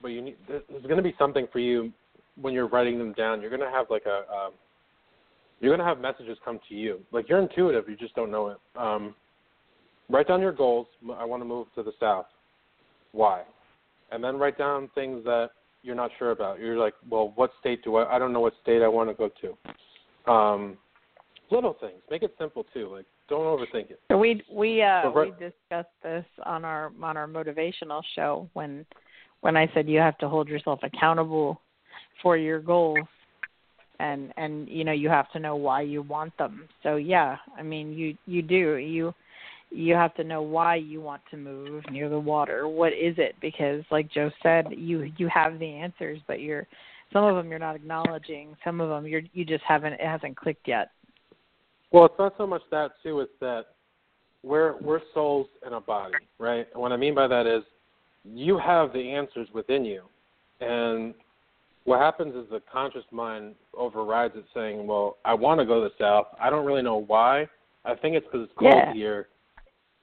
but you need. There's going to be something for you when you're writing them down. You're going to have like a. Um, you're going to have messages come to you. Like you're intuitive, you just don't know it. Um, write down your goals. I want to move to the south. Why? And then write down things that you're not sure about. You're like, well, what state do I? I don't know what state I want to go to. Um, little things. Make it simple too. Like don't overthink it. So we we uh So we discussed this on our on our motivational show when when I said you have to hold yourself accountable for your goals and and you know you have to know why you want them. So yeah, I mean you you do. You you have to know why you want to move near the water. What is it? Because like Joe said, you you have the answers, but you're some of them you're not acknowledging. Some of them you're you just haven't it hasn't clicked yet. Well, it's not so much that too. It's that we're we're souls in a body, right? And what I mean by that is you have the answers within you, and what happens is the conscious mind overrides it, saying, "Well, I want to go to the south. I don't really know why. I think it's because it's cold Yeah. here,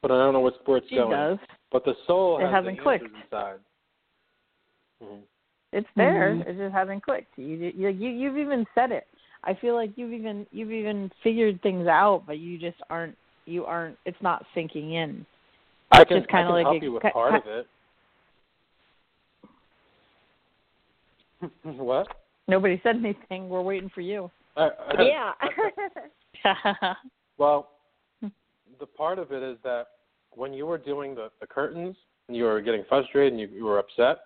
but I don't know what's where it's She going." does. But the soul It has hasn't the clicked. answers inside. hmm It's there. Mhm. It just hasn't clicked. You you you you've even said it. I feel like you've even you've even figured things out, but you just aren't you aren't. It's not sinking in. I It's can, just kinda like help a- you with part ki- of it. what? Nobody said anything. We're waiting for you. I, I, Yeah. Well, hmm. the part of it is that when you were doing the, the curtains and you were getting frustrated and you, you were upset,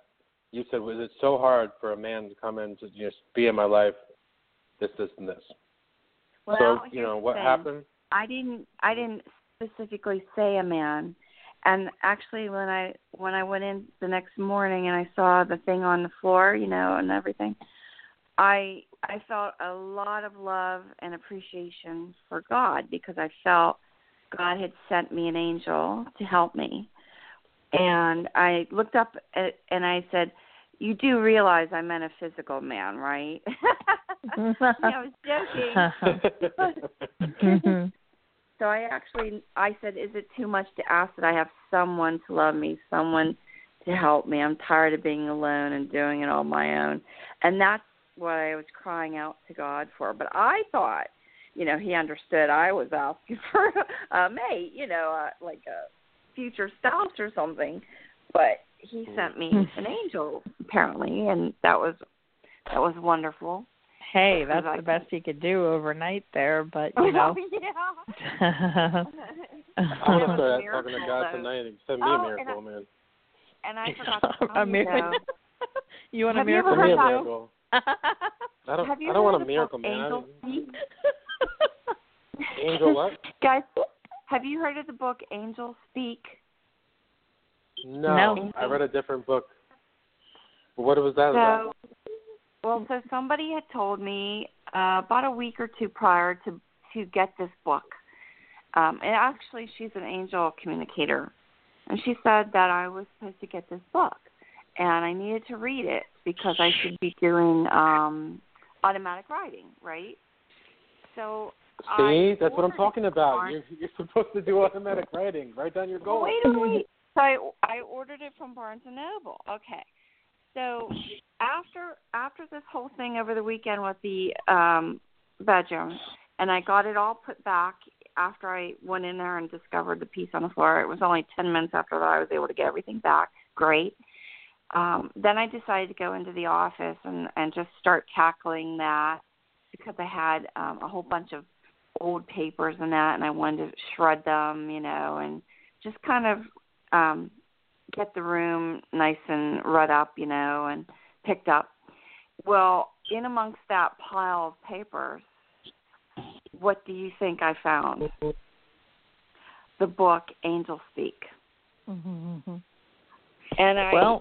you said, "Was it so hard for a man to come in to just be in my life, this, this, and this?" well, so you here's know what thing. happened. I didn't I didn't specifically say a man. And actually when I when I went in the next morning and I saw the thing on the floor, you know, and everything, I I felt a lot of love and appreciation for God because I felt God had sent me an angel to help me. And I looked up at, and I said, "You do realize I meant a physical man, right?" I was joking. Mm-hmm. So I actually I said, "Is it too much to ask that I have someone to love me, someone to help me? I'm tired of being alone and doing it on my own." And that's what I was crying out to God for. But I thought, you know, He understood I was asking for a mate, you know, uh, like a future spouse or something. But He sent me an angel apparently, and that was that was wonderful. Hey, that's the best he could do overnight there, but you know. Oh, yeah. I'm gonna It was start talking to God though. tonight and send me Oh, a and miracle, man. And I forgot to tell a you, miracle. you want Have a you ever miracle? Send a heard Joe? miracle. I don't. Have you I don't want a miracle, man. Angel Speak? angel what? Guys, have you heard of the book Angel Speak? No, No. I read a different book. What was that about? Well, so somebody had told me uh, about a week or two prior to to get this book. Um, and actually, she's an angel communicator, and she said that I was supposed to get this book. and I needed to read it because I should be doing um automatic writing, right? So See, I that's what I'm talking about. You're, you're supposed to do automatic writing. Write down your goals. Wait a wait. So I I ordered it from Barnes and Noble. Okay. So after after this whole thing over the weekend with the um bedroom and I got it all put back after I went in there and discovered the piece on the floor. It was only ten minutes after that I was able to get everything back. Great. Um, then I decided to go into the office and, and just start tackling that because I had um, a whole bunch of old papers and that, and I wanted to shred them, you know, and just kind of um, get the room nice and rud up, you know, and picked up. Well, in amongst that pile of papers, what do you think I found? The book Angel Speak. Mm-hmm. And I Well,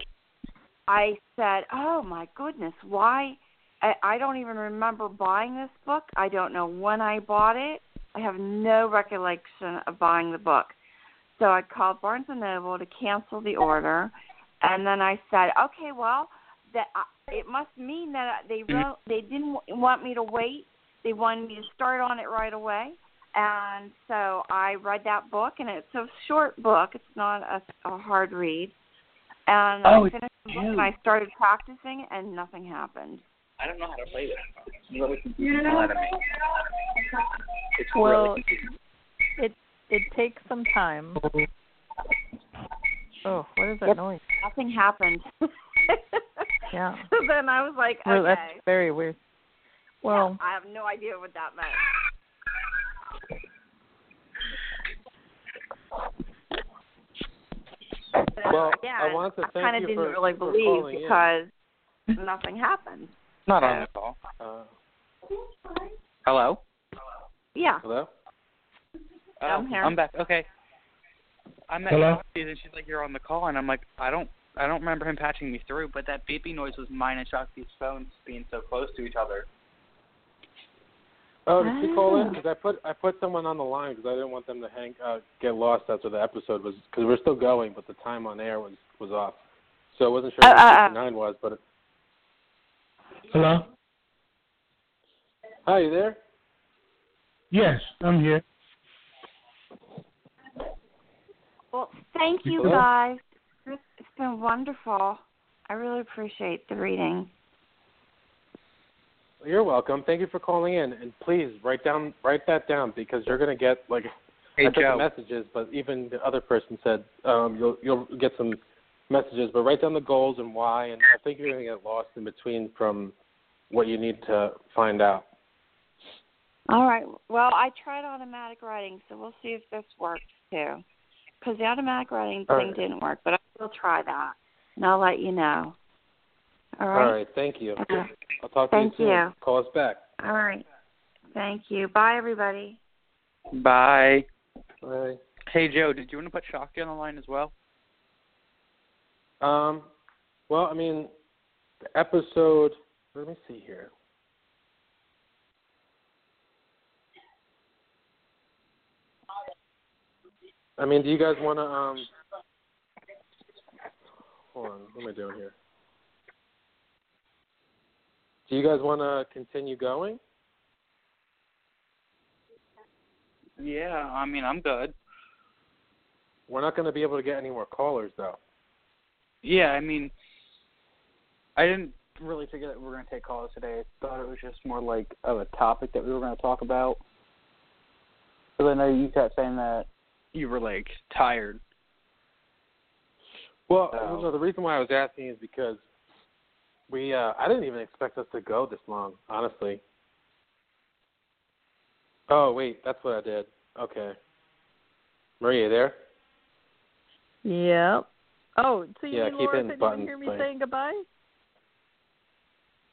I said, "Oh my goodness, why I, I don't even remember buying this book. I don't know when I bought it. I have no recollection of buying the book." So I called Barnes and Noble to cancel the order, and then I said, "Okay, well, that I it must mean that uh, they mm-hmm. wrote, they didn't w- want me to wait. They wanted me to start on it right away." And so I read that book, and it's a short book. It's not a, a hard read. And Oh, I finished the book, and I started practicing, and nothing happened. I don't know how to play this. It's really confusing the hell out of. It's Well, really confusing. It it takes some time. Oh, what is that Yep. noise? Nothing happened. Yeah. So then I was like, okay. Oh, that's very weird. Well, I have no idea what that meant. Well, Again, I want to thank I thank kind of didn't for- really for believe calling in. because nothing happened. Not on the call. Uh, Hello? Yeah. hello. Oh, I'm here. I'm back. Okay. I met Hello? Shakti and she's like, "You're on the call," and I'm like, "I don't, I don't remember him patching me through, but that beeping noise was mine and Shakti's phones being so close to each other." Oh, did she call in? Ah. Because I put I put someone on the line because I didn't want them to hang uh, get lost after the episode was because we're still going, but the time on air was was off, so I wasn't sure Uh, what uh, uh. 59 was. But it, Hello? hi, you there? Yes, I'm here. Well, thank you Hello? guys. It's it's been wonderful. I really appreciate the reading. You're welcome. Thank you for calling in, and please write down write that down because you're gonna get like Hey I took the messages, but even the other person said um, you'll you'll get some messages, but write down the goals and why. And I think you're gonna get lost in between from what you need to find out. All right. Well, I tried automatic writing, so we'll see if this works too. Because the automatic writing All thing right. didn't work, but I will try that, and I'll let you know. All All right. right. Thank you. Okay. I'll talk Thank to you soon. you. Call us back. All right. Thank you. Bye, everybody. Bye. Bye. Hey Joe, did you want to put Shakti on the line as well? Um. Well, I mean, the episode. Let me see here. I mean, do you guys want to um? Hold on. What am I doing here? Do you guys want to continue going? Yeah, I mean I'm good. We're not going to be able to get any more callers, though. Yeah, I mean, I didn't really figure that we were going to take calls today. I thought it was just more like of a topic that we were going to talk about. Because I know you kept saying that you were like tired. Well, Oh. no, the reason why I was asking is because we uh I didn't even expect us to go this long, honestly. Oh, wait, that's what I did. Okay. Maria, there? Yep. Oh, so you Yeah, mean keep Laura hitting didn't buttons, even hear me please. saying goodbye?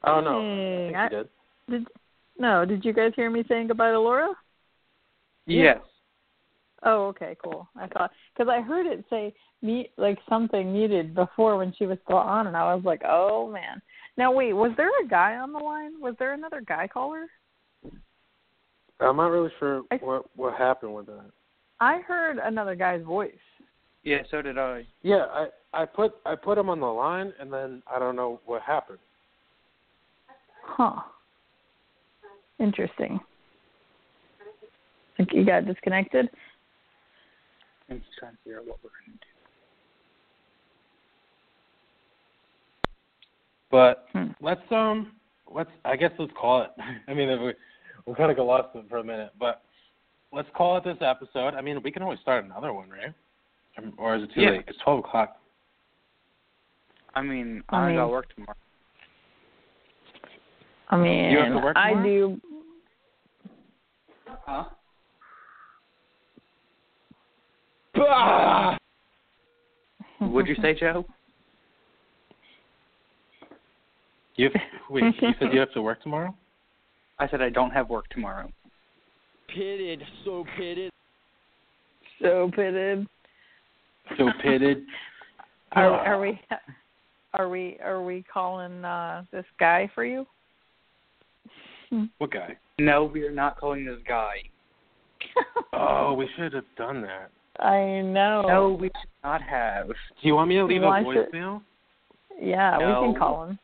Oh no, I think I- you did. Did no? Did you guys hear me saying goodbye to Laura? Yes. Oh, okay, cool. I thought because I heard it say meet like something muted before when she was still on, and I was like, oh man. Now wait, was there a guy on the line? Was there another guy caller? I'm not really sure I- what what happened with that. I heard another guy's voice. Yeah, so did I. Yeah, I I put I put him on the line, and then I don't know what happened. Huh. Interesting. Like you got disconnected? I'm just trying to figure out what we're gonna do. But Hmm. let's um let's I guess let's call it. I mean we we kind of got lost for a minute, but let's call it this episode. I mean we can always start another one, right? Um, Or is it too Yeah. late? It's twelve o'clock. I mean, I I, mean- got work tomorrow. I mean, You have to work I do. Huh? Ah! What'd you say, Joe? You have, wait, you said you have to work tomorrow? I said I don't have work tomorrow. Pitted, so pitted. So pitted. So pitted. Are, are we? Are we? Are we calling uh this guy for you? What guy? No, we are not calling this guy. Oh, we should have done that. I know. No, we should not have. Do you want me to leave a Why should- voicemail? Yeah, we can call him.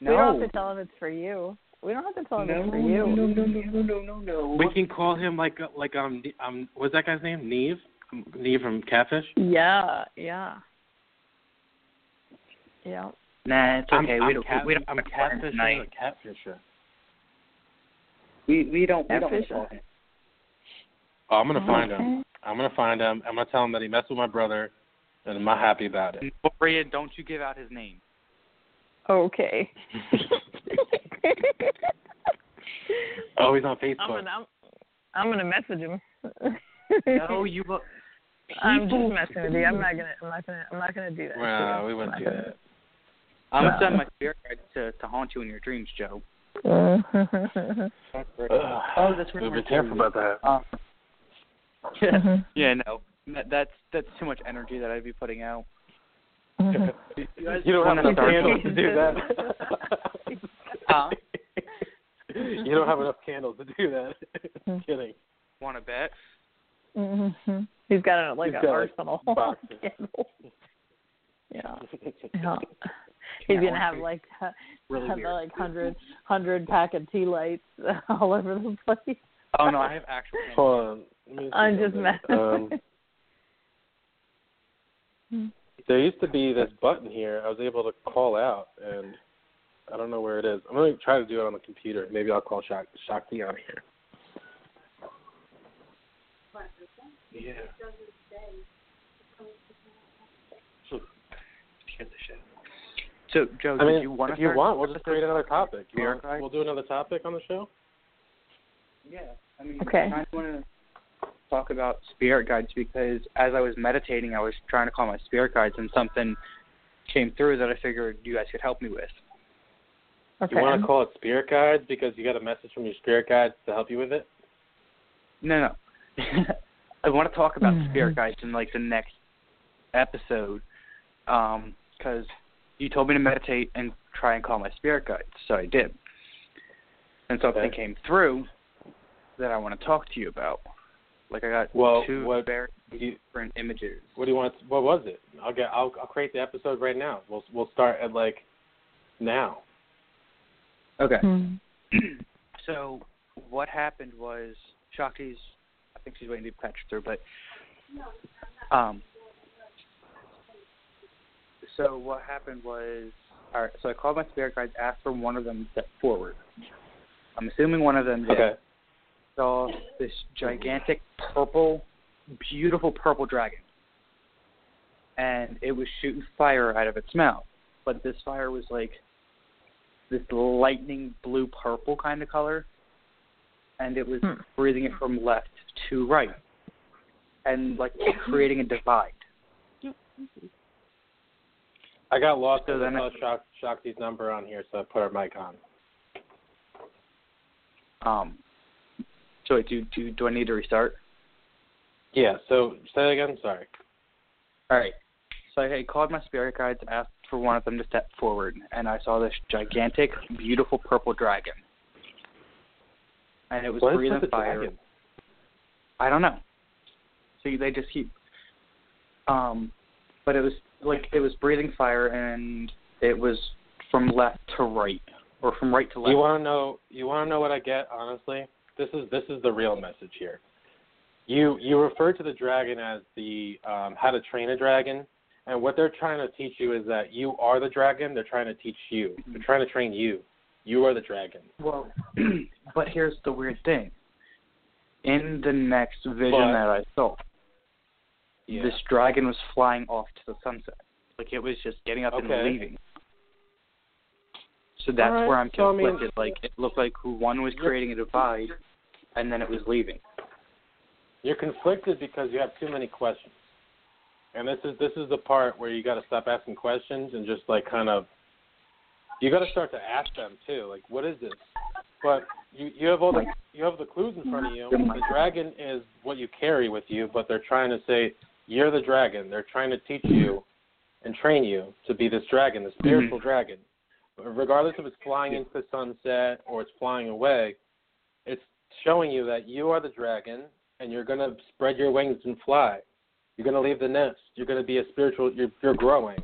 No. We don't have to tell him it's for you. We don't have to tell him no, it's for you. no, no, no, no, no, no, no. We can call him like like um um what's that guy's name? Nev? Um, Nev from Catfish? Yeah, yeah. Yeah. Nah, it's okay. I'm, we I'm don't. cat, we don't. I'm have to call him catfishing a catfisher. We we don't. We don't call him. Oh, I'm gonna find him. I'm gonna find him. I'm gonna tell him that he messed with my brother, and I'm not happy about it. Maria, don't you give out his name. Okay. Oh, he's on Facebook. I'm gonna I'm, I'm gonna message him. No, you. look- I'm just messing with you. I'm not gonna I'm not gonna I'm not gonna do that. to Well, you. we wouldn't I'm do that. I'm gonna send my spirit guide to to haunt you in your dreams, Joe. gonna- Oh, that's really. Be careful about that. Uh, Mhm. yeah, no, that, that's that's too much energy that I'd be putting out. Mhm. You don't have enough candles to do that. Huh? You don't have enough candles to do that. Mm. Kidding. Want to bet? Mm-hmm. He's got a, like He's an arsenal. of candles. yeah. Yeah. He's gonna have like uh, Really have weird. like hundred hundred pack of tea lights all over the place. Oh no, I have actual. candles. Hold on. Let me see I'm just something. messing. Um, there used to be this button here I was able to call out, and I don't know where it is. I'm going to try to do it on the computer. Maybe I'll call Shock, Shakti on here. Yeah. So Joe, I mean, you want if you want, we'll just create another topic. You want, we'll do another topic on the show? Yeah, I mean, Okay. I kind of want to talk about spirit guides because as I was meditating, I was trying to call my spirit guides, and something came through that I figured you guys could help me with. Okay. You want to call it spirit guides because you got a message from your spirit guides to help you with it? No, no. I want to talk about Mhm. spirit guides in like the next episode, um, because you told me to meditate and try and call my spirit guides, so I did. And something Okay. came through that I want to talk to you about. Like I got Well, two what- very You, different images. what do you want? What was it? I'll get. I'll, I'll create the episode right now. We'll we'll start at like now. Okay. Mhm. so what happened was Shakti's I think she's waiting to be patched through, but um so what happened was all right, so I called my spirit guides, asked for one of them to step forward. I'm assuming one of them did. Okay. Saw this gigantic purple beautiful purple dragon. And it was shooting fire out of its mouth. But this fire was like this lightning blue purple kind of color and it was Hmm. breathing it from left to right and like creating a divide I got lost So so then I I- saw Shak, Shakti's number on here, so I put her mic on. um so wait, do do do I need to restart Yeah. So say that again. Sorry. all right so I called my spirit guides and asked for one of them to step forward and I saw this gigantic beautiful purple dragon and it was What breathing fire dragon? I don't know. See, they just keep. Um, but it was like it was breathing fire, and it was from left to right, or from right to left. You want to know? You want to know what I get? Honestly, this is this is the real message here. You you refer to the dragon as the um, how to train a dragon, and what they're trying to teach you is that you are the dragon. They're trying to teach you. They're trying to train you. You are the dragon. Well, but here's the weird thing. In the next vision But- that I saw, Yeah. this dragon was flying off to the sunset. Like it was just getting up Okay. and leaving. So that's Alright, where I'm so I mean- conflicted. like it looked like who one was creating a divide, and then it was leaving. You're conflicted because you have too many questions. And this is this is the part where you got to stop asking questions and just like kind of you got to start to ask them too. Like, what is this? But you you have all the you have the clues in front of you. The dragon is what you carry with you, but they're trying to say you're the dragon. They're trying to teach you and train you to be this dragon, the mm-hmm. spiritual dragon. Regardless if it's flying into the sunset or it's flying away, it's showing you that you are the dragon and you're going to spread your wings and fly. You're going to leave the nest. You're going to be a spiritual. You're, you're growing.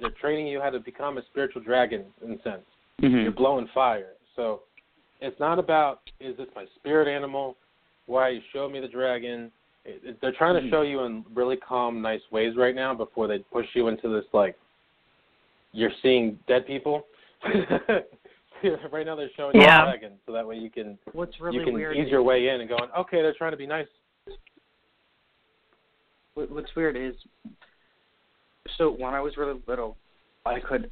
They're training you how to become a spiritual dragon in a sense. Mm-hmm. You're blowing fire. So it's not about is this my spirit animal? Why you show me the dragon? It, it, they're trying to mm-hmm. show you in really calm, nice ways right now before they push you into this like you're seeing dead people. right now they're showing you Yeah. the dragon, so that way you can What's really you can weird ease is- your way in and going, okay, they're trying to be nice. What- What's weird is, so when I was really little, I could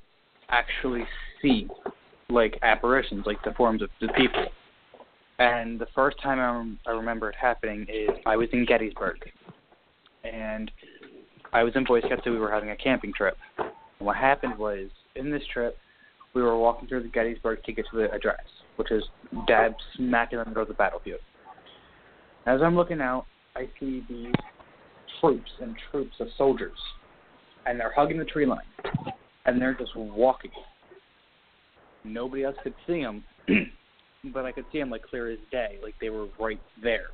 actually see like apparitions, like the forms of the people. And the first time I, rem- I remember it happening is I was in Gettysburg, and I was in Boy Scouts, so we were having a camping trip. And what happened was, in this trip, we were walking through the Gettysburg to get to the address, which is dab smack in the middle of the battlefield. As I'm looking out, I see these troops and troops of soldiers, and they're hugging the tree line, and they're just walking. Nobody else could see them, but I could see them like clear as day, like they were right there.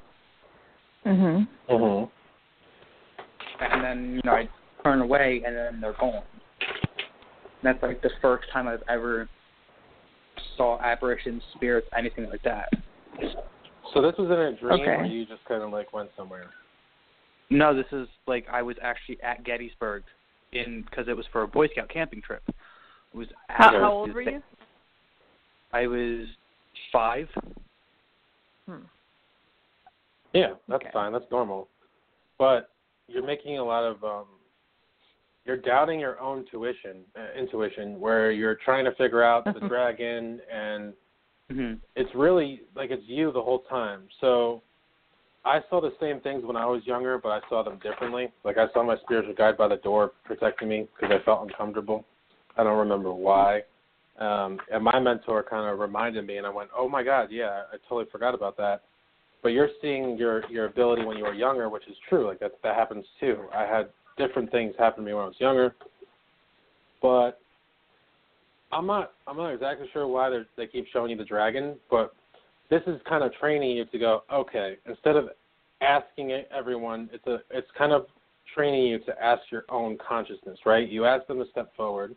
Mhm. Mm-hmm. And then you know I turn away, and then they're gone. That's like the first time I've ever saw apparitions, spirits, anything like that. So this was in a dream, or you just kind of like went somewhere? No, this is like I was actually at Gettysburg in because it was for a Boy Scout camping trip. It was How, how old were you? I was five. Hmm. Yeah, that's fine. That's normal. But you're making a lot of um you're doubting your own tuition, uh, intuition, where you're trying to figure out the dragon, and Mm-hmm. it's really like it's you the whole time. So I saw the same things when I was younger, but I saw them differently. Like I saw my spiritual guide by the door protecting me because I felt uncomfortable. I don't remember why. Um, and my mentor kind of reminded me, and I went, "Oh my God, yeah, I totally forgot about that." But you're seeing your your ability when you were younger, which is true. Like that that happens too. I had different things happen to me when I was younger, but I'm not I'm not exactly sure why they they keep showing you the dragon, but this is kind of training you to go, okay, instead of asking everyone, it's a it's kind of training you to ask your own consciousness, right? You ask them to step forward,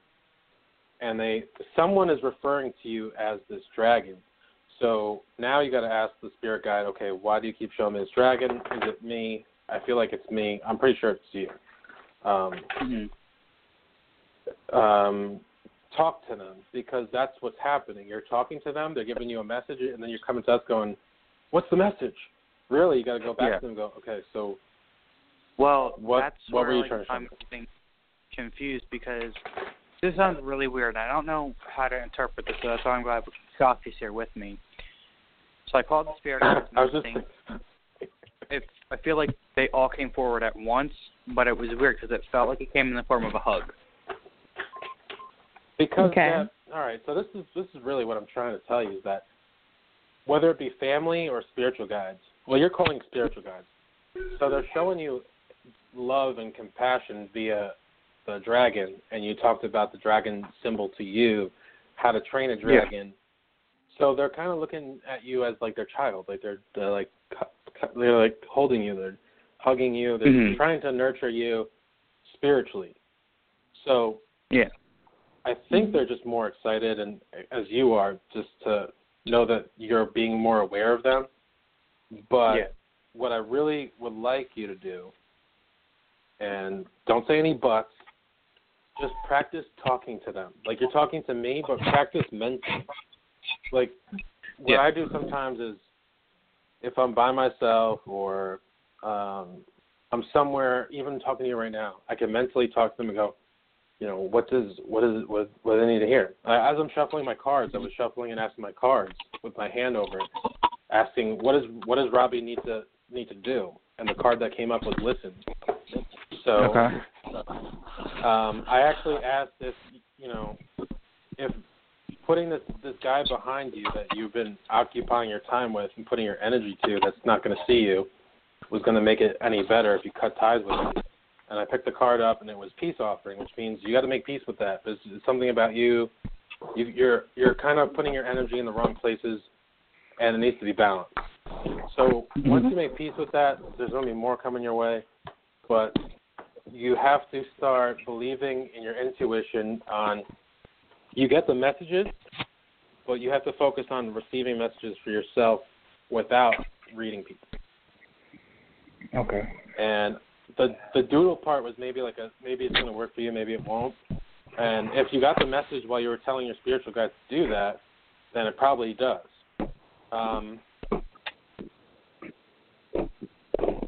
and they someone is referring to you as this dragon. So now you got to ask the spirit guide, okay, why do you keep showing me this dragon? Is it me? I feel like it's me. I'm pretty sure it's you. Um, Mm-hmm. um, talk to them because that's what's happening. You're talking to them, they're giving you a message, and then you're coming to us going, "What's the message?" Really, you got to go back Yeah. to them and go, "Okay, so Well, What- that's what were you like, trying to I'm getting confused because this sounds really weird. I don't know how to interpret this, so that's why I'm glad Scotty's here with me. So I called the spirit I was just. It, I feel like they all came forward at once, but it was weird because it felt like it came in the form of a hug. because Okay. that, all right. So this is this is really what I'm trying to tell you is that whether it be family or spiritual guides, well, you're calling spiritual guides, so they're showing you love and compassion via the dragon, and you talked about the dragon symbol to you, how to train a dragon. Yeah. So they're kind of looking at you as like their child, like they're they're like cu- cu- they're like holding you, they're hugging you, they're Mhm. trying to nurture you spiritually. So Yeah. I think they're just more excited, and as you are, just to know that you're being more aware of them. But Yeah. what I really would like you to do, and don't say any buts, just practice talking to them. Like you're talking to me, but practice mentally. Like what Yeah. I do sometimes is if I'm by myself or um I'm somewhere, even talking to you right now, I can mentally talk to them and go, you know, what does what is what what do they need to hear? As I'm shuffling my cards, I was shuffling and asking my cards with my hand over it, asking what is what does Robbie need to need to do? And the card that came up was listen. So Okay. um, I actually asked if you know if putting this this guy behind you that you've been occupying your time with and putting your energy to that's not going to see you was going to make it any better if you cut ties with him. And I picked the card up and it was peace offering, which means you got to make peace with that. There's something about you, you you're you're kind of putting your energy in the wrong places, and it needs to be balanced. So mm-hmm. once you make peace with that, there's going to be more coming your way, but you have to start believing in your intuition on you get the messages, but you have to focus on receiving messages for yourself without reading people. Okay. And the the doodle part was maybe like a maybe it's gonna work for you, maybe it won't. And if you got the message while you were telling your spiritual guides to do that, then it probably does. Um,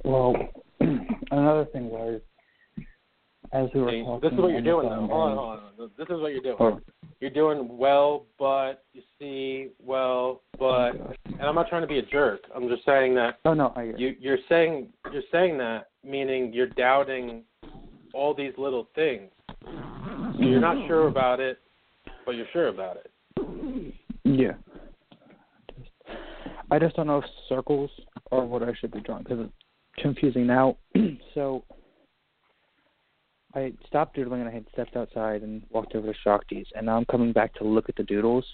Well, another thing was, as we were see, talking, this is what you're doing though. Hold on, hold on. This is what you're doing. Oh. You're doing well, but you see, well, but, and I'm not trying to be a jerk. I'm just saying that Oh no, I you you're saying you're saying that meaning you're doubting all these little things. So you're not sure about it, but you're sure about it. Yeah. I just don't know if circles are what I should be drawing because it's confusing now. so I stopped doodling and I had stepped outside and walked over to Shakti's, and now I'm coming back to look at the doodles.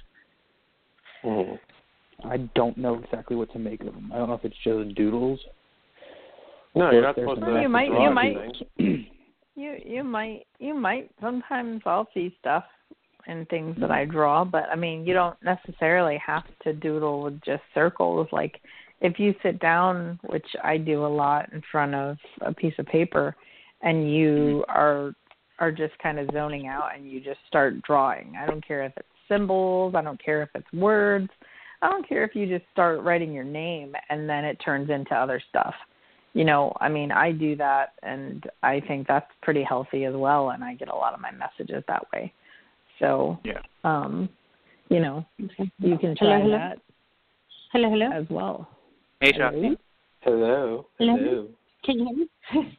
Mm-hmm. I don't know exactly what to make of them. I don't know if it's just doodles. No, you're not there's supposed some to. you might you might you you might you might sometimes I'll see stuff and things that I draw, but I mean you don't necessarily have to doodle with just circles. Like if you sit down, which I do a lot in front of a piece of paper, and you are are just kind of zoning out and you just start drawing. I don't care if it's symbols, I don't care if it's words, I don't care if you just start writing your name and then it turns into other stuff you know, I mean, I do that and I think that's pretty healthy as well and I get a lot of my messages that way. So, Yeah. um, you know, Okay. you can try hello. that Hello, hello. as well. Hey, Shakti. Hello. Hello? Hello. Can you hear me?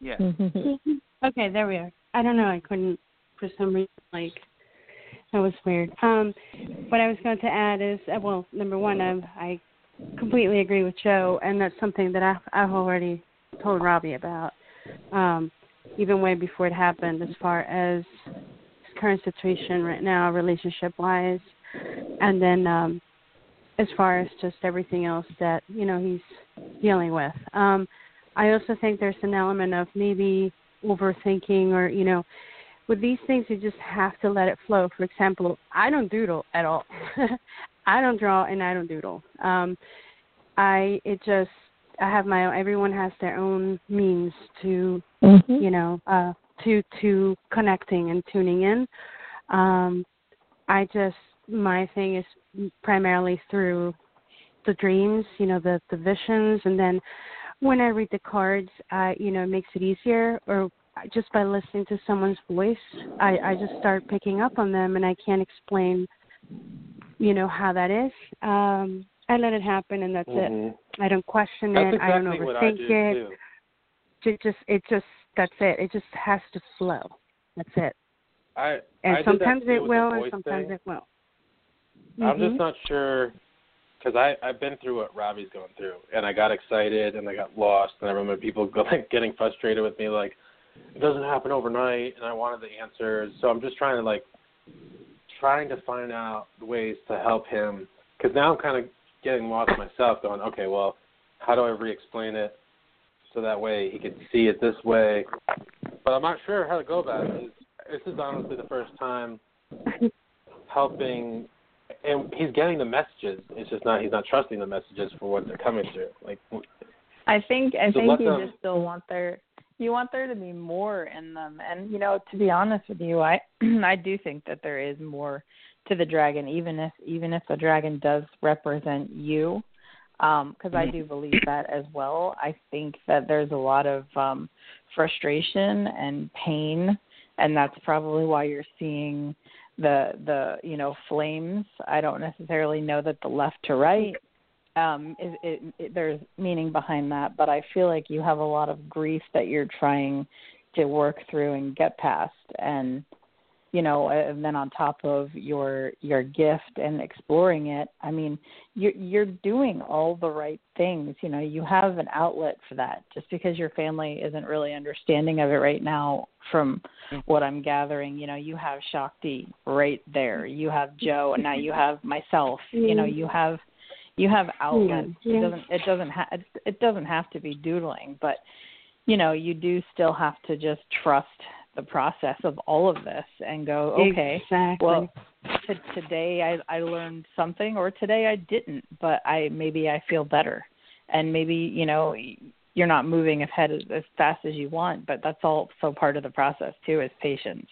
Yeah. okay, there we are. I don't know. I couldn't for some reason. Like that was weird. Um, what I was going to add is, uh, well, number one, I, I completely agree with Joe, and that's something that I've, I've already told Robbie about, um, even way before it happened, as far as current situation right now, relationship wise, and then um, as far as just everything else that you know he's dealing with. Um, I also think there's an element of maybe overthinking or you know with these things you just have to let it flow. For example i don't doodle at all. I don't draw and i don't doodle. Um i it just i have my own everyone has their own means to Mhm. you know uh to to connecting and tuning in. Um i just my thing is primarily through the dreams you know the the visions and then when i read the cards i you know it makes it easier or just by listening to someone's voice i i just start picking up on them and i can't explain you know how that is um i let it happen and that's it Mhm. i don't question That's it i don't exactly I overthink do it too. it just it just that's it it just has to flow that's it I and I sometimes it will and sometimes thing. it won't I'm Mhm. just not sure because I I've been through what Robbie's going through, and I got excited and I got lost, and I remember people go, like getting frustrated with me, like it doesn't happen overnight, and I wanted the answers. So I'm just trying to like trying to find out ways to help him because now I'm kind of getting lost myself, going, okay, well, how do I re-explain it so that way he can see it this way? But I'm not sure how to go about it. this is honestly the first time helping, and he's getting the messages. It's just not he's not trusting the messages for what they're coming through. Like I think I So think you them- just still want there you want there to be more in them. And you know, to be honest with you, I I do think that there is more to the dragon even if even if the dragon does represent you. Um because I do believe that as well. I think that there's a lot of um frustration and pain and that's probably why you're seeing the the you know flames. I don't necessarily know that the left to right um is it, it there's meaning behind that but i feel like you have a lot of grief that you're trying to work through and get past and you know and then on top of your your gift and exploring it i mean you're you're doing all the right things. You know you have an outlet for that. Just because your family isn't really understanding of it right now from what i'm gathering you know you have shakti right there. You have joe and now you have myself. You know you have you have outlets Yeah. it doesn't it doesn't ha- it, it doesn't have to be doodling but you know you do still have to just trust the process of all of this and go okay Exactly. well t- today I I learned something or today I didn't but I maybe I feel better and maybe you know you're not moving ahead as, as fast as you want but that's all so part of the process too is patience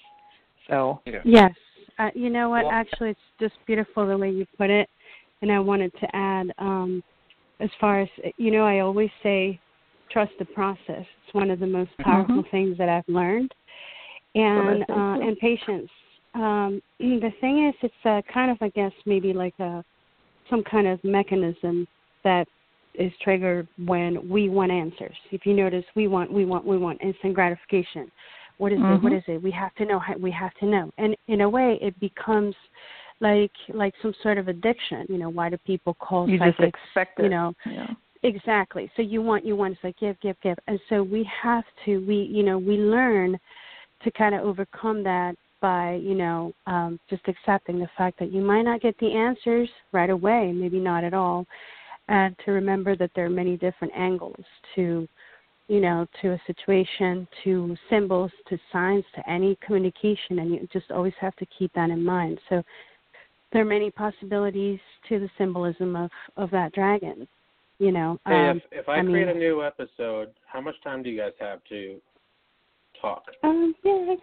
so Yes. Uh, you know what? Well- Actually, it's just beautiful the way you put it. And I wanted to add, um, as far as you know, I always say, trust the process. It's one of the most powerful things that I've learned, and uh, so. and patience. Um, the thing is, it's uh, kind of, I guess, maybe like a some kind of mechanism that is triggered when we want answers. If you notice, we want we want we want instant gratification. What is it? What Mhm. is it? We have to know. We have to know. And in a way, it becomes like like some sort of addiction. You know, why do people call you just expect it You know, yeah. exactly. So you want you want it's like give give give, and so we have to we you know we learn to kind of overcome that by you know um, just accepting the fact that you might not get the answers right away, maybe not at all, and to remember that there are many different angles to you know to a situation, to symbols, to signs, to any communication, and you just always have to keep that in mind. So there are many possibilities to the symbolism of of that dragon. You know, Hey, um, if if I, I create mean- a new episode, how much time do you guys have to talk? um, yeah,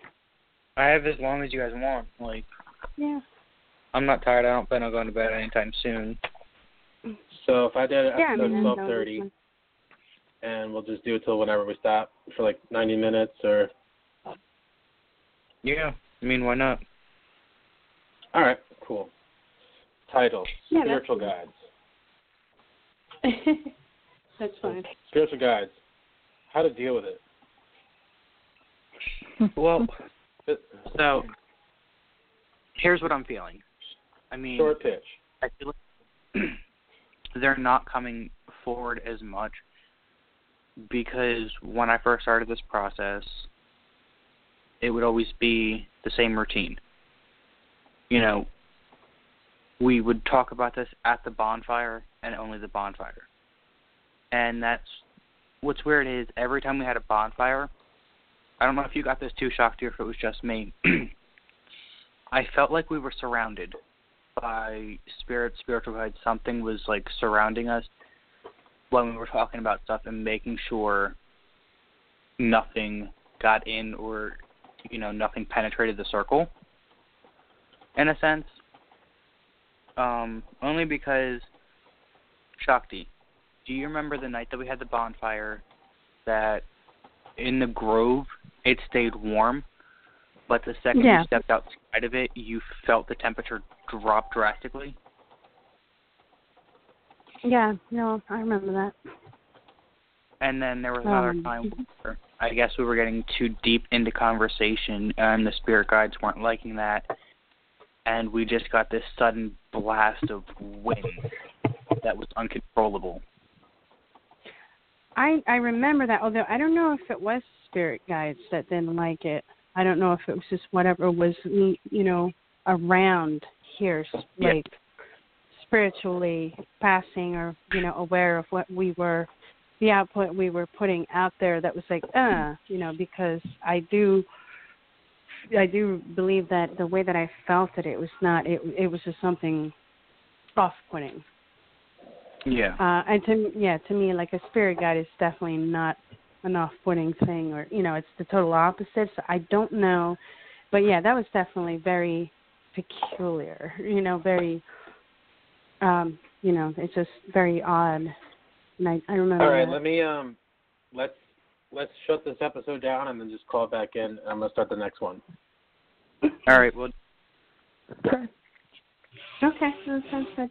I have as long as you guys want. Like, yeah. I'm not tired. I don't plan on going to bed anytime soon. So if I did an Yeah, I episode mean, I twelve know and we'll just do it till whenever we stop for like ninety minutes, or Yeah, I mean, why not? all right, cool. Title: Yeah, Spiritual fine. Guides. That's fine. Spiritual Guides. How to deal with it. Well, so here's what I'm feeling. I mean, Short pitch. I feel like they're not coming forward as much because when I first started this process, it would always be the same routine. You know, we would talk about this at the bonfire and only the bonfire. And that's what's weird is every time we had a bonfire, I don't know if you got this too, Shakti, or if it was just me. I felt like we were surrounded by spirit, spiritual guides. Something was like surrounding us when we were talking about stuff and making sure nothing got in or you know nothing penetrated the circle. In a sense, um, only because Shakti, do you remember the night that we had the bonfire? That in the grove it stayed warm, but the second Yeah. you stepped outside of it, you felt the temperature drop drastically. Yeah, no, I remember that. And then there was another Um, time where I guess we were getting too deep into conversation, and the spirit guides weren't liking that, and we just got this sudden blast of wind that was uncontrollable. I I remember that. Although I don't know if it was spirit guides that didn't like it. I don't know if it was just whatever was you know around here, like spiritually passing or you know aware of what we were, the output we were putting out there. That was like uh you know because I do I do believe that the way that I felt it, it was not. It it was just something off-putting. Yeah. Uh, and to yeah, to me, like a spirit guide is definitely not an off-putting thing, or you know, it's the total opposite. So I don't know, but yeah, that was definitely very peculiar. You know, very, um, you know, it's just very odd. And I, I remember. All right, that. let me um, let's let's shut this episode down and then just call back in. I'm gonna start the next one. All right. Well, Okay, that sounds good.